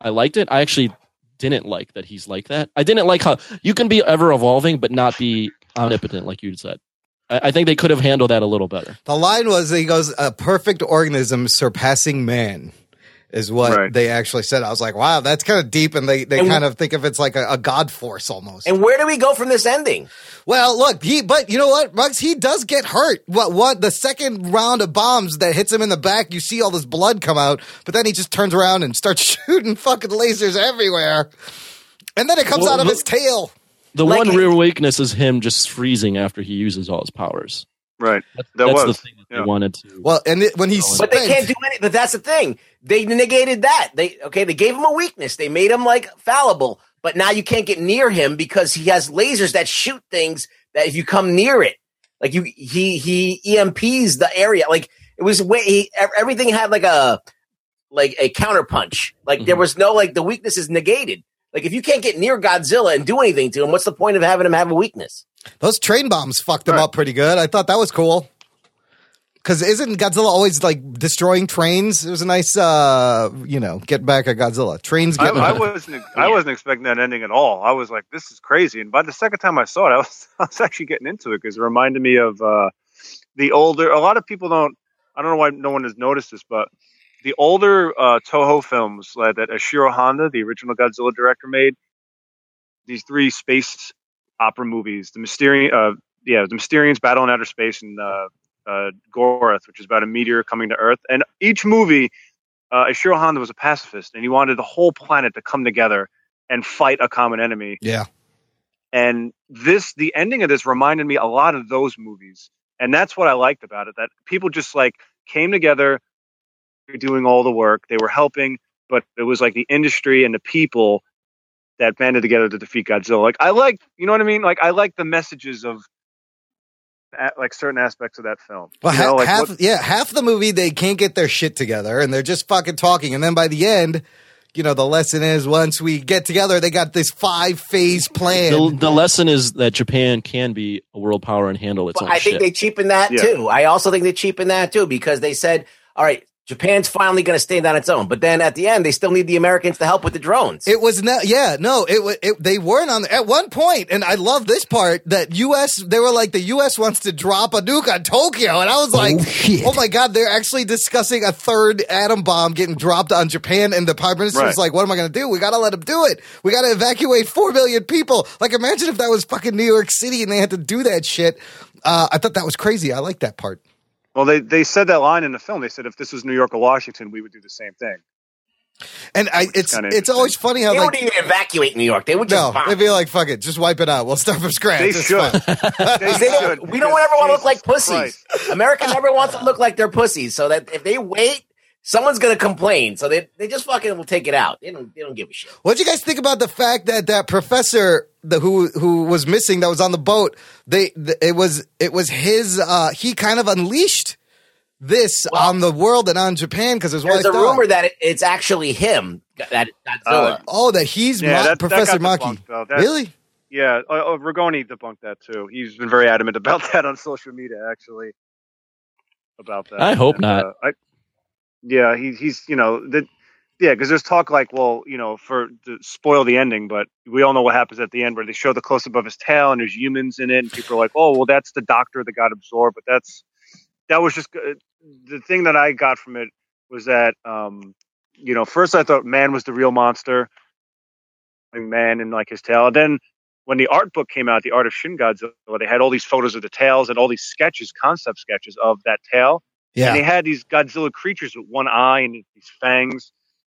I liked it. I actually didn't like that he's like that. I didn't like how you can be ever evolving but not be omnipotent, like you said. I, I think they could have handled that a little better. The line was he goes a perfect organism surpassing man is what Right. they actually said. I was like, wow, that's kind of deep, and they they And- kind of think of it's like a, a god force almost. And where do we go from this ending? Well, look, he but you know what, Bugs, he does get hurt. What what the second round of bombs that hits him in the back, you see all this blood come out, but then he just turns around and starts shooting fucking lasers everywhere. And then it comes Well, out of the- his tail. The Like- one real weakness is him just freezing after he uses all his powers. Right. That's, That that's was. the thing that yeah. they wanted to. Well, and it, when he But they can't do any. But that's the thing. They negated that. They okay. They gave him a weakness. They made him like fallible. But now you can't get near him because he has lasers that shoot things that if you come near it, like you, he he EMPs the area. Like it was way. He, everything had like a like a counterpunch. Like there Mhm. was no like the weakness is negated. Like if you can't get near Godzilla and do anything to him, what's the point of having him have a weakness? Those train bombs fucked him Right. up pretty good. I thought that was cool. Because isn't Godzilla always like destroying trains? It was a nice, uh, you know, get back at Godzilla. Trains I, getting. I wasn't. I wasn't expecting that ending at all. I was like, "This is crazy." And by the second time I saw it, I was, I was actually getting into it because it reminded me of uh, the older. A lot of people don't. I don't know why no one has noticed this, but the older uh, Toho films uh, that Ishiro Honda, the original Godzilla director, made. These three space opera movies: the Mysterium, uh, yeah, the Mysterians battle in outer space and uh, uh, Gorath, which is about a meteor coming to Earth. And each movie, uh, Ishiro Honda was a pacifist, and he wanted the whole planet to come together and fight a common enemy. Yeah. And this, the ending of this reminded me a lot of those movies. And that's what I liked about it. That people just like came together, doing all the work. They were helping, but it was like the industry and the people that banded together to defeat Godzilla. Like I like, you know what I mean? Like I like the messages of a- like certain aspects of that film. Well, you know, like half what- yeah, half the movie they can't get their shit together and they're just fucking talking, and then by the end, you know, the lesson is once we get together, they got this five phase plan. The, the lesson is that Japan can be a world power and handle its But own I think shit. they cheapen that Yeah. too. I also think they cheapen that too because they said, all right, Japan's finally going to stand on its own. But then at the end, they still need the Americans to help with the drones. It was not, yeah, no, it, wa- it they weren't on at one point, and I love this part that U.S. They were like the U.S. wants to drop a nuke on Tokyo, and I was like, oh, my god, they're actually discussing a third atom bomb getting dropped on Japan, and the prime minister was like, what am I going to do? We got to let them do it. We got to evacuate four million people. Like, imagine if that was fucking New York City and they had to do that shit. Uh, I thought that was crazy. I like that part. Well, they they said that line in the film. They said if this was New York or Washington, we would do the same thing. And I, it's it's always funny how they like wouldn't even evacuate New York. They would just no, bomb. they'd be like, fuck it, just wipe it out. We'll start from scratch. They It's should. They They should, don't, we don't because ever want to look like pussies. Christ. America never wants to look like they're pussies. So that if they wait, someone's going to complain. So they, they just fucking will take it out. They don't, they don't give a shit. What'd you guys think about the fact that that professor the who who was missing that was on the boat? They th- it was it was his. uh He kind of unleashed this on the world and on Japan because his wife. There's a died. rumor that it, it's actually him, that Godzilla. oh, that he's Yeah, Ma- that- that Professor got Maki. debunked. That- Really? Yeah, uh, uh, Ragone debunked that too. He's been very adamant about that on social media, actually. About that, I hope And, not. uh, I, yeah, he, he's you know that. Yeah, because there's talk like, well, you know, for to spoil the ending, but we all know what happens at the end where they show the close up of his tail and there's humans in it, and people are like, oh, well, that's the doctor that got absorbed, but that's that was just uh, the thing that I got from it was that, um, you know, first I thought man was the real monster, like man and like his tail. And then when the art book came out, the art of Shin Godzilla, they had all these photos of the tails and all these sketches, concept sketches of that tail. Yeah. And they had these Godzilla creatures with one eye and these fangs.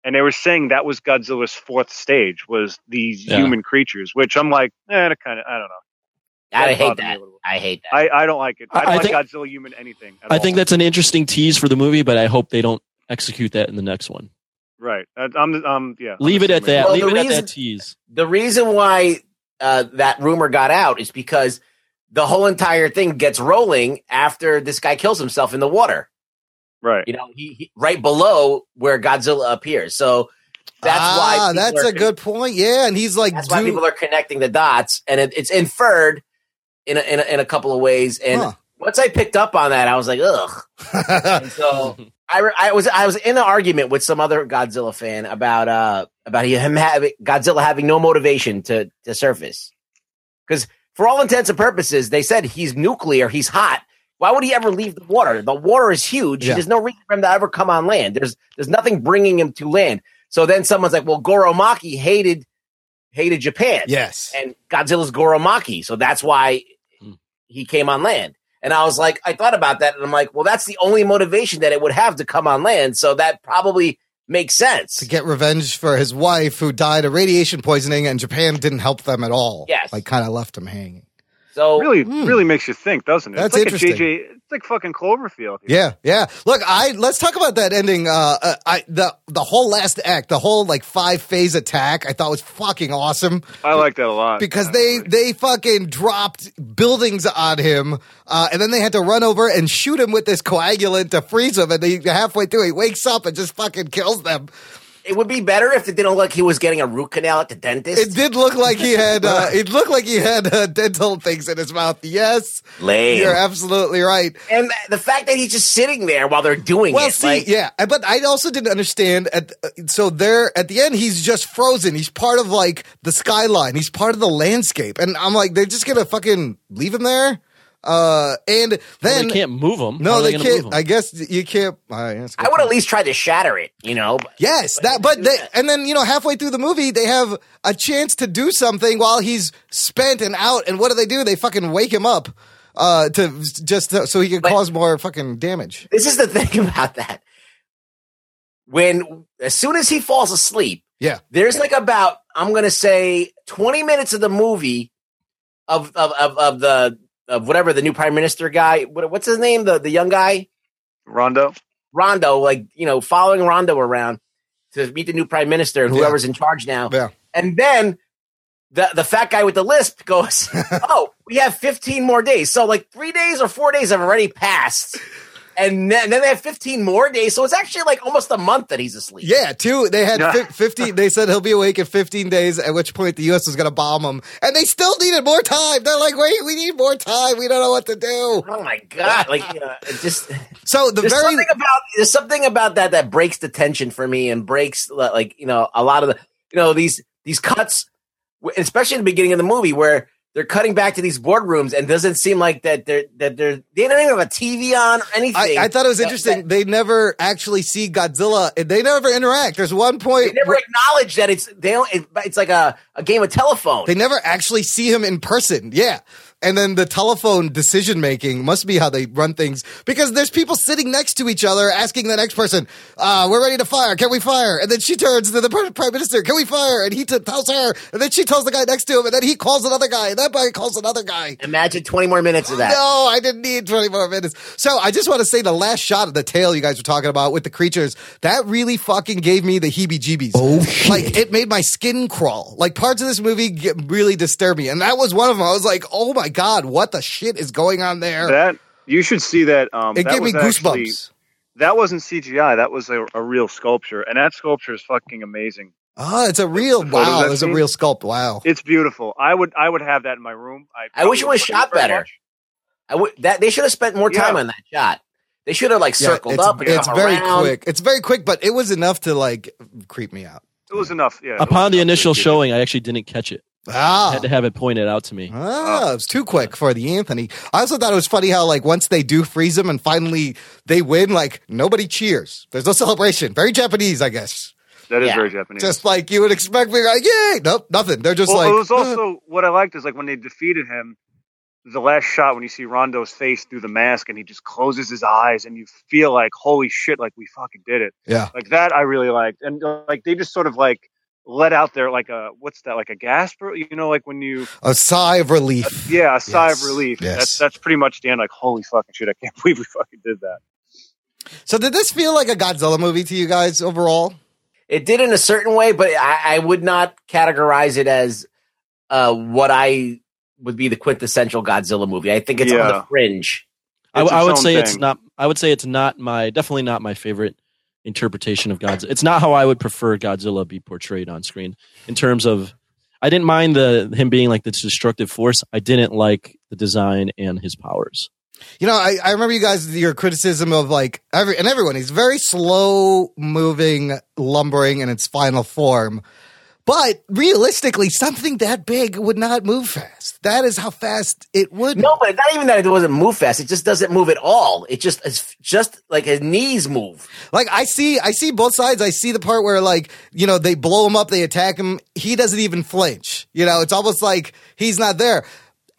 And they were saying that was Godzilla's fourth stage was these Yeah. human creatures, which I'm like, eh, kind of, I don't know. I That hate bothered me that. I hate that. I, I don't like it. I I- don't I like think- Godzilla human anything. At I all. think that's an interesting tease for the movie, but I hope they don't execute that in the next one. right. I, I'm, I'm, yeah. I'm Leave it same at that. Well, Leave the it at reason- that tease. the reason why uh, that rumor got out is because the whole entire thing gets rolling after this guy kills himself in the water. Right. You know, he, he right below where Godzilla appears. So that's ah, why that's are a good point. Yeah, and he's like, That's why people are connecting the dots, and it, it's inferred in a, in a, in a couple of ways. And Huh. once I picked up on that, I was like, ugh. and so I, re- I was I was in an argument with some other Godzilla fan about uh about him having Godzilla having no motivation to to surface because for all intents and purposes, they said he's nuclear, he's hot. Why would he ever leave the water? The water is huge. Yeah. There's no reason for him to ever come on land. There's there's nothing bringing him to land. So then someone's like, well, Goro Maki hated hated Japan. yes, And Godzilla's Goro Maki. So that's why hmm. he came on land. And I was like, I thought about that and I'm like, well, that's the only motivation that it would have to come on land. So that probably makes sense. to get revenge for his wife who died of radiation poisoning, and Japan didn't help them at all. Yes. like kind of left him hanging. So really, really makes you think, doesn't it? That's it's like interesting. A JJ, it's like fucking Cloverfield. Yeah, yeah. Look, I let's talk about that ending. Uh, uh, I the the whole last act, the whole like five phase attack, I thought was fucking awesome I like that a lot. because they they fucking dropped buildings on him, uh, and then they had to run over and shoot him with this coagulant to freeze him, and they halfway through he wakes up and just fucking kills them. It would be better if it didn't look like he was getting a root canal at the dentist. It did look like he had. Uh, it looked like he had uh, dental things in his mouth. Yes, Lame. you're absolutely right. and the fact that he's just sitting there while they're doing Well, it. see, like, yeah, but I also didn't understand. At uh, so there at the end, he's just frozen. He's part of like the skyline. He's part of the landscape, and I'm like, they're just gonna fucking leave him there. Uh, and Well, then they can't move them. no, they, can't. I guess you can't. Uh, yeah, that's a I would at least try to shatter it, you know. but- Yes, that. But they, and then you know, halfway through the movie, they have a chance to do something while he's spent and out. And what do they do? They fucking wake him up. uh, to just to, so he can cause more fucking damage. This is the thing about that. When as soon as he falls asleep, Yeah. there's like about I'm gonna say 20 minutes of the movie of of of, of the of whatever the new prime minister guy. What, what's his name? The the young guy, Rando. Rando. Like you know, following Rando around to meet the new prime minister and Yeah. whoever's in charge now. Yeah. And then the the fat guy with the lisp goes, "Oh, we have 15 more days." So like three days or four days have already passed, and then, then they have 15 more days. So it's actually like almost a month that he's asleep. Yeah, two. They had Yeah. fif- 15. They said he'll be awake in 15 days, at which point the U.S. was going to bomb him. And they still needed more time. They're like, wait, we need more time. We don't know what to do. Oh my god! Like uh, it just So the there's very something about there's something about that that breaks the tension for me and breaks like you know a lot of the you know these these cuts, especially in the beginning of the movie where they're cutting back to these boardrooms and doesn't seem like that they're that they're they don't even have a TV on or anything. I, I thought it was That- interesting. they never actually see Godzilla. and They never interact. There's one point They never where acknowledge that it's they don't. It, it's like a, a game of telephone. they never actually see him in person. Yeah. And then the telephone decision making must be how they run things because there's people sitting next to each other asking the next person, uh, we're ready to fire. Can we fire? And then she turns to the prime minister, can we fire? And he t- tells her, and then she tells the guy next to him, and then he calls another guy, and that guy calls another guy. Imagine 20 more minutes of that. No, I didn't need 20 more minutes. So I just want to say the last shot of the tail you guys were talking about with the creatures, that really fucking gave me the heebie jeebies. Oh, shit. Like it made my skin crawl. Like parts of this movie get, really disturb me. And that was one of them. I was like, oh my God, what the shit is going on there? That you should see that. Um, it that gave me was actually- goosebumps. that wasn't CGI. That was a, a real sculpture, and that sculpture is fucking amazing. Oh, it's a real, The photos wow, it's a real sculpt. Wow. It's beautiful. I would I would have that in my room. I, I wish it was shot better. much. I would that they should have spent more time Yeah. on that shot. They should have like Yeah, circled it's, up. And it's come very around. quick. It's very quick, but it was enough to like creep me out. It was enough. Yeah. Upon the initial showing, I actually didn't catch it. Ah. I had to have it pointed out to me. Ah, it was too quick for the Anthony. I also thought it was funny how, like, once they do freeze him and finally they win, like, nobody cheers. There's no celebration. Very Japanese, I guess. That is Yeah. very Japanese. Just like you would expect me, like, yay! Nope, nothing. They're just well, like, it was "Uh." also what I liked is like when they defeated him. The last shot when you see Rando's face through the mask and he just closes his eyes and you feel like holy shit, like we fucking did it. yeah. Like that, I really liked, and like they just sort of like let out there like a what's that like a gasp, or, you know, like when you A sigh of relief. yeah a sigh Yes, of relief. yes. That's that's pretty much the end. Like holy fucking shit, I can't believe we fucking did that. So, did this feel like a Godzilla movie to you guys overall? It did in a certain way, but I, I would not categorize it as uh, what I would be the quintessential Godzilla movie. I think it's on the fringe. I, It's I its would own say it's not. I would say it's not my definitely not my favorite interpretation of Godzilla. It's not how I would prefer Godzilla be portrayed on screen in terms of. I didn't mind the him being like this destructive force. I didn't like the design and his powers. You know, I, I remember you guys your criticism of like every and everyone. He's very slow moving, lumbering in its final form. But realistically, something that big would not move fast. That is how fast it would. No, but not even that it doesn't move fast. It just doesn't move at all. It just it's just like his knees move. Like I see, I see both sides. I see the part where like you know they blow him up, they attack him. He doesn't even flinch. You know, it's almost like he's not there.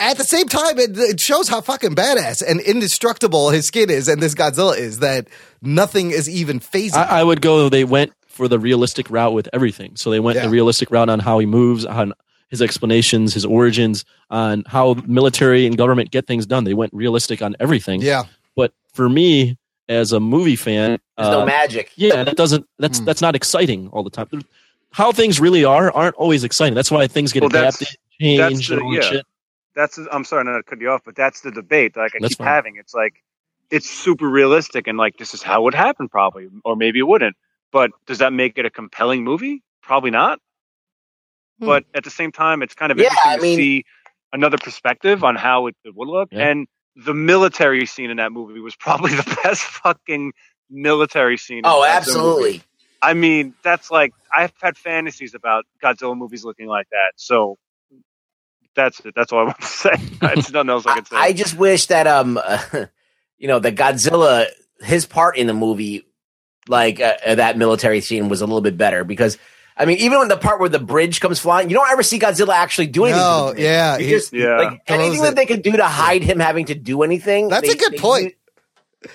At the same time, it, it shows how fucking badass and indestructible his skin is, and this Godzilla is. That nothing is even phasing. I, I would go. They went for the realistic route with everything. So they went Yeah. the realistic route on how he moves, on his explanations, his origins, on how military and government get things done. They went realistic on everything. yeah, But for me, as a movie fan, There's no uh, magic. Yeah, that doesn't. That's that's not exciting all the time. How things really are aren't always exciting. That's why things get Well, adapted, that's changed, the- and all yeah. shit. That's I'm sorry not to cut you off, but that's the debate. Like I That's keep fine. having. It's like it's super realistic and like this is how it would happen probably, or maybe it wouldn't. But does that make it a compelling movie? Probably not. But at the same time, it's kind of Hmm. Yeah, interesting I mean- to see another perspective on how it would look. Yeah. And the military scene in that movie was probably the best fucking military scene. Oh, absolutely. I mean, that's like I've had fantasies about Godzilla movies looking like that. So that's it. That's all I want to say. There's nothing else I can say. I just wish that um, you know, the Godzilla his part in the movie, like uh, uh, that military scene, was a little bit better because I mean, even when the part where the bridge comes flying, you don't ever see Godzilla actually do anything. No, the yeah, he- just, Yeah. like anything Throws that they could do to hide him having to do anything. That's they- a good they point.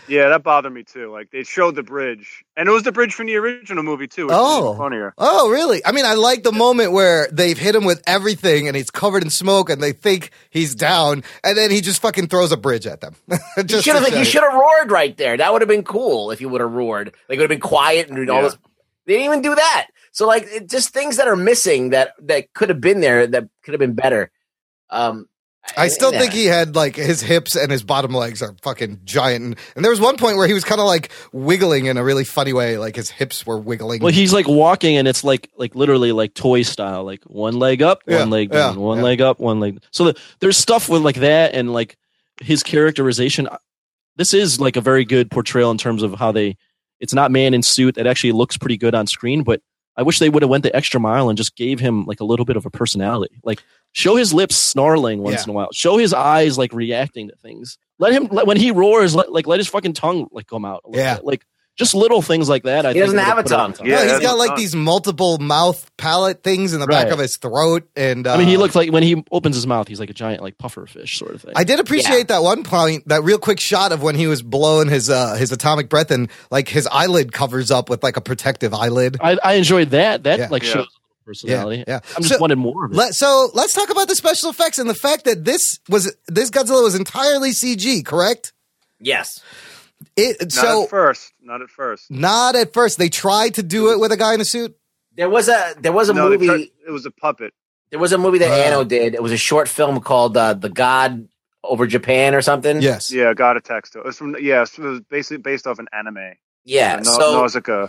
Yeah, that bothered me too. Like they showed the bridge, and it was the bridge from the original movie too. Which Oh. is funnier. Oh, really? I mean, I like the moment where they've hit him with everything and he's covered in smoke and they think he's down and then he just fucking throws a bridge at them. You Just should have you should have roared right there. That would have been cool if you would have roared. Like it would have been quiet and all Yeah. this. They didn't even do that. So like it, just things that are missing that that could have been there that could have been better. Um, I still yeah. think he had like his hips and his bottom legs are fucking giant. And, and there was one point where he was kind of like wiggling in a really funny way, like his hips were wiggling. Well, he's like walking, and it's like like literally like toy style, like one leg up, Yeah, one leg yeah, down, one yeah. leg up, one leg. So the, there's stuff with like that, and like his characterization. This is like a very good portrayal in terms of how they. It's not man in suit. It actually looks pretty good on screen, but I wish they would have went the extra mile and just gave him like a little bit of a personality. Like show his lips snarling once Yeah. in a while. Show his eyes like reacting to things. Let him let, when he roars, let, like let his fucking tongue like come out. a little Yeah. bit. like just little things like that. I He think doesn't would've have a put it on tongue. top. Yeah, no, he's that's got like fun. these multiple mouth palate things in the back of his throat. And uh, I mean, he looks like when he opens his mouth, he's like a giant like puffer fish sort of thing. I did appreciate that one point, that real quick shot of when he was blowing his uh, his atomic breath and like his eyelid covers up with like a protective eyelid. I, I enjoyed that. That Yeah. like Yeah. shows a little personality. Yeah, yeah. I'm just So- wanted more of it. Let, so let's talk about the special effects and the fact that this was this Godzilla was entirely CG, correct? yes. It Not so at first. Not at first. not at first. They tried to do it with a guy in a suit. There was a there was a no, movie. tried- it was a puppet. There was a movie that Uh. Anno did. It was a short film called uh, "The God Over Japan" or something. Yes. Yeah, God attacks to. It was from. Yeah, it was basically based off an anime. yeah. Uh, so Nausicaa.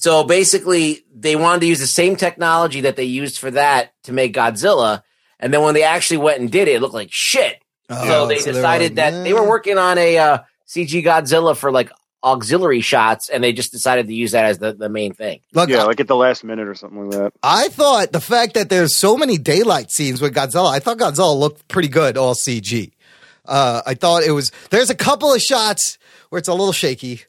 So basically, they wanted to use the same technology that they used for that to make Godzilla, and then when they actually went and did it, it looked like shit. so Oh, they so they were decided like, that they were working on a uh, CG Godzilla for like auxiliary shots, and they just decided to use that as the, the main thing. Look, Yeah, like at the last minute or something like that. I thought the fact that there's so many daylight scenes with Godzilla, I thought Godzilla looked pretty good, all CG. Uh, I thought it was. There's a couple of shots where it's a little shaky,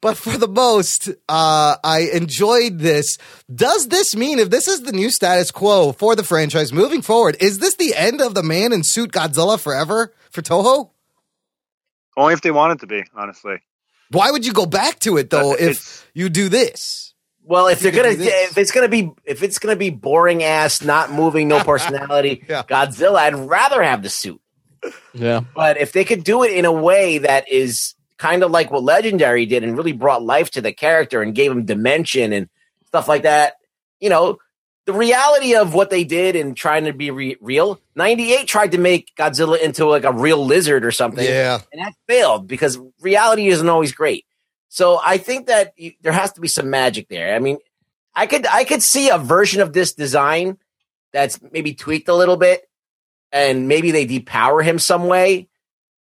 but for the most, uh, I enjoyed this. Does this mean if this is the new status quo for the franchise moving forward, is this the end of the man in suit Godzilla forever for Toho? Only if they want it to be, honestly. Why would you go back to it though Uh, if you do this? Well, if they're gonna, if it's gonna be, if it's gonna be boring ass, not moving, no personality, Yeah. Godzilla, I'd rather have the suit. yeah. But if they could do it in a way that is kind of like what Legendary did and really brought life to the character and gave him dimension and stuff like that, you know, the reality of what they did and trying to be re- real. 98 tried to make Godzilla into like a real lizard or something. Yeah. And that failed because reality isn't always great. So I think that you, there has to be some magic there. I mean, I could I could see a version of this design that's maybe tweaked a little bit and maybe they depower him some way.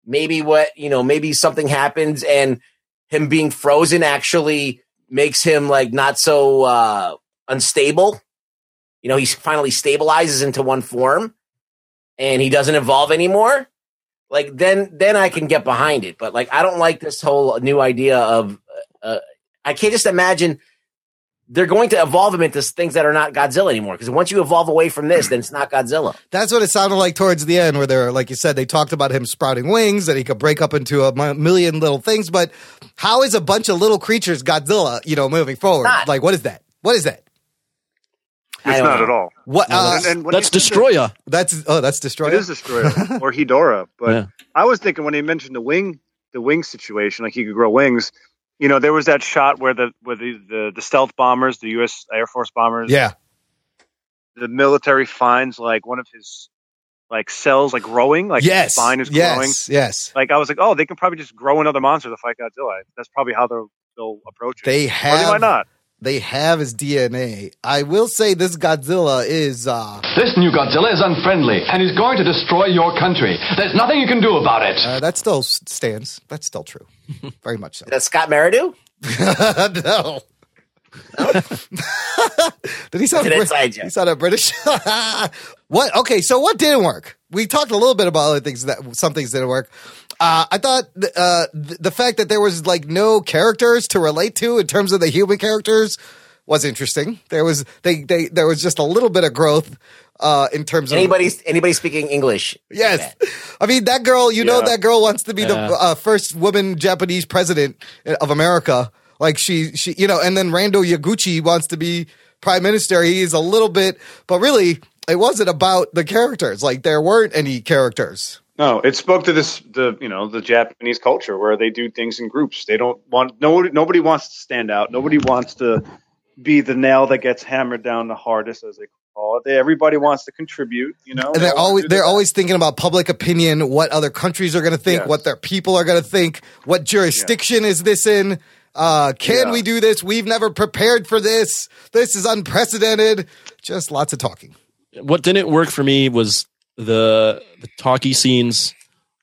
Maybe what, you know, maybe something happens and him being frozen actually makes him like not so uh unstable. You know, he finally stabilizes into one form and he doesn't evolve anymore. Like then then I can get behind it. But like I don't like this whole new idea of uh, I can't just imagine they're going to evolve him into things that are not Godzilla anymore. Because once you evolve away from this, then it's not Godzilla. That's what it sounded like towards the end, where they're like you said, they talked about him sprouting wings that he could break up into a million little things. But how is a bunch of little creatures Godzilla? You know, moving forward, Not. like what is that? What is that? It's don't know. at all. What? Uh, And- and when That's they said Destroyer. that's oh, that's destroyer. It is Destroyer or Hedorah. But Yeah. I was thinking when he mentioned the wing, the wing situation, like he could grow wings. You know, there was that shot where the where the the, the stealth bombers, the U.S. Air Force bombers, Yeah, the military finds like one of his like cells like growing, like his spine is growing. yes, yes. Like I was like, oh, they can probably just grow another monster to fight Godzilla. That's probably how they'll they'll approach it. They or they have. might not. They have his DNA. I will say this Godzilla is. uh This new Godzilla is unfriendly and is going to destroy your country. There's nothing you can do about it. uh, That still stands. That's still true. Very much so. Is that Scott Meridew? no. Did he sound It's an Brit- inside. He sounded British. what? Okay, so what didn't work? We talked a little bit about other things that some things didn't work. Uh, I thought th- uh, th- the fact that there was like no characters to relate to in terms of the human characters was interesting. There was they they there was just a little bit of growth uh, in terms of Anybody anybody speaking English? Yes, I mean that girl. You know that girl wants to be Yeah. the uh, first woman Japanese president of America. Like she, she, you know, and then Rando Yaguchi wants to be prime minister. He's a little bit, but really, it wasn't about the characters. Like there weren't any characters. No, it spoke to this the you know the Japanese culture where they do things in groups. They don't want nobody nobody wants to stand out. Nobody wants to be the nail that gets hammered down the hardest, as they call it. They, everybody wants to contribute. You know, And they're always they're always thinking about public opinion, what other countries are going to think, Yes. what their people are going to think, what jurisdiction is this in? Uh, can Yeah. we do this? We've never prepared for this. This is unprecedented. Just lots of talking. what didn't work for me was the the talky scenes,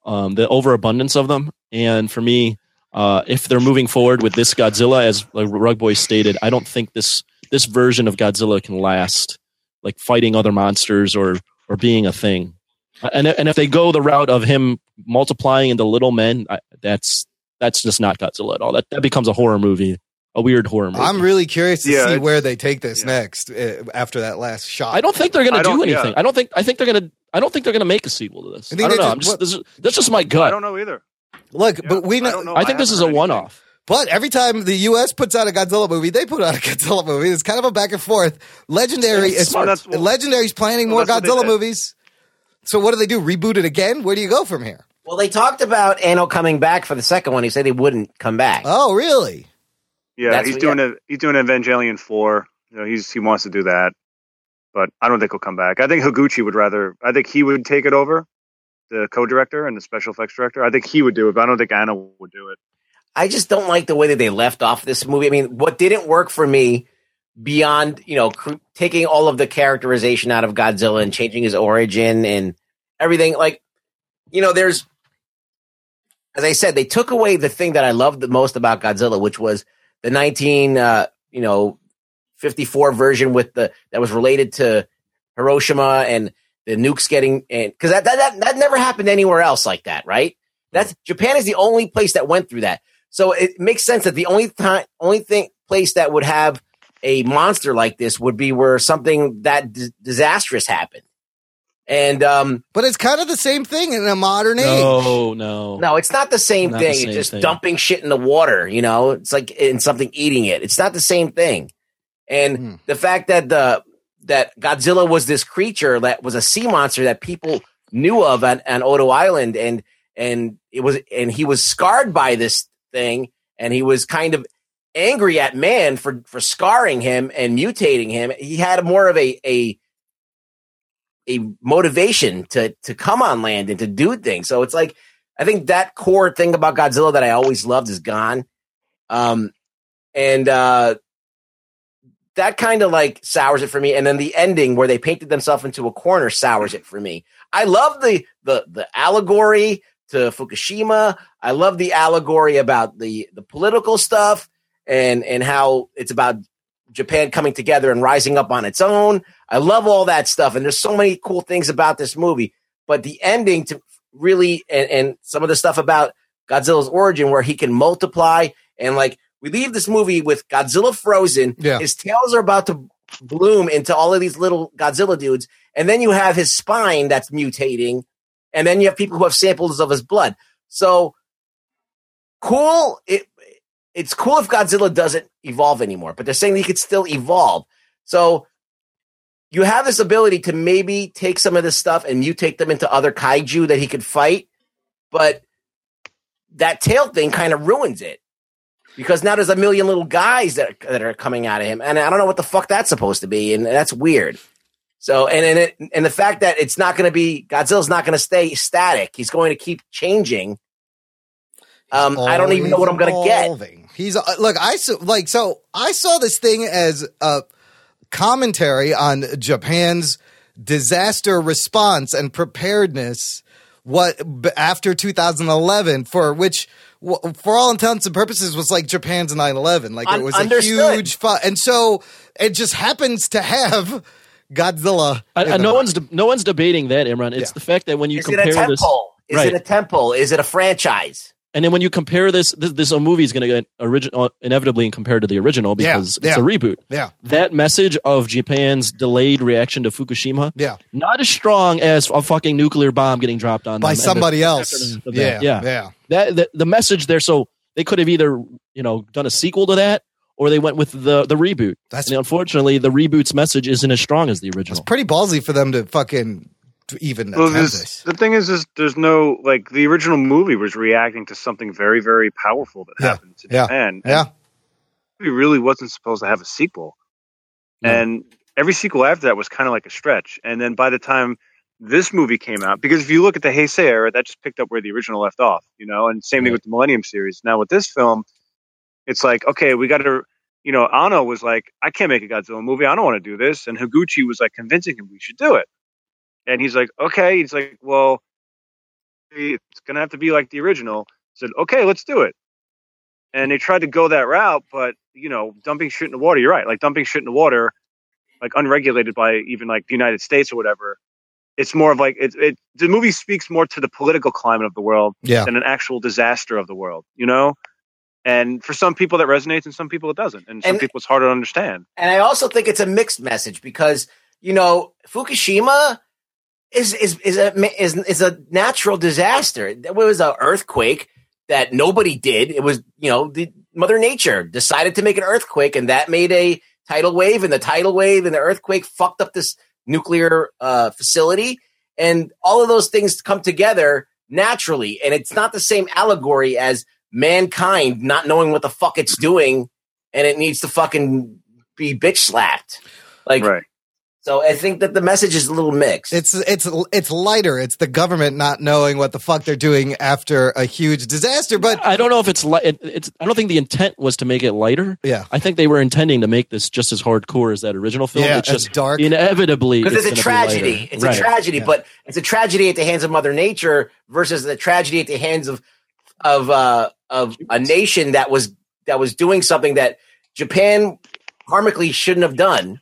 um, the overabundance of them, and for me, uh, if they're moving forward with this Godzilla, as like Rug Boy stated, I don't think this this version of Godzilla can last, like fighting other monsters or or being a thing. And and if they go the route of him multiplying into little men, I, that's that's just not Godzilla at all. That that becomes a horror movie, a weird horror movie. I'm really curious to Yeah, see where they take this next uh, after that last shot. I don't think they're going to do anything. yeah. I don't think. I think they're going to. I don't think they're going to make a sequel to this. I I, don't know. just- I'm just, this is, that's just my gut. I don't know either. Look, but we know. I think this is a one-off. But every time the U.S. puts out a Godzilla movie, they put out a Godzilla movie. It's kind of a back and forth. Legendary is smart. That's what- Legendary's planning Well, more that's what they Godzilla movies. So what do they do? Reboot it again? Where do you go from here? Well, they talked about Anno coming back for the second one. He said he wouldn't come back. Oh, really? Yeah, That's he's doing a he's doing Evangelion four. You know, he's he wants to do that, but I don't think he'll come back. I think Higuchi would rather. I think he would take it over, the co-director and the special effects director. I think he would do it, but I don't think Anno would do it. I just don't like the way that they left off this movie. I mean, what didn't work for me beyond, you know, cr- taking all of the characterization out of Godzilla and changing his origin and everything, like, you know, there's, as I said, they took away the thing that I loved the most about Godzilla, which was the 19, uh, you know, 54 version with the, that was related to Hiroshima and the nukes getting, and because that, that, that, that never happened anywhere else like that, right? That's Japan is the only place that went through that. So it makes sense that the only time, only thing, place that would have a monster like this would be where something that dis- disastrous happened. And um, but it's kind of the same thing in a modern age. No, no, no, it's not the same Not the thing. same it's just thing. dumping shit in the water. You know, it's like in something eating it. It's not the same thing. And Hmm. the fact that the that Godzilla was this creature that was a sea monster that people knew of on, on Odo Island, and and it was and he was scarred by this thing, and he was kind of angry at man for for scarring him and mutating him. He had more of a a a motivation to to come on land and to do things. So it's like I think that core thing about Godzilla that I always loved is gone. Um and uh that kind of like sours it for me. And then the ending where they painted themselves into a corner sours it for me. I love the the the allegory to Fukushima. I love the allegory about the the political stuff and and how it's about Japan coming together and rising up on its own. I love all that stuff, and there's so many cool things about this movie. But the ending to really and, and some of the stuff about Godzilla's origin, where he can multiply and like we leave this movie with Godzilla frozen. Yeah. His tails are about to bloom into all of these little Godzilla dudes, and then you have his spine that's mutating, and then you have people who have samples of his blood. So cool. It it's cool if Godzilla doesn't evolve anymore, but they're saying he could still evolve. So you have this ability to maybe take some of this stuff and mutate them into other kaiju that he could fight, but that tail thing kind of ruins it because now there's a million little guys that that are coming out of him, and I don't know what the fuck that's supposed to be, and that's weird. So, and and, it, and the fact that it's not going to be Godzilla's not going to stay static; he's going to keep changing. Um, I don't even know what I'm going to get. He's uh, look. I saw like so. I saw this thing as a commentary on Japan's disaster response and preparedness. What after 2011, for which, for all intents and purposes, was like Japan's 9/11. Like it was understood. a huge, fu- and so it just happens to have Godzilla. I, I, no one's de- no one's debating that, Imran. It's Yeah. the fact that when you Is it compare a this, temple? Is right? it a temple? Is it a franchise? And then when you compare this, this, this movie is going to get original uh, inevitably compared to the original Yeah, because it's yeah. a reboot. Yeah. That message of Japan's delayed reaction to Fukushima, Yeah. not as strong as a fucking nuclear bomb getting dropped on By them and the somebody else. Yeah, yeah, yeah. That the, the message there. So they could have either you know done a sequel to that, or they went with the the reboot. That's- and unfortunately the reboot's message isn't as strong as the original. It's pretty ballsy for them to fucking to even Well, attempt this, the thing is, is there's no like the original movie was reacting to something very, very powerful that Yeah, happened to yeah, Japan. yeah. it really wasn't supposed to have a sequel, and every sequel after that was kind of like a stretch. And then by the time this movie came out, because if you look at the Heisei era, that just picked up where the original left off, you know. And same thing with the Millennium series. Now with this film, it's like okay, we got to. You know, Anno was like, I can't make a Godzilla movie. I don't want to do this. And Higuchi was like convincing him we should do it. And he's like, okay. He's like, well, it's going to have to be like the original. I said, okay, let's do it. And they tried to go that route, but, you know, dumping shit in the water, you're right. Like dumping shit in the water, like unregulated by even like the United States or whatever. It's more of like, it, it, the movie speaks more to the political climate of the world Yeah. than an actual disaster of the world, you know? And for some people that resonates and some people it doesn't. And some And- people it's harder to understand. And I also think it's a mixed message because you know Fukushima is is is a is, is a natural disaster. There was an earthquake that nobody did. It was you know the Mother Nature decided to make an earthquake, and that made a tidal wave, and the tidal wave and the earthquake fucked up this nuclear uh, facility, and all of those things come together naturally. And it's not the same allegory as mankind not knowing what the fuck it's doing, and it needs to fucking be bitch slapped. Like, so I think that the message is a little mixed. It's it's it's lighter. It's the government not knowing what the fuck they're doing after a huge disaster. But I don't know if it's li- it, it's. I don't think the intent was to make it lighter. Yeah. I think they were intending to make this just as hardcore as that original film. Yeah, it's as just dark. Inevitably, because it's, a tragedy. It's Right. a tragedy, but it's a tragedy at the hands of Mother Nature versus the tragedy at the hands of of uh, of a nation that was that was doing something that Japan karmically shouldn't have done,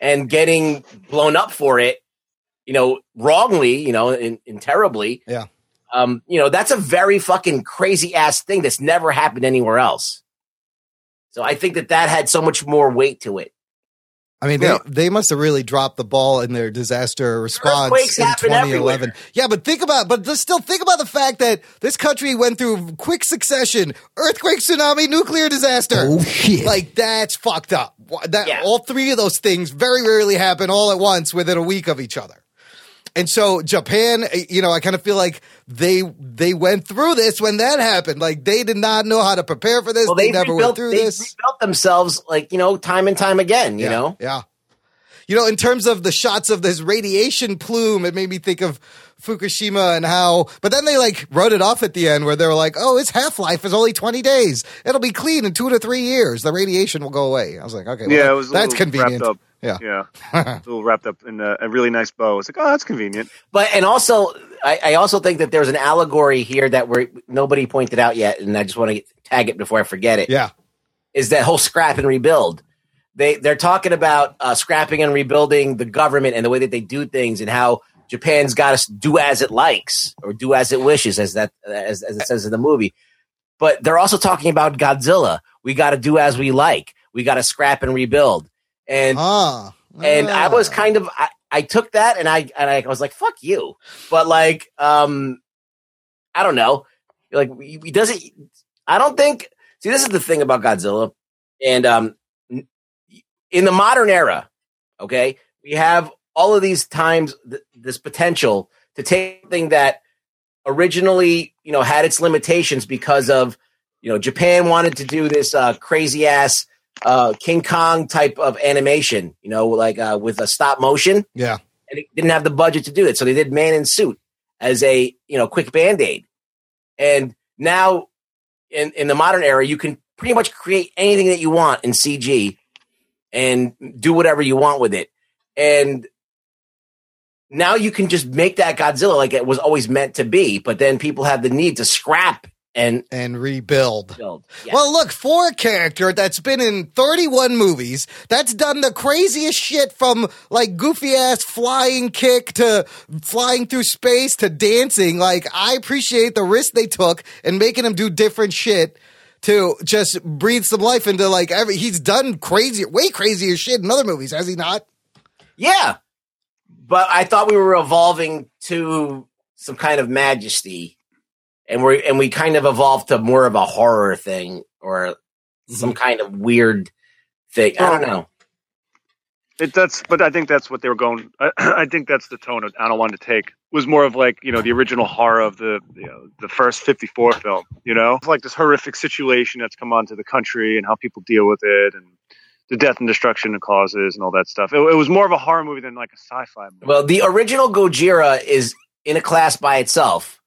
and getting blown up for it, you know, wrongly, you know, and, and terribly. Yeah. Um, you know, that's a very fucking crazy ass thing that's never happened anywhere else. So I think that that had so much more weight to it. I mean, they, they must have really dropped the ball in their disaster response Earthquakes in happen 2011. Yeah, but think about, but just still think about the fact that this country went through quick succession: earthquake, tsunami, nuclear disaster. Oh, shit. Like that's fucked up. Wha- That all three of those things very rarely happen all at once within a week of each other. And so Japan, eh, you know, I kind of feel like they they went through this when that happened. Like they did not know how to prepare for this. Well, they they never rebuilt, went through this. they this. rebuilt themselves like you know time and time again. You Yeah, know, Yeah. You know, in terms of the shots of this radiation plume, it made me think of Fukushima and how, but then they like wrote it off at the end where they were like, oh, its half life is only 20 days. It'll be clean in two to three years. The radiation will go away. I was like, okay, well, yeah, it was that's convenient. Wrapped up. Yeah. Yeah. a little wrapped up in a, a really nice bow. It's like, oh, that's convenient. but and also I, I also think that there's an allegory here that we're nobody pointed out yet, and I just want to tag it before I forget it. Yeah, is that whole scrap and rebuild. They they're talking about uh, scrapping and rebuilding the government and the way that they do things and how Japan's got to do as it likes or do as it wishes, as that as, as it says in the movie. But they're also talking about Godzilla. We got to do as we like. We got to scrap and rebuild. And Ah. and I was kind of I, I took that and I and I was like fuck you. But like um I don't know. Like he he doesn't I don't think see this is the thing about Godzilla and um in the modern era, okay? We have all of these times th- this potential to take something that originally, you know, had its limitations because of you know, Japan wanted to do this uh, crazy ass uh, King Kong type of animation, you know, like uh, with a stop motion, Yeah. and it didn't have the budget to do it, so they did Man in Suit as a you know quick band aid. And now, in in the modern era, you can pretty much create anything that you want in CG and do whatever you want with it. And now you can just make that Godzilla like it was always meant to be, but then people have the need to scrap and and rebuild. Build. Well, look, for a character that's been in 31 movies, that's done the craziest shit from like goofy ass flying kick to flying through space to dancing. Like, I appreciate the risk they took and making him do different shit to just breathe some life into like every. He's done crazy, way crazier shit in other movies, has he not? Yeah. But I thought we were evolving to some kind of majesty. And we and we kind of evolved to more of a horror thing or mm-hmm. some kind of weird thing. I don't know. It, that's, but I think that's what they were going. I, I think that's the tone of I don't want to take was more of like you know the original horror of the you know, the first fifty four film. You know, It's like this horrific situation that's come onto the country and how people deal with it and the death and destruction it causes and all that stuff. It, it was more of a horror movie than like a sci-fi movie. Well, the original Gojira is in a class by itself.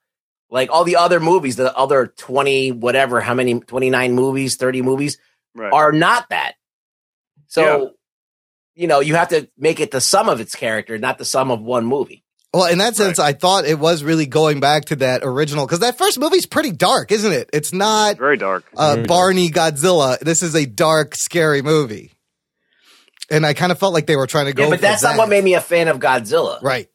Like all the other movies, the other 20, whatever, how many, 29 movies, 30 movies Right. are not that. So, Yeah. you know, you have to make it the sum of its character, not the sum of one movie. Well, in that sense, I thought it was really going back to that original because that first movie's pretty dark, isn't it? It's not very dark. Uh, Barney Godzilla. This is a dark, scary movie, and I kind of felt like they were trying to go. Yeah, but for that's that. not what made me a fan of Godzilla. Right.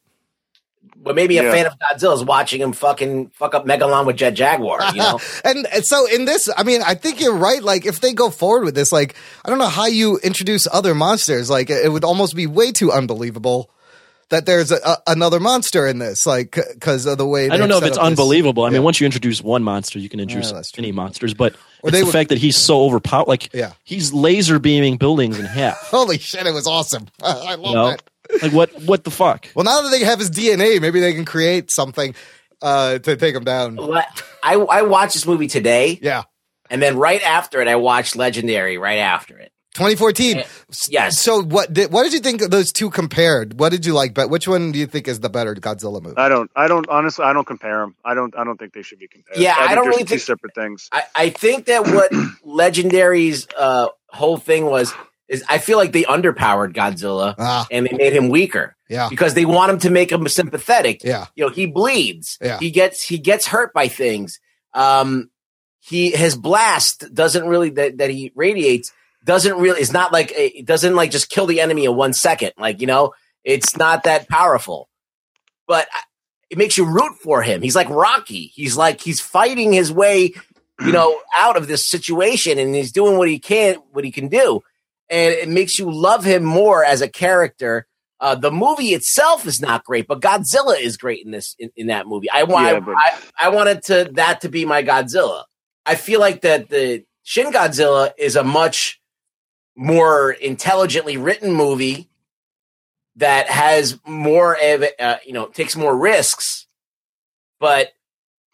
What made me a Yeah. fan of Godzilla is watching him fucking fuck up Megalon with Jet Jaguar, you know? and, and so in this, I mean, I think you're right. Like, if they go forward with this, like, I don't know how you introduce other monsters. Like, it would almost be way too unbelievable that there's a, a, another monster in this, like, because of the way I don't know if it's up this- unbelievable. I mean, once you introduce one monster, you can introduce that's any monsters. But Or it's the would- fact that he's so overpowered. Like, Yeah. he's laser beaming buildings in half. Holy shit, it was awesome. I love You know? that. Like what? What the fuck? Well, now that they have his DNA, maybe they can create something uh, to take him down. I, I watched this movie today. Yeah. And then right after it, I watched Legendary right after it. 2014. Yes. So what did what did you think of those two compared? What did you like? But which one do you think is the better Godzilla movie? I don't. I don't. Honestly, I don't compare them. I don't. I don't think they should be compared. Yeah, I think don't really two think- separate things. I, I think that what Legendary's uh, whole thing was is I feel like they underpowered Godzilla and they made him weaker. Ah. Yeah. Because they want him to make him sympathetic. Yeah. You know, he bleeds. Yeah. He gets he gets hurt by things. Um he his blast doesn't really that, that he radiates doesn't really it's not like it doesn't like just kill the enemy in one second. Like, you know, it's not that powerful. But it makes you root for him. He's like Rocky. He's like he's fighting his way, you know, out of this situation and he's doing what he can what he can do. And it makes you love him more as a character. Uh, the movie itself is not great, but Godzilla is great in this in, in that movie. I want Yeah, but- I, I wanted to that to be my Godzilla. I feel like that the Shin Godzilla is a much more intelligently written movie that has more of uh, you know takes more risks, but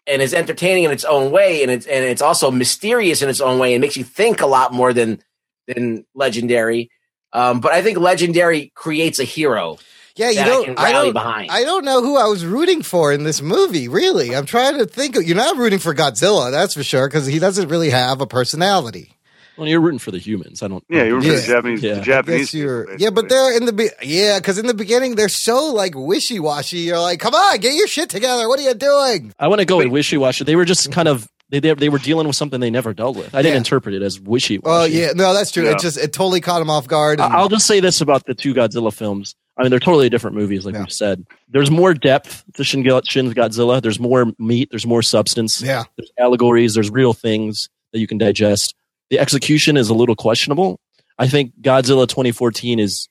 and is entertaining in its own way, and it's and it's also mysterious in its own way, and makes you think a lot more than than Legendary. Um, but I think Legendary creates a hero. Yeah, you that don't. I can I don't. behind. I don't know who I was rooting for in this movie. Really, I'm trying to think. Of, you're not rooting for Godzilla, that's for sure, because he doesn't really have a personality. Well, you're rooting for the humans. I don't. Yeah, you're rooting for the Japanese. Yeah. The Japanese. guess you're, yeah, but they're in the be- yeah, because in the beginning they're so like wishy washy. You're like, come on, get your shit together. What are you doing? I want to go with wishy washy. They were just kind of they, they they were dealing with something they never dealt with. I didn't Yeah. interpret it as wishy washy. Oh yeah, no, that's true. Yeah. It just it totally caught him off guard. and- I'll just say this about the two Godzilla films. I mean, they're totally different movies, like we said. There's more depth to Shin, Shin Godzilla. There's more meat. There's more substance. Yeah. There's allegories. There's real things that you can digest. The execution is a little questionable. I think Godzilla 2014 is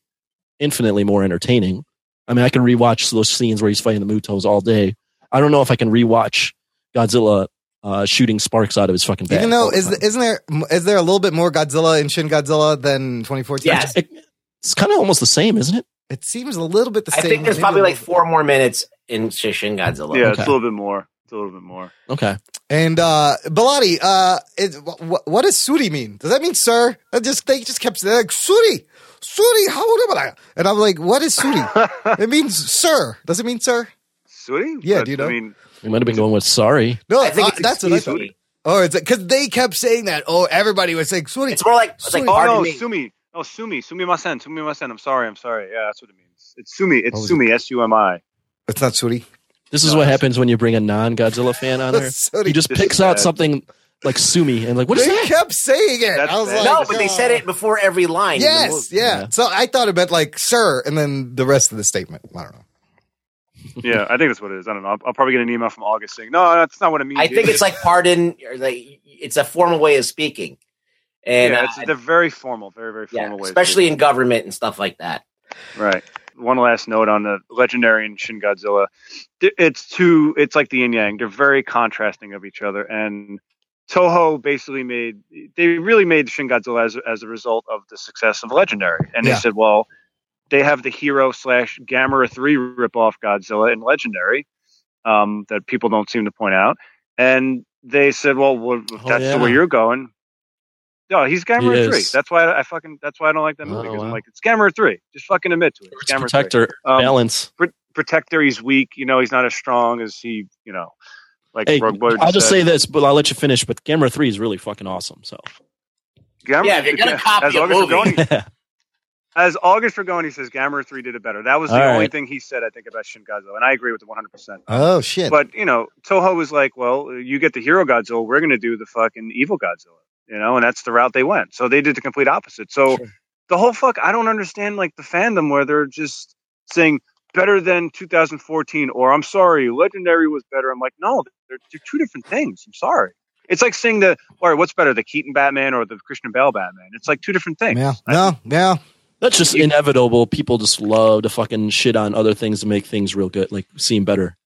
infinitely more entertaining. I mean, I can rewatch those scenes where he's fighting the MUTOs all day. I don't know if I can rewatch Godzilla uh, shooting sparks out of his fucking back. Even though all the is isn't there is there a little bit more Godzilla in Shin Godzilla than 2014? Yes. It- it's kind of almost the same, isn't it? It seems a little bit the same. I think there's maybe probably like little four more minutes in Shin Godzilla. Yeah, it's a little bit more. It's a little bit more. Okay. And uh Bellotti, uh it, wh- what does Suri mean? Does that mean sir? I just they just kept saying like Suri, Suri, how old am I? And I'm like, what is Suri? it means sir. Does it mean sir? Suri? Yeah, But, do you know? I mean, We might have been going with sorry. No, I think uh, it's that's what I excuse thought. me. Oh, it's because they kept saying that. Oh, everybody was saying Suri. It's more like it's like oh pardon no, me. Sumi. Oh, Sumi. Sumi Masen. Sumi Masen. I'm sorry. I'm sorry. Yeah, that's what it means. It's Sumi. It's What Sumi. S U M I. It's not Suri. This is what happens when you bring a non-Godzilla fan on there. So he just this picks out bad. something like Sumi and like, what is they that? kept saying it. I was like, no, but they "Oh." said it before every line. Yes, movie. yeah. So I thought it meant like "sir," and then the rest of the statement. I don't know. yeah, I think that's what it is. I don't know. I'll, I'll probably get an email from August saying, "No, that's not what it means." I think it's like pardon, or like it's a formal way of speaking, and yeah, uh, it's, they're very formal, very very yeah, formal ways. especially in government and stuff like that. Right. One last note on the legendary and Shin Godzilla. It's two. It's like the yin yang. They're very contrasting of each other, and Toho basically made. They really made Shin Godzilla as as a result of the success of Legendary, and Yeah. they said, well, they have the hero slash Gamera three ripoff Godzilla in Legendary, um, that people don't seem to point out, and they said, well, well if Oh, that's yeah. the way you're going. No, he's Gamera He three. is. That's why I, I fucking. That's why I don't like that movie. Oh, 'cause I'm like, it's Gamera three. Just fucking admit to it. It's Gamera Protector three. Um, balance. Pr- Protector, he's weak. You know, he's not as strong as he. You know, like Hey, Rogue I'll just said. say this, but I'll let you finish. But Gamera Three is really fucking awesome. So Gamera, Yeah, if you're gonna copy as a August movie. As August Ragone says, Gamera three did it better. That was the All only right. thing he said. I think about Shin Godzilla, and I agree with it 100. percent Oh shit! But you know, Toho was like, "Well, you get the hero Godzilla, we're going to do the fucking evil Godzilla," you know, and that's the route they went. So they did the complete opposite. So the whole fuck, I don't understand like the fandom where they're just saying better than 2014, or I'm sorry, Legendary was better. I'm like, no, they're, they're two different things. I'm sorry. It's like saying the, all right, what's better, the Keaton Batman or the Christian Bale Batman? It's like two different things. Yeah, no, yeah. That's just inevitable. People just love to fucking shit on other things to make things real good, like seem better.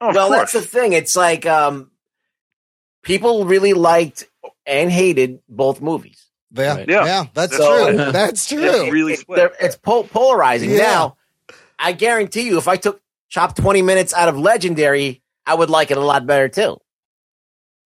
Oh, well, that's the thing. It's like um, people really liked and hated both movies. Yeah, Right. yeah, Yeah. that's So- true. That's It's true. really It- split. it's po- polarizing. Yeah. Now, I guarantee you, if I took chop twenty minutes out of Legendary, I would like it a lot better too.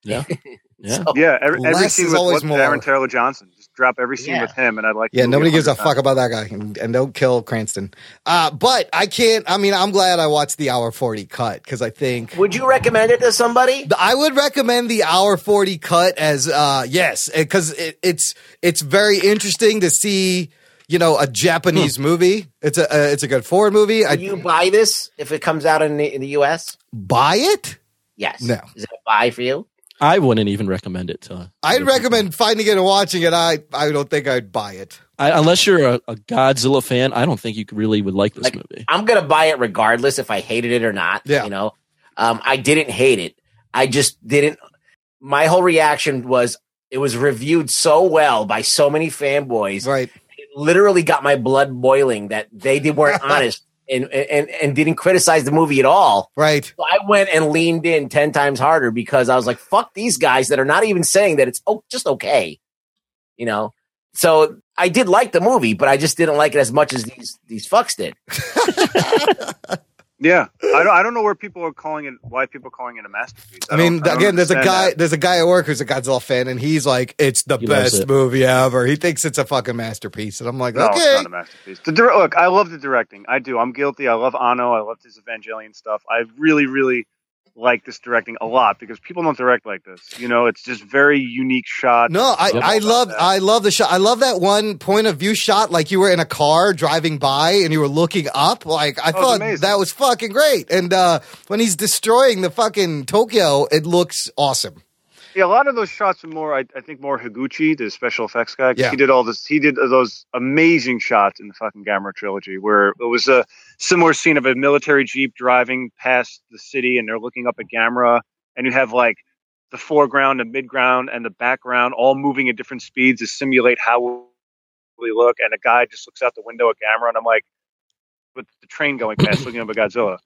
Yeah, yeah. So- Yeah, every, every scene is with, always with more. Aaron Taylor Johnson. Just drop every scene Yeah. with him, and I'd like. Yeah, nobody gives a 100 fuck about that guy, and, and don't kill Cranston. Uh, but I can't. I mean, I'm glad I watched the hour forty cut because I think Would you recommend it to somebody? I would recommend the hour forty cut as uh, yes, because it, it's it's very interesting to see. You know, a Japanese movie. It's a uh, it's a good foreign movie. I you buy this if it comes out in the, in the U.S.? buy it. Yes. No. Is it a buy for you? I wouldn't even recommend it to. I'd recommend finding it and watching it. I I don't think I'd buy it. I, unless you're a, a Godzilla fan, I don't think you really would like this Like, movie. I'm gonna buy it regardless if I hated it or not. Yeah. You know, um, I didn't hate it. I just didn't. My whole reaction was it was reviewed so well by so many fanboys. Right. It literally got my blood boiling that they did, weren't honest and, and and didn't criticize the movie at all. Right. So I went and leaned in ten times harder because I was like, "Fuck these guys that are not even saying that it's oh just okay," you know. So I did like the movie, but I just didn't like it as much as these these fucks did. Yeah, I don't. I don't know where people are calling it. Why people are calling it a masterpiece? I mean, don't- don't again, there's a guy. that. There's a guy at work who's a Godzilla fan, and he's like, "It's the He best it. movie ever." He thinks it's a fucking masterpiece, and I'm like, No, it's "Okay." not a masterpiece. The dir- look, I love the directing. I do. I'm guilty. I love Anno. I love his Evangelion stuff. I really, really like this directing a lot because people don't direct like this. You know, it's just very unique shot. No, I, Love I love that. I love the shot. I love that one point of view shot, like you were in a car driving by and you were looking up. Like I was thought amazing. that was fucking great. And uh, when he's destroying the fucking Tokyo, it looks awesome. Yeah, a lot of those shots are more. I, I think more Higuchi, the special effects guy. Yeah. He did all this. He did those amazing shots in the fucking Gamera trilogy, where it was a similar scene of a military jeep driving past the city, and they're looking up at Gamera, and you have like the foreground, the midground, and the background all moving at different speeds to simulate how we look. And a guy just looks out the window at Gamera, and I'm like, with the train going past, looking up at Godzilla.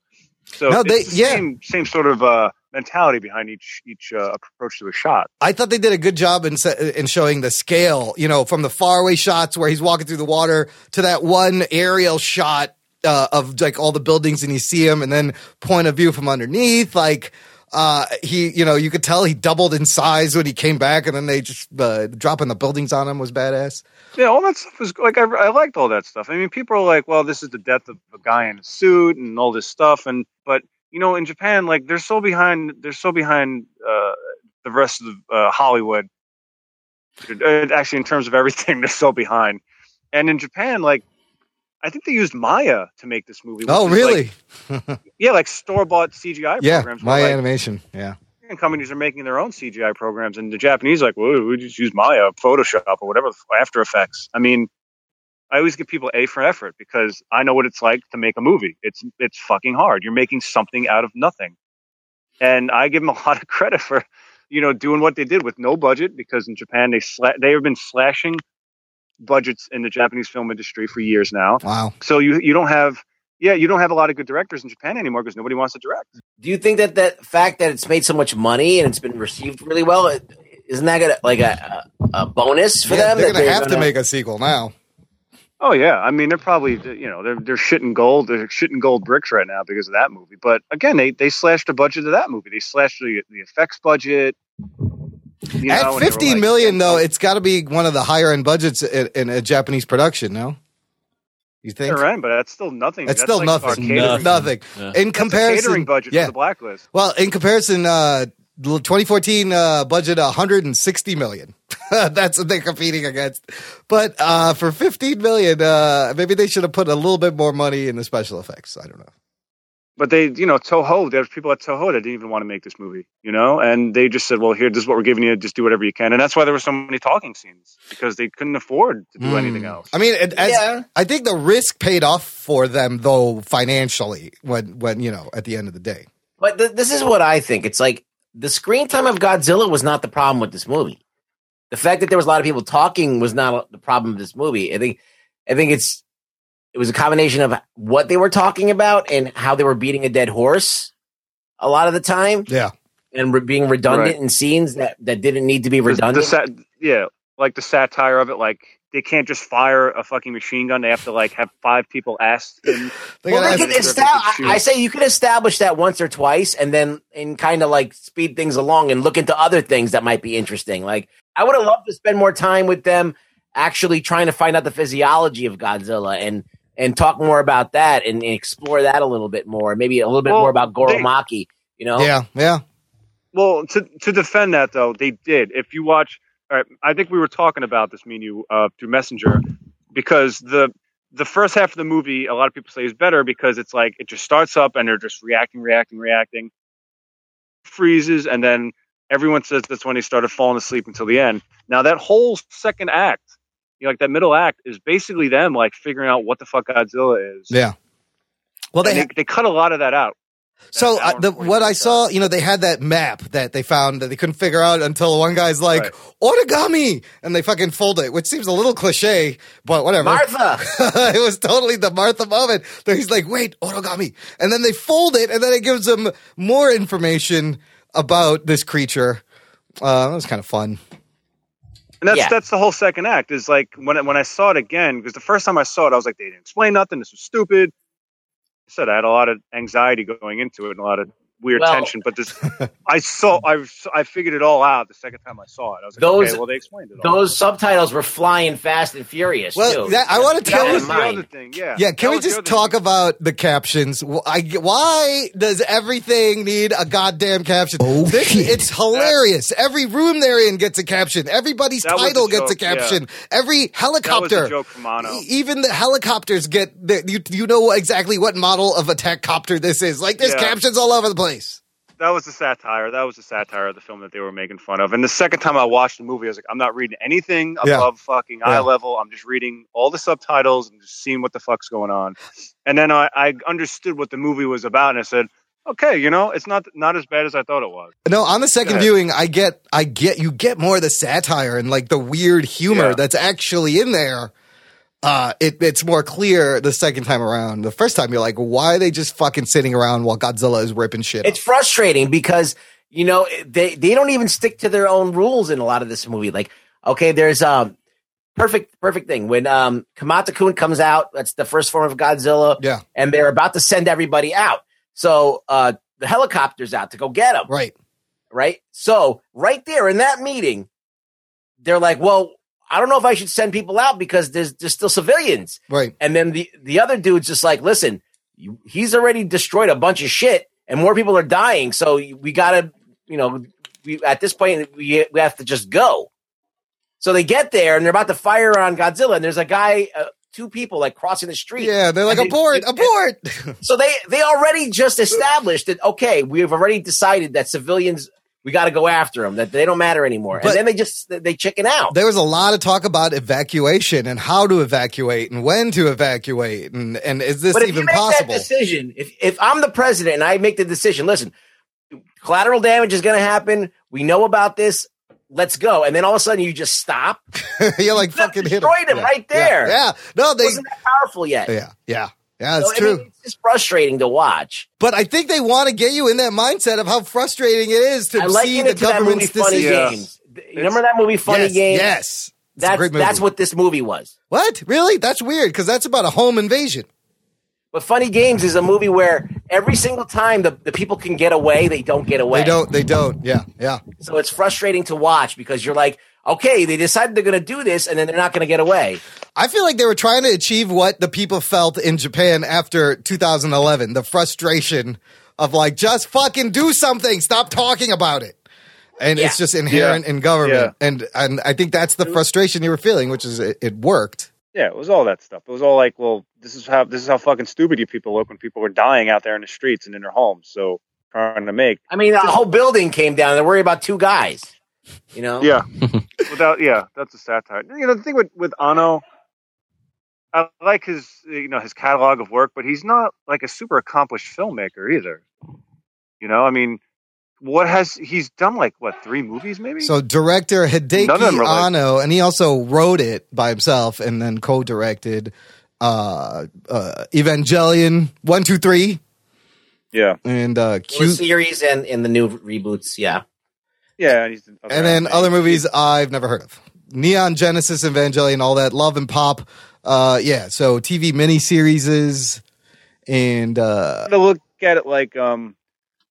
So No, they- the yeah. same same sort of uh, mentality behind each each uh, approach to a shot. I thought they did a good job in in showing the scale. You know, from the faraway shots where he's walking through the water to that one aerial shot uh, of like all the buildings and you see him, and then point of view from underneath. Like uh, he, you know, you could tell he doubled in size when he came back, and then they just uh, dropping the buildings on him was badass. Yeah, all that stuff was like I, I liked all that stuff. I mean, people are like, "Well, this is the death of a guy in a suit and all this stuff," and but you know, in Japan, like they're so behind, they're so behind uh, the rest of uh, Hollywood. Uh, Actually, in terms of everything, they're so behind. And in Japan, like I think they used Maya to make this movie. Oh, really? Like, yeah, like store bought CGI yeah, programs. my where, like, animation. Yeah. American companies are making their own CGI programs, and the Japanese like, well, we just use Maya, Photoshop, or whatever, After Effects. I mean, I always give people A for effort because I know what it's like to make a movie. It's it's fucking hard. You're making something out of nothing, and I give them a lot of credit for, you know, doing what they did with no budget because in Japan they sla- they have been slashing budgets in the Japanese film industry for years now. Wow. So you you don't have yeah you don't have a lot of good directors in Japan anymore because nobody wants to direct. Do you think that that fact that it's made so much money and it's been received really well, isn't that gonna like a, a, a bonus for Yeah, them? they're gonna have to gonna- make a sequel now. Oh yeah, I mean they're probably you know they're they're shitting gold they're shitting gold bricks right now because of that movie. But again, they they slashed the budget of that movie. They slashed the the effects budget. You know, At and fifteen like, million, though, it's got to be one of the higher end budgets in, in a Japanese production. No, you think? They're right, but that's still nothing. It's That's still like nothing. our catering- Nothing. In That's a comparison, catering budget yeah. for the blacklist. Well, in comparison, uh, the 2014 uh, budget 160 million. That's what they're competing against. But uh, for 15 million, uh, maybe they should have put a little bit more money in the special effects. I don't know. But they, you know, Toho. There's people at Toho that didn't even want to make this movie, you know, and they just said, "Well, here, this is what we're giving you. Just do whatever you can." And that's why there were so many talking scenes because they couldn't afford to do Hmm. anything else. I mean, it, as, I think the risk paid off for them, though, financially. When, when you know, at the end of the day, But th- this is what I think. It's like the screen time of Godzilla was not the problem with this movie. The fact that there was a lot of people talking was not the problem of this movie. I think, I think it's it was a combination of what they were talking about and how they were beating a dead horse a lot of the time. Yeah, and re- being redundant Right. in scenes that that didn't need to be The- the redundant. sat- yeah, like the satire of it, like they can't just fire a fucking machine gun. They have to like have five people ask them. well, they can esta- I, I say you can establish that once or twice, and then and kind of like speed things along and look into other things that might be interesting. Like I would have loved to spend more time with them, actually trying to find out the physiology of Godzilla and and talk more about that and, and explore that a little bit more. Maybe a little bit Well, more about they- Goro Maki. You know? yeah, yeah. Well, to to defend that though, they did. If you watch, all right, I think we were talking about this, me and you, uh, through Messenger, because the the first half of the movie, a lot of people say is better because it's like it just starts up and they're just reacting, reacting, reacting, freezes, and then everyone says that's when they started falling asleep until the end. Now that whole second act, you know, like that middle act, is basically them like figuring out what the fuck Godzilla is. Yeah. Well, they they, they cut a lot of that out. So uh, the, what I saw, you know, they had that map that they found that they couldn't figure out until one guy's like origami, and they fucking fold it, which seems a little cliche, but whatever. Martha, it was totally the Martha moment. That he's like, wait, origami, and then they fold it, and then it gives them more information about this creature. Uh, that was kind of fun. And that's Yeah. that's the whole second act. Is like when I- when I saw it again because the first time I saw it, I was like, they didn't explain nothing. This was stupid. Said I had a lot of anxiety going into it and a lot of weird Well- tension. But this, I saw, I I figured it all out the second time I saw it. I was like, Those okay, well they explained it. all. those subtitles were flying fast and furious. Well, too. that- I wanna tell that you- in the other thing. Yeah. Yeah, can That we just other talk about the captions? I, why does everything need a goddamn caption? Oh, This- It's hilarious. Every room they're in gets a caption. Everybody's title the gets a joke, yeah. caption. Every helicopter. That was a joke from Anno. E- Even the helicopters get the, you. You know exactly what model of attack copter this is. Like there's Yeah. captions all over the place. That was the satire. That was the satire of the film that they were making fun of. And the second time I watched the movie, I was like, I'm not reading anything Yeah. above fucking eye level. I'm just reading all the subtitles and just seeing what the fuck's going on. And then I, I understood what the movie was about, and I said, okay, you know, it's not not as bad as I thought it was. No, on the second viewing, I get, I get, you get more of the satire and like the weird humor Yeah. that's actually in there. Uh, it, it's more clear the second time around. The first time, you're like, why are they just fucking sitting around while Godzilla is ripping shit? it's frustrating because you know they they don't even stick to their own rules in a lot of this movie. Like, okay, there's um perfect perfect thing when um Kamata Kun comes out. That's the first form of Godzilla. Yeah, and they're about to send everybody out. So uh the helicopter's out to go get them. Right. Right. So right there in that meeting, they're like, well. I don't know if I should send people out because there's there's still civilians. Right. And then the the other dude's just like, listen, you, he's already destroyed a bunch of shit, and more people are dying. So we gotta, you know, we at this point we we have to just go. So they get there and they're about to fire on Godzilla, and there's a guy uh, two people like crossing the street. Yeah, they're like And they- abort, abort. So they they already just established that okay, we've already decided that civilians we got to go after them that they don't matter anymore, But- and then they just they chicken out. There was a lot of talk about evacuation and how to evacuate and when to evacuate and and is this you even possible? decision, if if I'm the president and I make the decision, listen, collateral damage is going to happen. We know about this. Let's go. And then all of a sudden you just stop. You're like fucking hit destroyed him Yeah, right yeah, there. Yeah, no, they. wasn't that powerful yet. Yeah, yeah, yeah. So, That's I mean, true. it's just frustrating to watch. But I think they want to get you in that mindset of how frustrating it is to I see the it to that movie government's Funny decisions. Games. You remember that movie Funny Yes, Games? yes. It's That's that's what this movie was. What? Really? That's weird because that's about a home invasion. But Funny Games is a movie where every single time the, the people can get away, they don't get away. They don't. They don't. Yeah, yeah. So it's frustrating to watch because you're like, okay, they decided they're going to do this and then they're not going to get away. I feel like they were trying to achieve what the people felt in Japan after 2011 the frustration of like, just fucking do something, stop talking about it. And it's just inherent Yeah. in government. And and I think that's the frustration you were feeling, which is it, it worked. Yeah, it was all that stuff. It was all like, well, this is how this is how fucking stupid you people look when people were dying out there in the streets and in their homes. So trying to make I mean, the whole building came down. They're worried about two guys. You know? Yeah. Without yeah, that's a satire. You know, the thing with with Anno, I like his you know his catalog of work, but he's not like a super accomplished filmmaker either. You know, I mean, what has he's done like what three movies maybe? So director Hideaki None of like- Anno, and he also wrote it by himself and then co-directed uh, uh, Evangelion one, two, three, yeah, and uh, Well, Q, series and, in the new reboots, yeah. Yeah, and, he's, and then other movies I've never heard of. Neon Genesis Evangelion, all that Love and Pop. Uh, yeah, so TV miniseries and uh, to look at it like um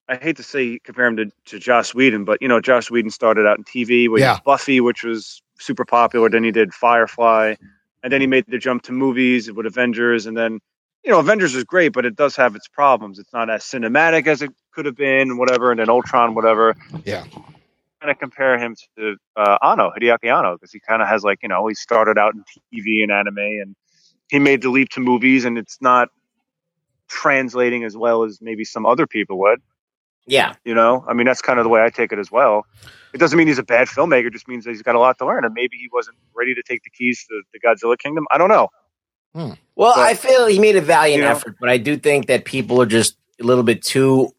I hate to say compare him to, to Joss Whedon, but you know, Joss Whedon started out in TV with Yeah. Buffy, which was super popular. Then he did Firefly, and then he made the jump to movies with Avengers, and then you know, Avengers is great, but it does have its problems. It's not as cinematic as it could have been, whatever. And then Ultron, whatever. Yeah. Kind of compare him to uh, Anno, Hideaki Anno, because he kind of has like you know he started out in TV and anime, and he made the leap to movies, and it's not translating as well as maybe some other people would. Yeah. You know, I mean, that's kind of the way I take it as well. It doesn't mean he's a bad filmmaker; it just means that he's got a lot to learn, and maybe he wasn't ready to take the keys to the Godzilla Kingdom. I don't know. Well, I feel he made a valiant You know? effort, but I do think that people are just a little bit too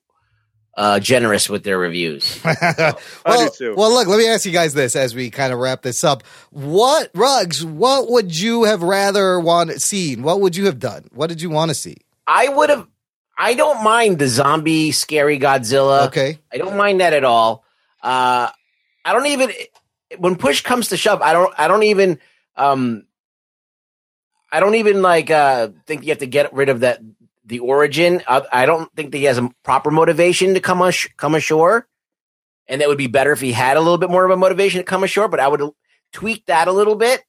uh, generous with their reviews. well, well, look, let me ask you guys this as we kind of wrap this up. What rugs? What would you have rather want seen? What would you have done? What did you want to see? I would have. I don't mind the zombie scary Godzilla. Okay. I don't mind that at all. Uh, I don't even when push comes to shove. I don't. I don't even. Um, I don't even like uh, think you have to get rid of that the origin. I, I don't think that he has a proper motivation to come ash- come ashore, and that would be better if he had a little bit more of a motivation to come ashore. But I would tweak that a little bit.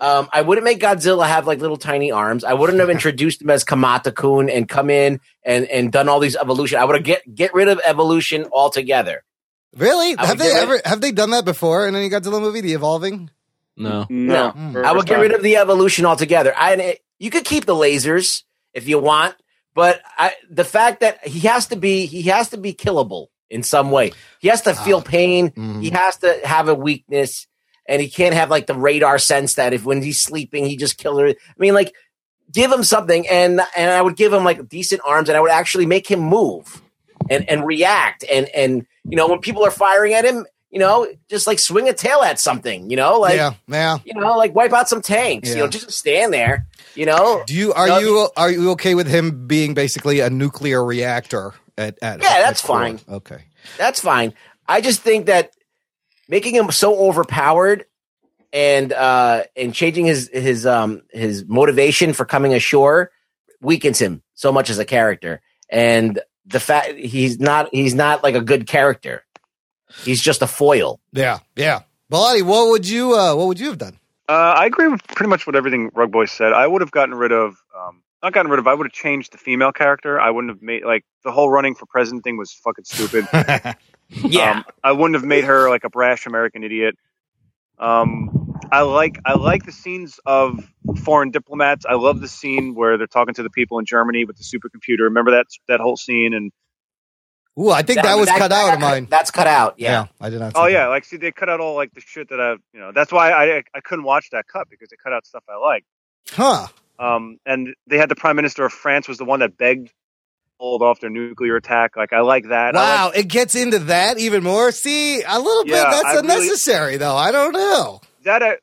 Um, I wouldn't make Godzilla have like little tiny arms. I wouldn't have introduced him as Kamata Kun and come in and and done all these evolution. I would have get get rid of evolution altogether. Really? I Have they get ever have they done that before in any Godzilla movie? The evolving? No. No, Mm. I would get rid of the evolution altogether. I and you could keep the lasers if you want, but I, the fact that he has to be he has to be killable in some way. He has to feel ah, pain. Mm-hmm. He has to have a weakness, and he can't have like the radar sense that if when he's sleeping he just kill her. I mean, like give him something, and and I would give him like decent arms, and I would actually make him move and and react, and and you know when people are firing at him. You know, just like swing a tail at something. You know, like yeah, yeah. you know, like wipe out some tanks. You know, just stand there. You know. Do you are No, you are you okay with him being basically a nuclear reactor at, at Yeah, that's at fine. Okay. That's fine. I just think that making him so overpowered and uh and changing his his um his motivation for coming ashore weakens him so much as a character. And the fact he's not he's not like a good character. He's just a foil. Yeah, yeah. Bellotti, what would you uh what would you have done? Uh, I agree with pretty much what everything Rug Boy said. I would have gotten rid of, um, not gotten rid of. I would have changed the female character. I wouldn't have made like the whole running for president thing was fucking stupid. yeah, um, I wouldn't have made her like a brash American idiot. Um, I like I like the scenes of foreign diplomats. I love the scene where they're talking to the people in Germany with the supercomputer. Remember that that whole scene and Ooh, I think that, was cut out of mine. That's cut out. Yeah. I did not. oh yeah, like see they cut out all like the shit that I you know that's why I I couldn't watch that cut because they cut out stuff I like. Huh. Um, and they had the prime minister of France was the one that begged hold off their nuclear attack. Like I like that. Wow, like it gets into that even more. See, a little bit that's I really- unnecessary though. I don't know. that I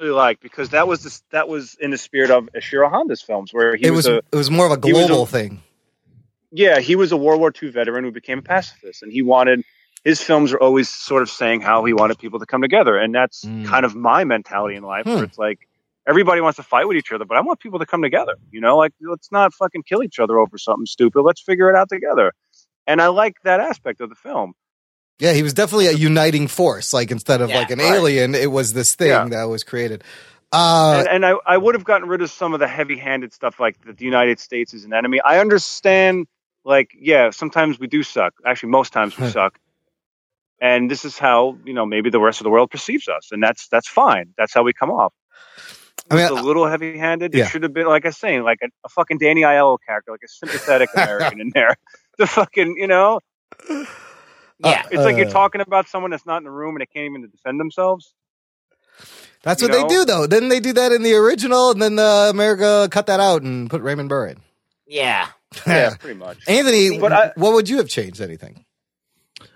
really like because that was the, that was in the spirit of Ishiro Honda's films where he it was, was a it was more of a he was a- global thing. Yeah, he was a World War II veteran who became a pacifist, and he wanted his films are always sort of saying how he wanted people to come together, and that's kind of my mentality in life. Hmm. Where it's like everybody wants to fight with each other, but I want people to come together. You know, like let's not fucking kill each other over something stupid. Let's figure it out together. And I like that aspect of the film. Yeah, he was definitely a uniting force. Like instead of Yeah, like an right. alien, it was this thing Yeah. that was created. Uh, and, and I, I would have gotten rid of some of the heavy-handed stuff like that the United States is an enemy. I understand, like, yeah, sometimes we do suck. Actually, most times we suck. And this is how you know maybe the rest of the world perceives us, and that's that's fine. That's how we come off. I mean, It's a little heavy-handed. Yeah. It should have been like I was saying, like a, a fucking Danny Aiello character, like a sympathetic American in there. The fucking, you know, yeah, it's like you're uh, talking about someone that's not in the room and they can't even defend themselves. that's you what they do though. Didn't they do that in the original? And then uh, America cut that out and put Raymond Burr in. Yeah. Yeah, pretty much. Anthony, But I- what would you have changed? Anything?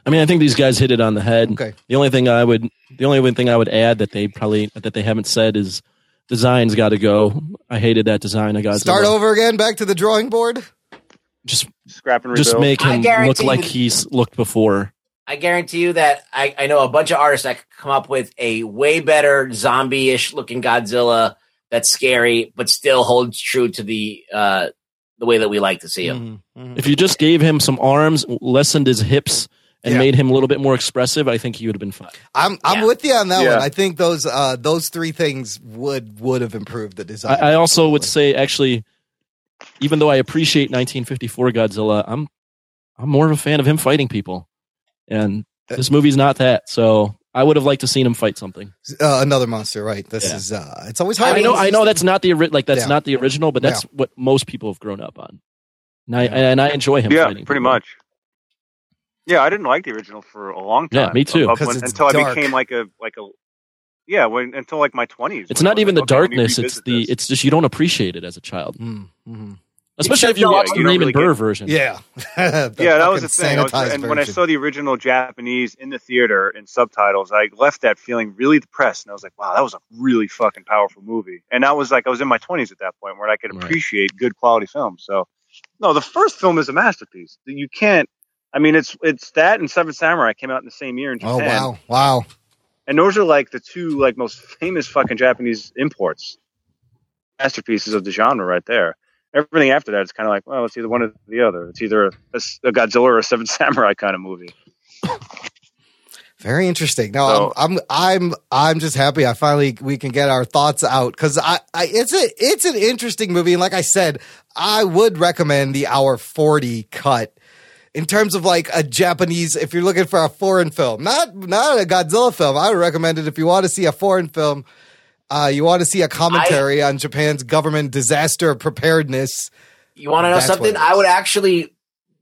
I mean, I think these guys hit it on the head. Okay. The only thing I would, the only thing I would add that they probably that they haven't said is design's got to go. I hated that design. I got Start over again, back to the drawing board. Just scrap and Just make him look like you- he's looked before. I guarantee you that I, I know a bunch of artists that could come up with a way better zombie-ish looking Godzilla that's scary, but still holds true to the uh, the way that we like to see him. Mm-hmm. Mm-hmm. If you just gave him some arms, lessened his hips, and Yeah. made him a little bit more expressive, I think he would have been fine. I'm I'm with you on that Yeah. one. I think those uh, those three things would would have improved the design. I, I also would say, actually, even though I appreciate 1954 Godzilla, I'm I'm more of a fan of him fighting people, and uh, this movie's not that. So I would have liked to seen him fight something. uh, another monster, right? This Yeah. is uh, it's always hard. I know, I know that's not the ori- like that's Yeah. not the original, but that's Yeah. what most people have grown up on. And I and I enjoy him. yeah, fighting pretty people. much. Yeah, I didn't like the original for a long time. Yeah, me too. When- it's until I became like a like a yeah, when until like my twenties. It's not even the darkness; it's the it's just you don't appreciate it as a child, mm-hmm. Especially if you Yeah, watch the Raymond really Burr get- version. Yeah, yeah, that was the thing. Was- and when I saw the original Japanese in the theater in subtitles, I left that feeling really depressed, and I was like, "Wow, that was a really fucking powerful movie." And that was like I was in my twenties at that point, where I could appreciate good quality films. So, no, the first film is a masterpiece. You can't. I mean, it's it's that and Seven Samurai came out in the same year in Oh Japan. wow, wow. And those are like the two like most famous fucking Japanese imports, masterpieces of the genre right there. Everything after that is kind of like, well, it's either one or the other. It's either a, a Godzilla or a Seven Samurai kind of movie. Very interesting. No, So- I'm, I'm I'm I'm just happy I finally we can get our thoughts out because I, I it's a it's an interesting movie and like I said I would recommend the hour forty cut in terms of like a Japanese if you're looking for a foreign film not not a Godzilla film I would recommend it if you want to see a foreign film uh, you want to see a commentary on Japan's government disaster preparedness You want to know That's something? I would actually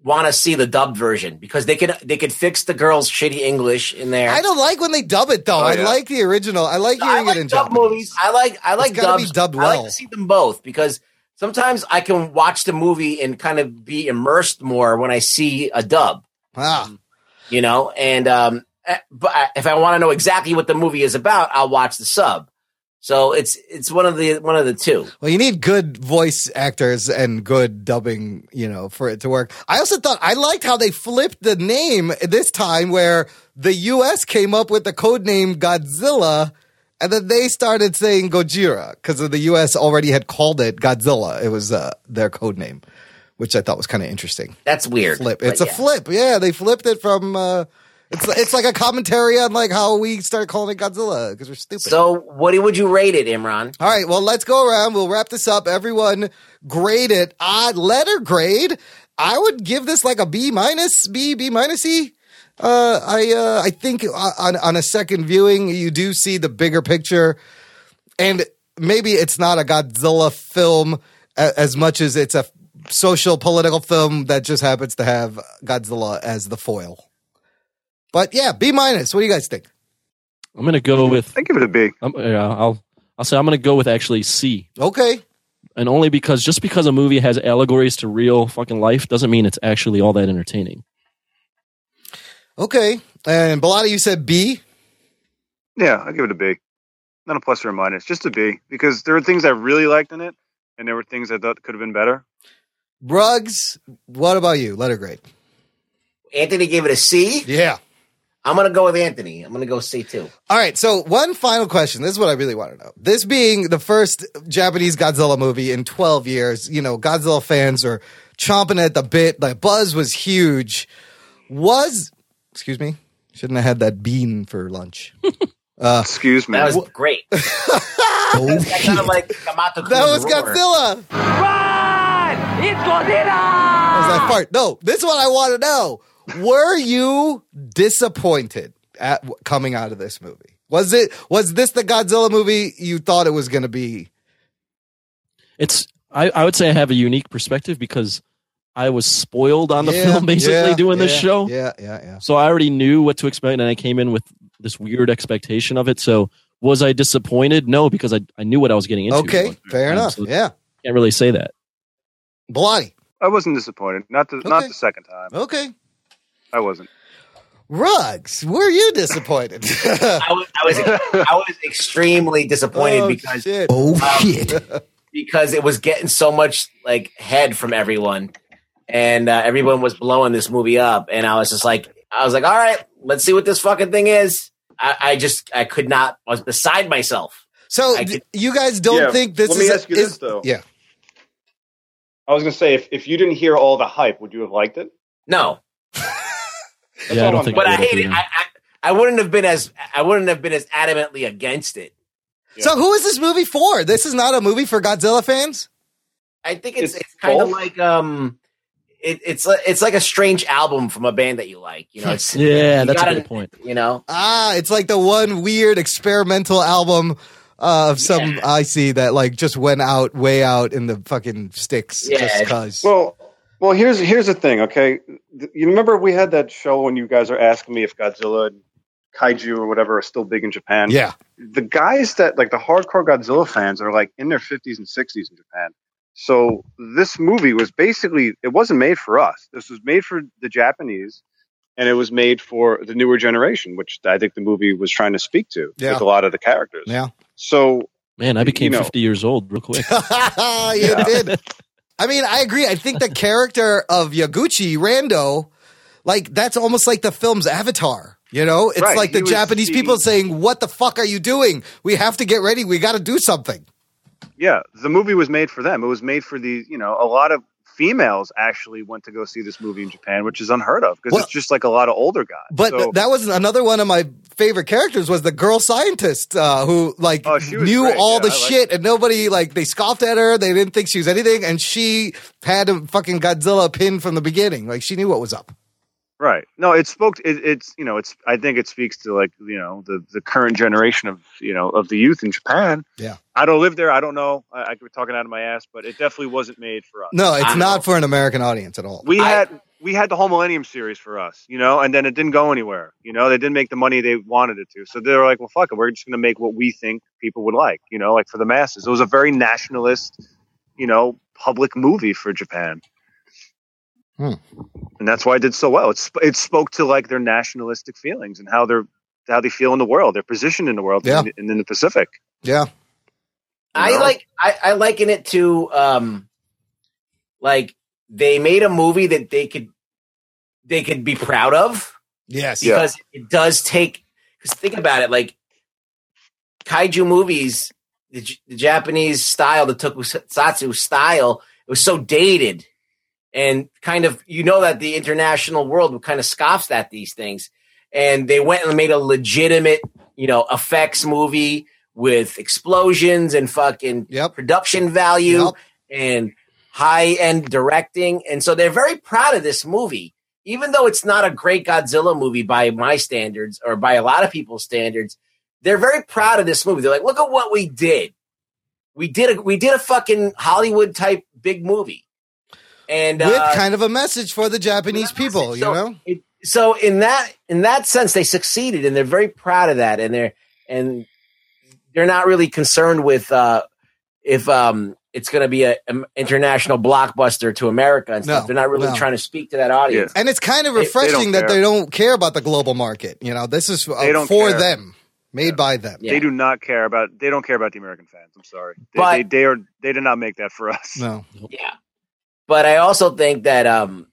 want to see the dubbed version because they could they could fix the girl's shitty English in there. I don't like when they dub it though Oh, I like the original I like I hearing like it in dub Japanese movies. I like I like dubs. dubbed I like to see them both because sometimes I can watch the movie and kind of be immersed more when I see a dub. ah You know, and um, eh, but if I want to know exactly what the movie is about, I'll watch the sub. So it's it's one of the one of the two. Well, you need good voice actors and good dubbing, you know, for it to work. I also thought I liked how they flipped the name this time where the US came up with the code name Godzilla and then they started saying Gojira because the US already had called it Godzilla. It was uh, their code name, which I thought was kind of interesting. That's weird. Flip. It's a yeah. flip. Yeah, they flipped it from uh it's it's like a commentary on like how we started calling it Godzilla because we're stupid. So what would you rate it, Imran? All right, well, let's go around. We'll wrap this up. Everyone grade it. Odd letter grade. I would give this like a B minus, B, B minus E. Uh, I uh, I think on on a second viewing, you do see the bigger picture, and maybe it's not a Godzilla film as much as it's a social political film that just happens to have Godzilla as the foil. But yeah, B minus. What do you guys think? I'm gonna go with. I give it a B. I'm, yeah, I'll I'll say I'm gonna go with actually C. Okay. And only because just because a movie has allegories to real fucking life doesn't mean it's actually all that entertaining. Okay. And Bellotti, you said B. Yeah, I give it a B. Not a plus or a minus, just a B. Because there were things I really liked in it, and there were things I thought could have been better. Ruggs, what about you? Letter grade. Anthony gave it a C. Yeah. I'm gonna go with Anthony. I'm gonna go C too. All right, so one final question. This is what I really want to know. This being the first Japanese Godzilla movie in 12 years, you know, Godzilla fans are chomping at the bit. The buzz was huge. Was, excuse me, shouldn't have had that bean for lunch. Uh, Excuse me. That was great. oh, That kind of like Kamata That was roar. Godzilla. Run! It's Godzilla! That was that fart. No, this is what I want to know. Were you disappointed at coming out of this movie? Was it was this the Godzilla movie you thought it was going to be? It's I, I would say I have a unique perspective because I was spoiled on the Yeah, film basically yeah, doing this show. Yeah, yeah, yeah. So I already knew what to expect and I came in with this weird expectation of it. So was I disappointed? No, because I, I knew what I was getting into. Okay, fair enough. So Yeah. Can't really say that. Bellotti. I wasn't disappointed. Not the not the second time. Okay. I wasn't. Rugs, were you disappointed? I was, I was, I was extremely disappointed Oh, because shit. Oh Um, shit. because it was getting so much like head from everyone, and uh, everyone was blowing this movie up, and I was just like, I was like, all right, let's see what this fucking thing is. I, I just, I could not, I was beside myself. So could- you guys don't Yeah, think this let is me a- ask you is- this, though. Yeah. I was gonna say if, if you didn't hear all the hype, would you have liked it? No, yeah, I don't think but I hate it. I, I, I wouldn't have been as, I wouldn't have been as adamantly against it. So who is this movie for? This is not a movie for Godzilla fans? I think it's It's it's, kind of like um, it, it's it's like a strange album from a band that you like. You know, it's Yeah, you that's a gotta- good point. You know, Ah, it's like the one weird experimental album uh, of some Yeah. I see that like just went out way out in the fucking sticks Yeah. just cuz. Well, well, here's here's the thing. Okay, you remember we had that show when you guys are asking me if Godzilla, and kaiju, or whatever are still big in Japan. yeah. the guys that like the hardcore Godzilla fans are like in their 50s and 60s in Japan. So this movie was basically it wasn't made for us. This was made for the Japanese and it was made for the newer generation, which I think the movie was trying to speak to Yeah. with a lot of the characters. Yeah. So Man, I became you know. 50 years old real quick. you did. I mean, I agree. I think the character of Yaguchi Rando, like that's almost like the film's Avatar. You know, it's Right, like the he was- Japanese he- people saying, "What the fuck are you doing? We have to get ready. We got to do something." yeah, the movie was made for them. It was made for the, you know, a lot of females actually went to go see this movie in Japan, which is unheard of because Well- it's just like a lot of older guys. But So- that was another one of my favorite characters was the girl scientist uh, who like Oh, knew great. all Yeah, the I liked shit and nobody like they scoffed at her. They didn't think she was anything, and she had a fucking Godzilla pin from the beginning. Like she knew what was up. Right. No, it spoke. It, it's you know, it's. I think it speaks to like you know the the current generation of you know of the youth in Japan. Yeah. I don't live there. I don't know. I, I could be talking out of my ass, but it definitely wasn't made for us. No, it's I not for an American audience at all. We I- had we had the whole Millennium series for us, you know, and then it didn't go anywhere. You know, they didn't make the money they wanted it to. So they were like, well, fuck it. We're just going to make what we think people would like, you know, like for the masses. It was a very nationalist, you know, public movie for Japan. Hmm. And that's why it did so well. It's, it spoke to like their nationalistic feelings and how they're, how they feel in the world, their position in the world Yeah. and, and in the Pacific. Yeah. I know? like I, I liken it to um like they made a movie that they could they could be proud of Yes. Yeah. because it does take because think about it like kaiju movies the, J- the Japanese style the tokusatsu style it was so dated and kind of you know that the international world kind of scoffs at these things and they went and made a legitimate you know effects movie with explosions and fucking Yep. production value Yep. and high end directing and so they're very proud of this movie even though it's not a great Godzilla movie by my standards or by a lot of people's standards, they're very proud of this movie. They're like, look at what we did. We did a we did a fucking Hollywood type big movie, and With uh, kind of a message for the Japanese people, you know? it- so in that in that sense, they succeeded, and they're very proud of that, and they're and they're not really concerned with uh, if um, it's going to be an international blockbuster to America and stuff. No, they're not really no. trying to speak to that audience. And it's kind of They- they refreshing that care. they don't care about the global market. You know, this is uh, for care. them, made by them. They do not care about. They don't care about the American fans. I'm sorry. They, But- they, they are. They did not make that for us. No. Yeah. But I also think that um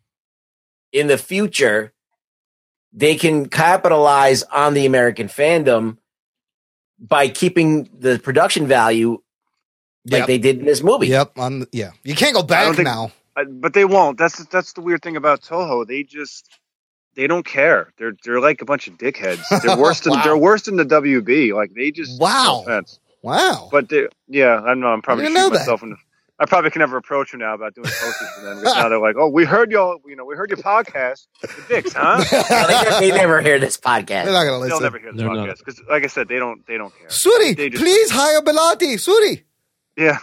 in the future they can capitalize on the American fandom by keeping the production value like Yep. they did in this movie. Yep. On yeah, you can't go back think- now. But they won't. That's that's the weird thing about Toho. They just they don't care. They're they're like a bunch of dickheads. They're worse than Wow. they're worse than the WB. Like they just Wow. no. Wow. But they, yeah, I know. I'm probably I didn't shooting know that. myself in the. I probably can never approach them now about doing posters for them because now they're like, "Oh, we heard y'all. You know, we heard your podcast. The dicks, huh?" they never hear this podcast. They're not gonna listen. They'll never hear the They're podcast because, like I said, they don't. They don't care. Suri, They just- please hire Bellotti. Suri. Yeah.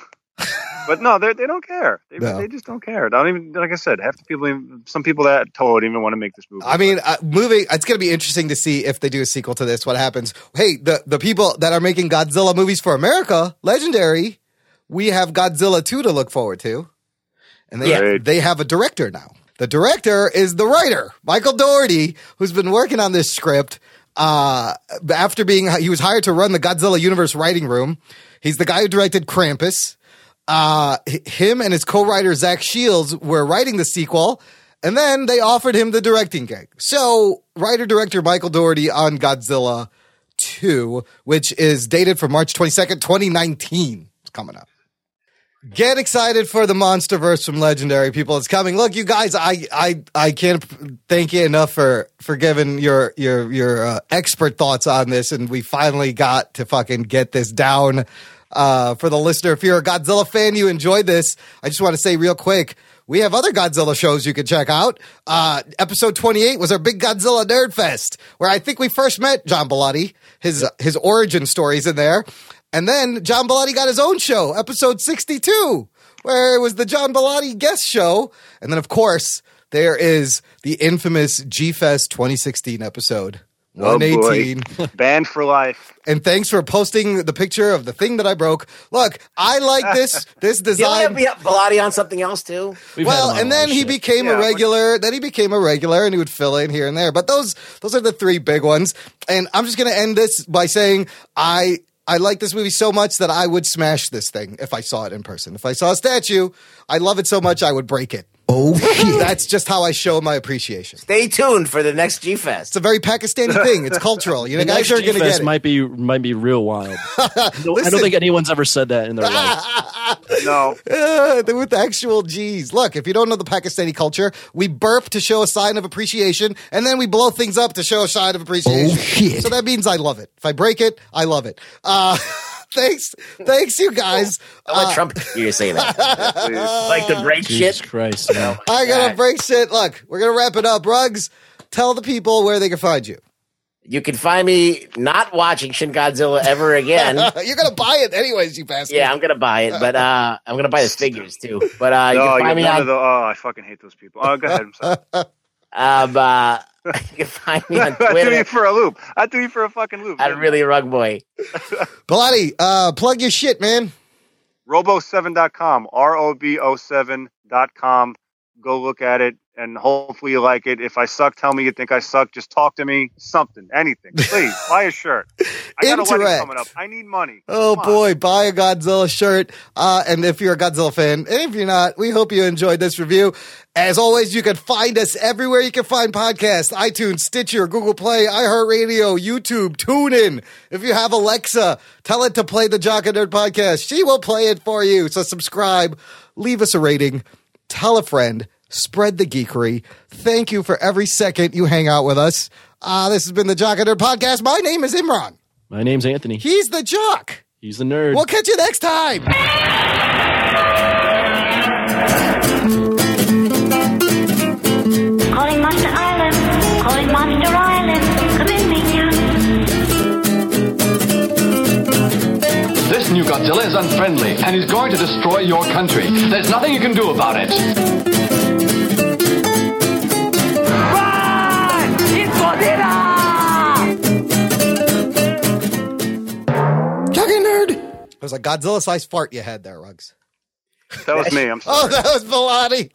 But no, they they don't care. They, No. they just don't care. Don't even like I said. Half the people, even- some people that told even want to make this movie. I mean, uh, moving. It's going to be interesting to see if they do a sequel to this. What happens? Hey, the the people that are making Godzilla movies for America, legendary. We have Godzilla two to look forward to, and they Yeah. they have a director now. The director is the writer, Michael Dougherty, who's been working on this script. Uh, after being, he was hired to run the Godzilla universe writing room. He's the guy who directed Krampus. Uh, him and his co-writer Zach Shields were writing the sequel, and then they offered him the directing gig. So, writer director Michael Dougherty on Godzilla 2, which is dated for March 22nd, 2019. It's coming up. Get excited for the MonsterVerse from Legendary people. It's coming. Look, you guys, I I I can't thank you enough for for giving your your your uh, expert thoughts on this, and we finally got to fucking get this down uh, for the listener. If you're a Godzilla fan, you enjoyed this. I just want to say real quick. We have other Godzilla shows you can check out. Uh, episode 28 was our big Godzilla Nerd Fest, where I think we first met John Bellotti. His his origin stories in there. And then John Bellotti got his own show, episode 62, where it was the John Bellotti guest show. And then, of course, there is the infamous G Fest 2016 episode. Oh, 118. Banned for life. And thanks for posting the picture of the thing that I broke. Look, I like this this Did you have design. On something else too? well, and then he became Yeah, a but- regular. Then he became a regular, and he would fill in here and there. But those those are the three big ones. And I'm just going to end this by saying I I like this movie so much that I would smash this thing if I saw it in person. If I saw a statue, I love it so much I would break it. Oh shit. That's just how I show my appreciation. Stay tuned for the next G Fest. It's a very Pakistani thing. It's cultural. You know, guys are going to G-Fest get it. might be might be real wild. No, I don't think anyone's ever said that in their life. No. Uh, with actual G's. Look, if you don't know the Pakistani culture, we burp to show a sign of appreciation, and then we blow things up to show a sign of appreciation. Oh, shit. So that means I love it. If I break it, I love it. Uh, thanks, thanks, you guys. I want Uh, Trump to hear you say that. like the break Jesus shit. Christ! man. I gotta God. break shit. Look, we're gonna wrap it up. Rugs, tell the people where they can find you. You can find me not watching Shin Godzilla ever again. You're gonna buy it anyways, you bastard. yeah, I'm gonna buy it, but uh, I'm gonna buy the figures too. But uh, you No, can you're find me none on of the. Oh, I fucking hate those people. Oh, go ahead. I'm um, uh, you can find me on I threw you Twitter for a loop. I threw you for a fucking loop. I'm really a rug boy. Bellotti, uh, plug your shit, man. Robo7.com. R O B O 7.com. Go look at it and hopefully you like it. If I suck, tell me you think I suck. Just talk to me. Something. Anything. Please. buy a shirt. I got a wedding coming up. I need money. Oh Come on. boy, buy a Godzilla shirt. Uh, and if you're a Godzilla fan, and if you're not, we hope you enjoyed this review. As always, you can find us everywhere you can find podcasts iTunes, Stitcher, Google Play, iHeartRadio, YouTube, TuneIn. If you have Alexa, tell it to play the Jock and Nerd podcast. She will play it for you. So subscribe, leave us a rating, tell a friend, Spread the geekery. Thank you for every second you hang out with us. Uh, this has been the Jock and Nerd Podcast. My name is Imran. My name's Anthony. He's the jock. He's the nerd. We'll catch you next time. Calling Monster Island. Calling Monster Island. Come in, Minya. This new Godzilla is unfriendly and is going to destroy your country. There's nothing you can do about it. Was a Godzilla sized fart you had there, Rugs. That was me. I'm Oh, that was Milani.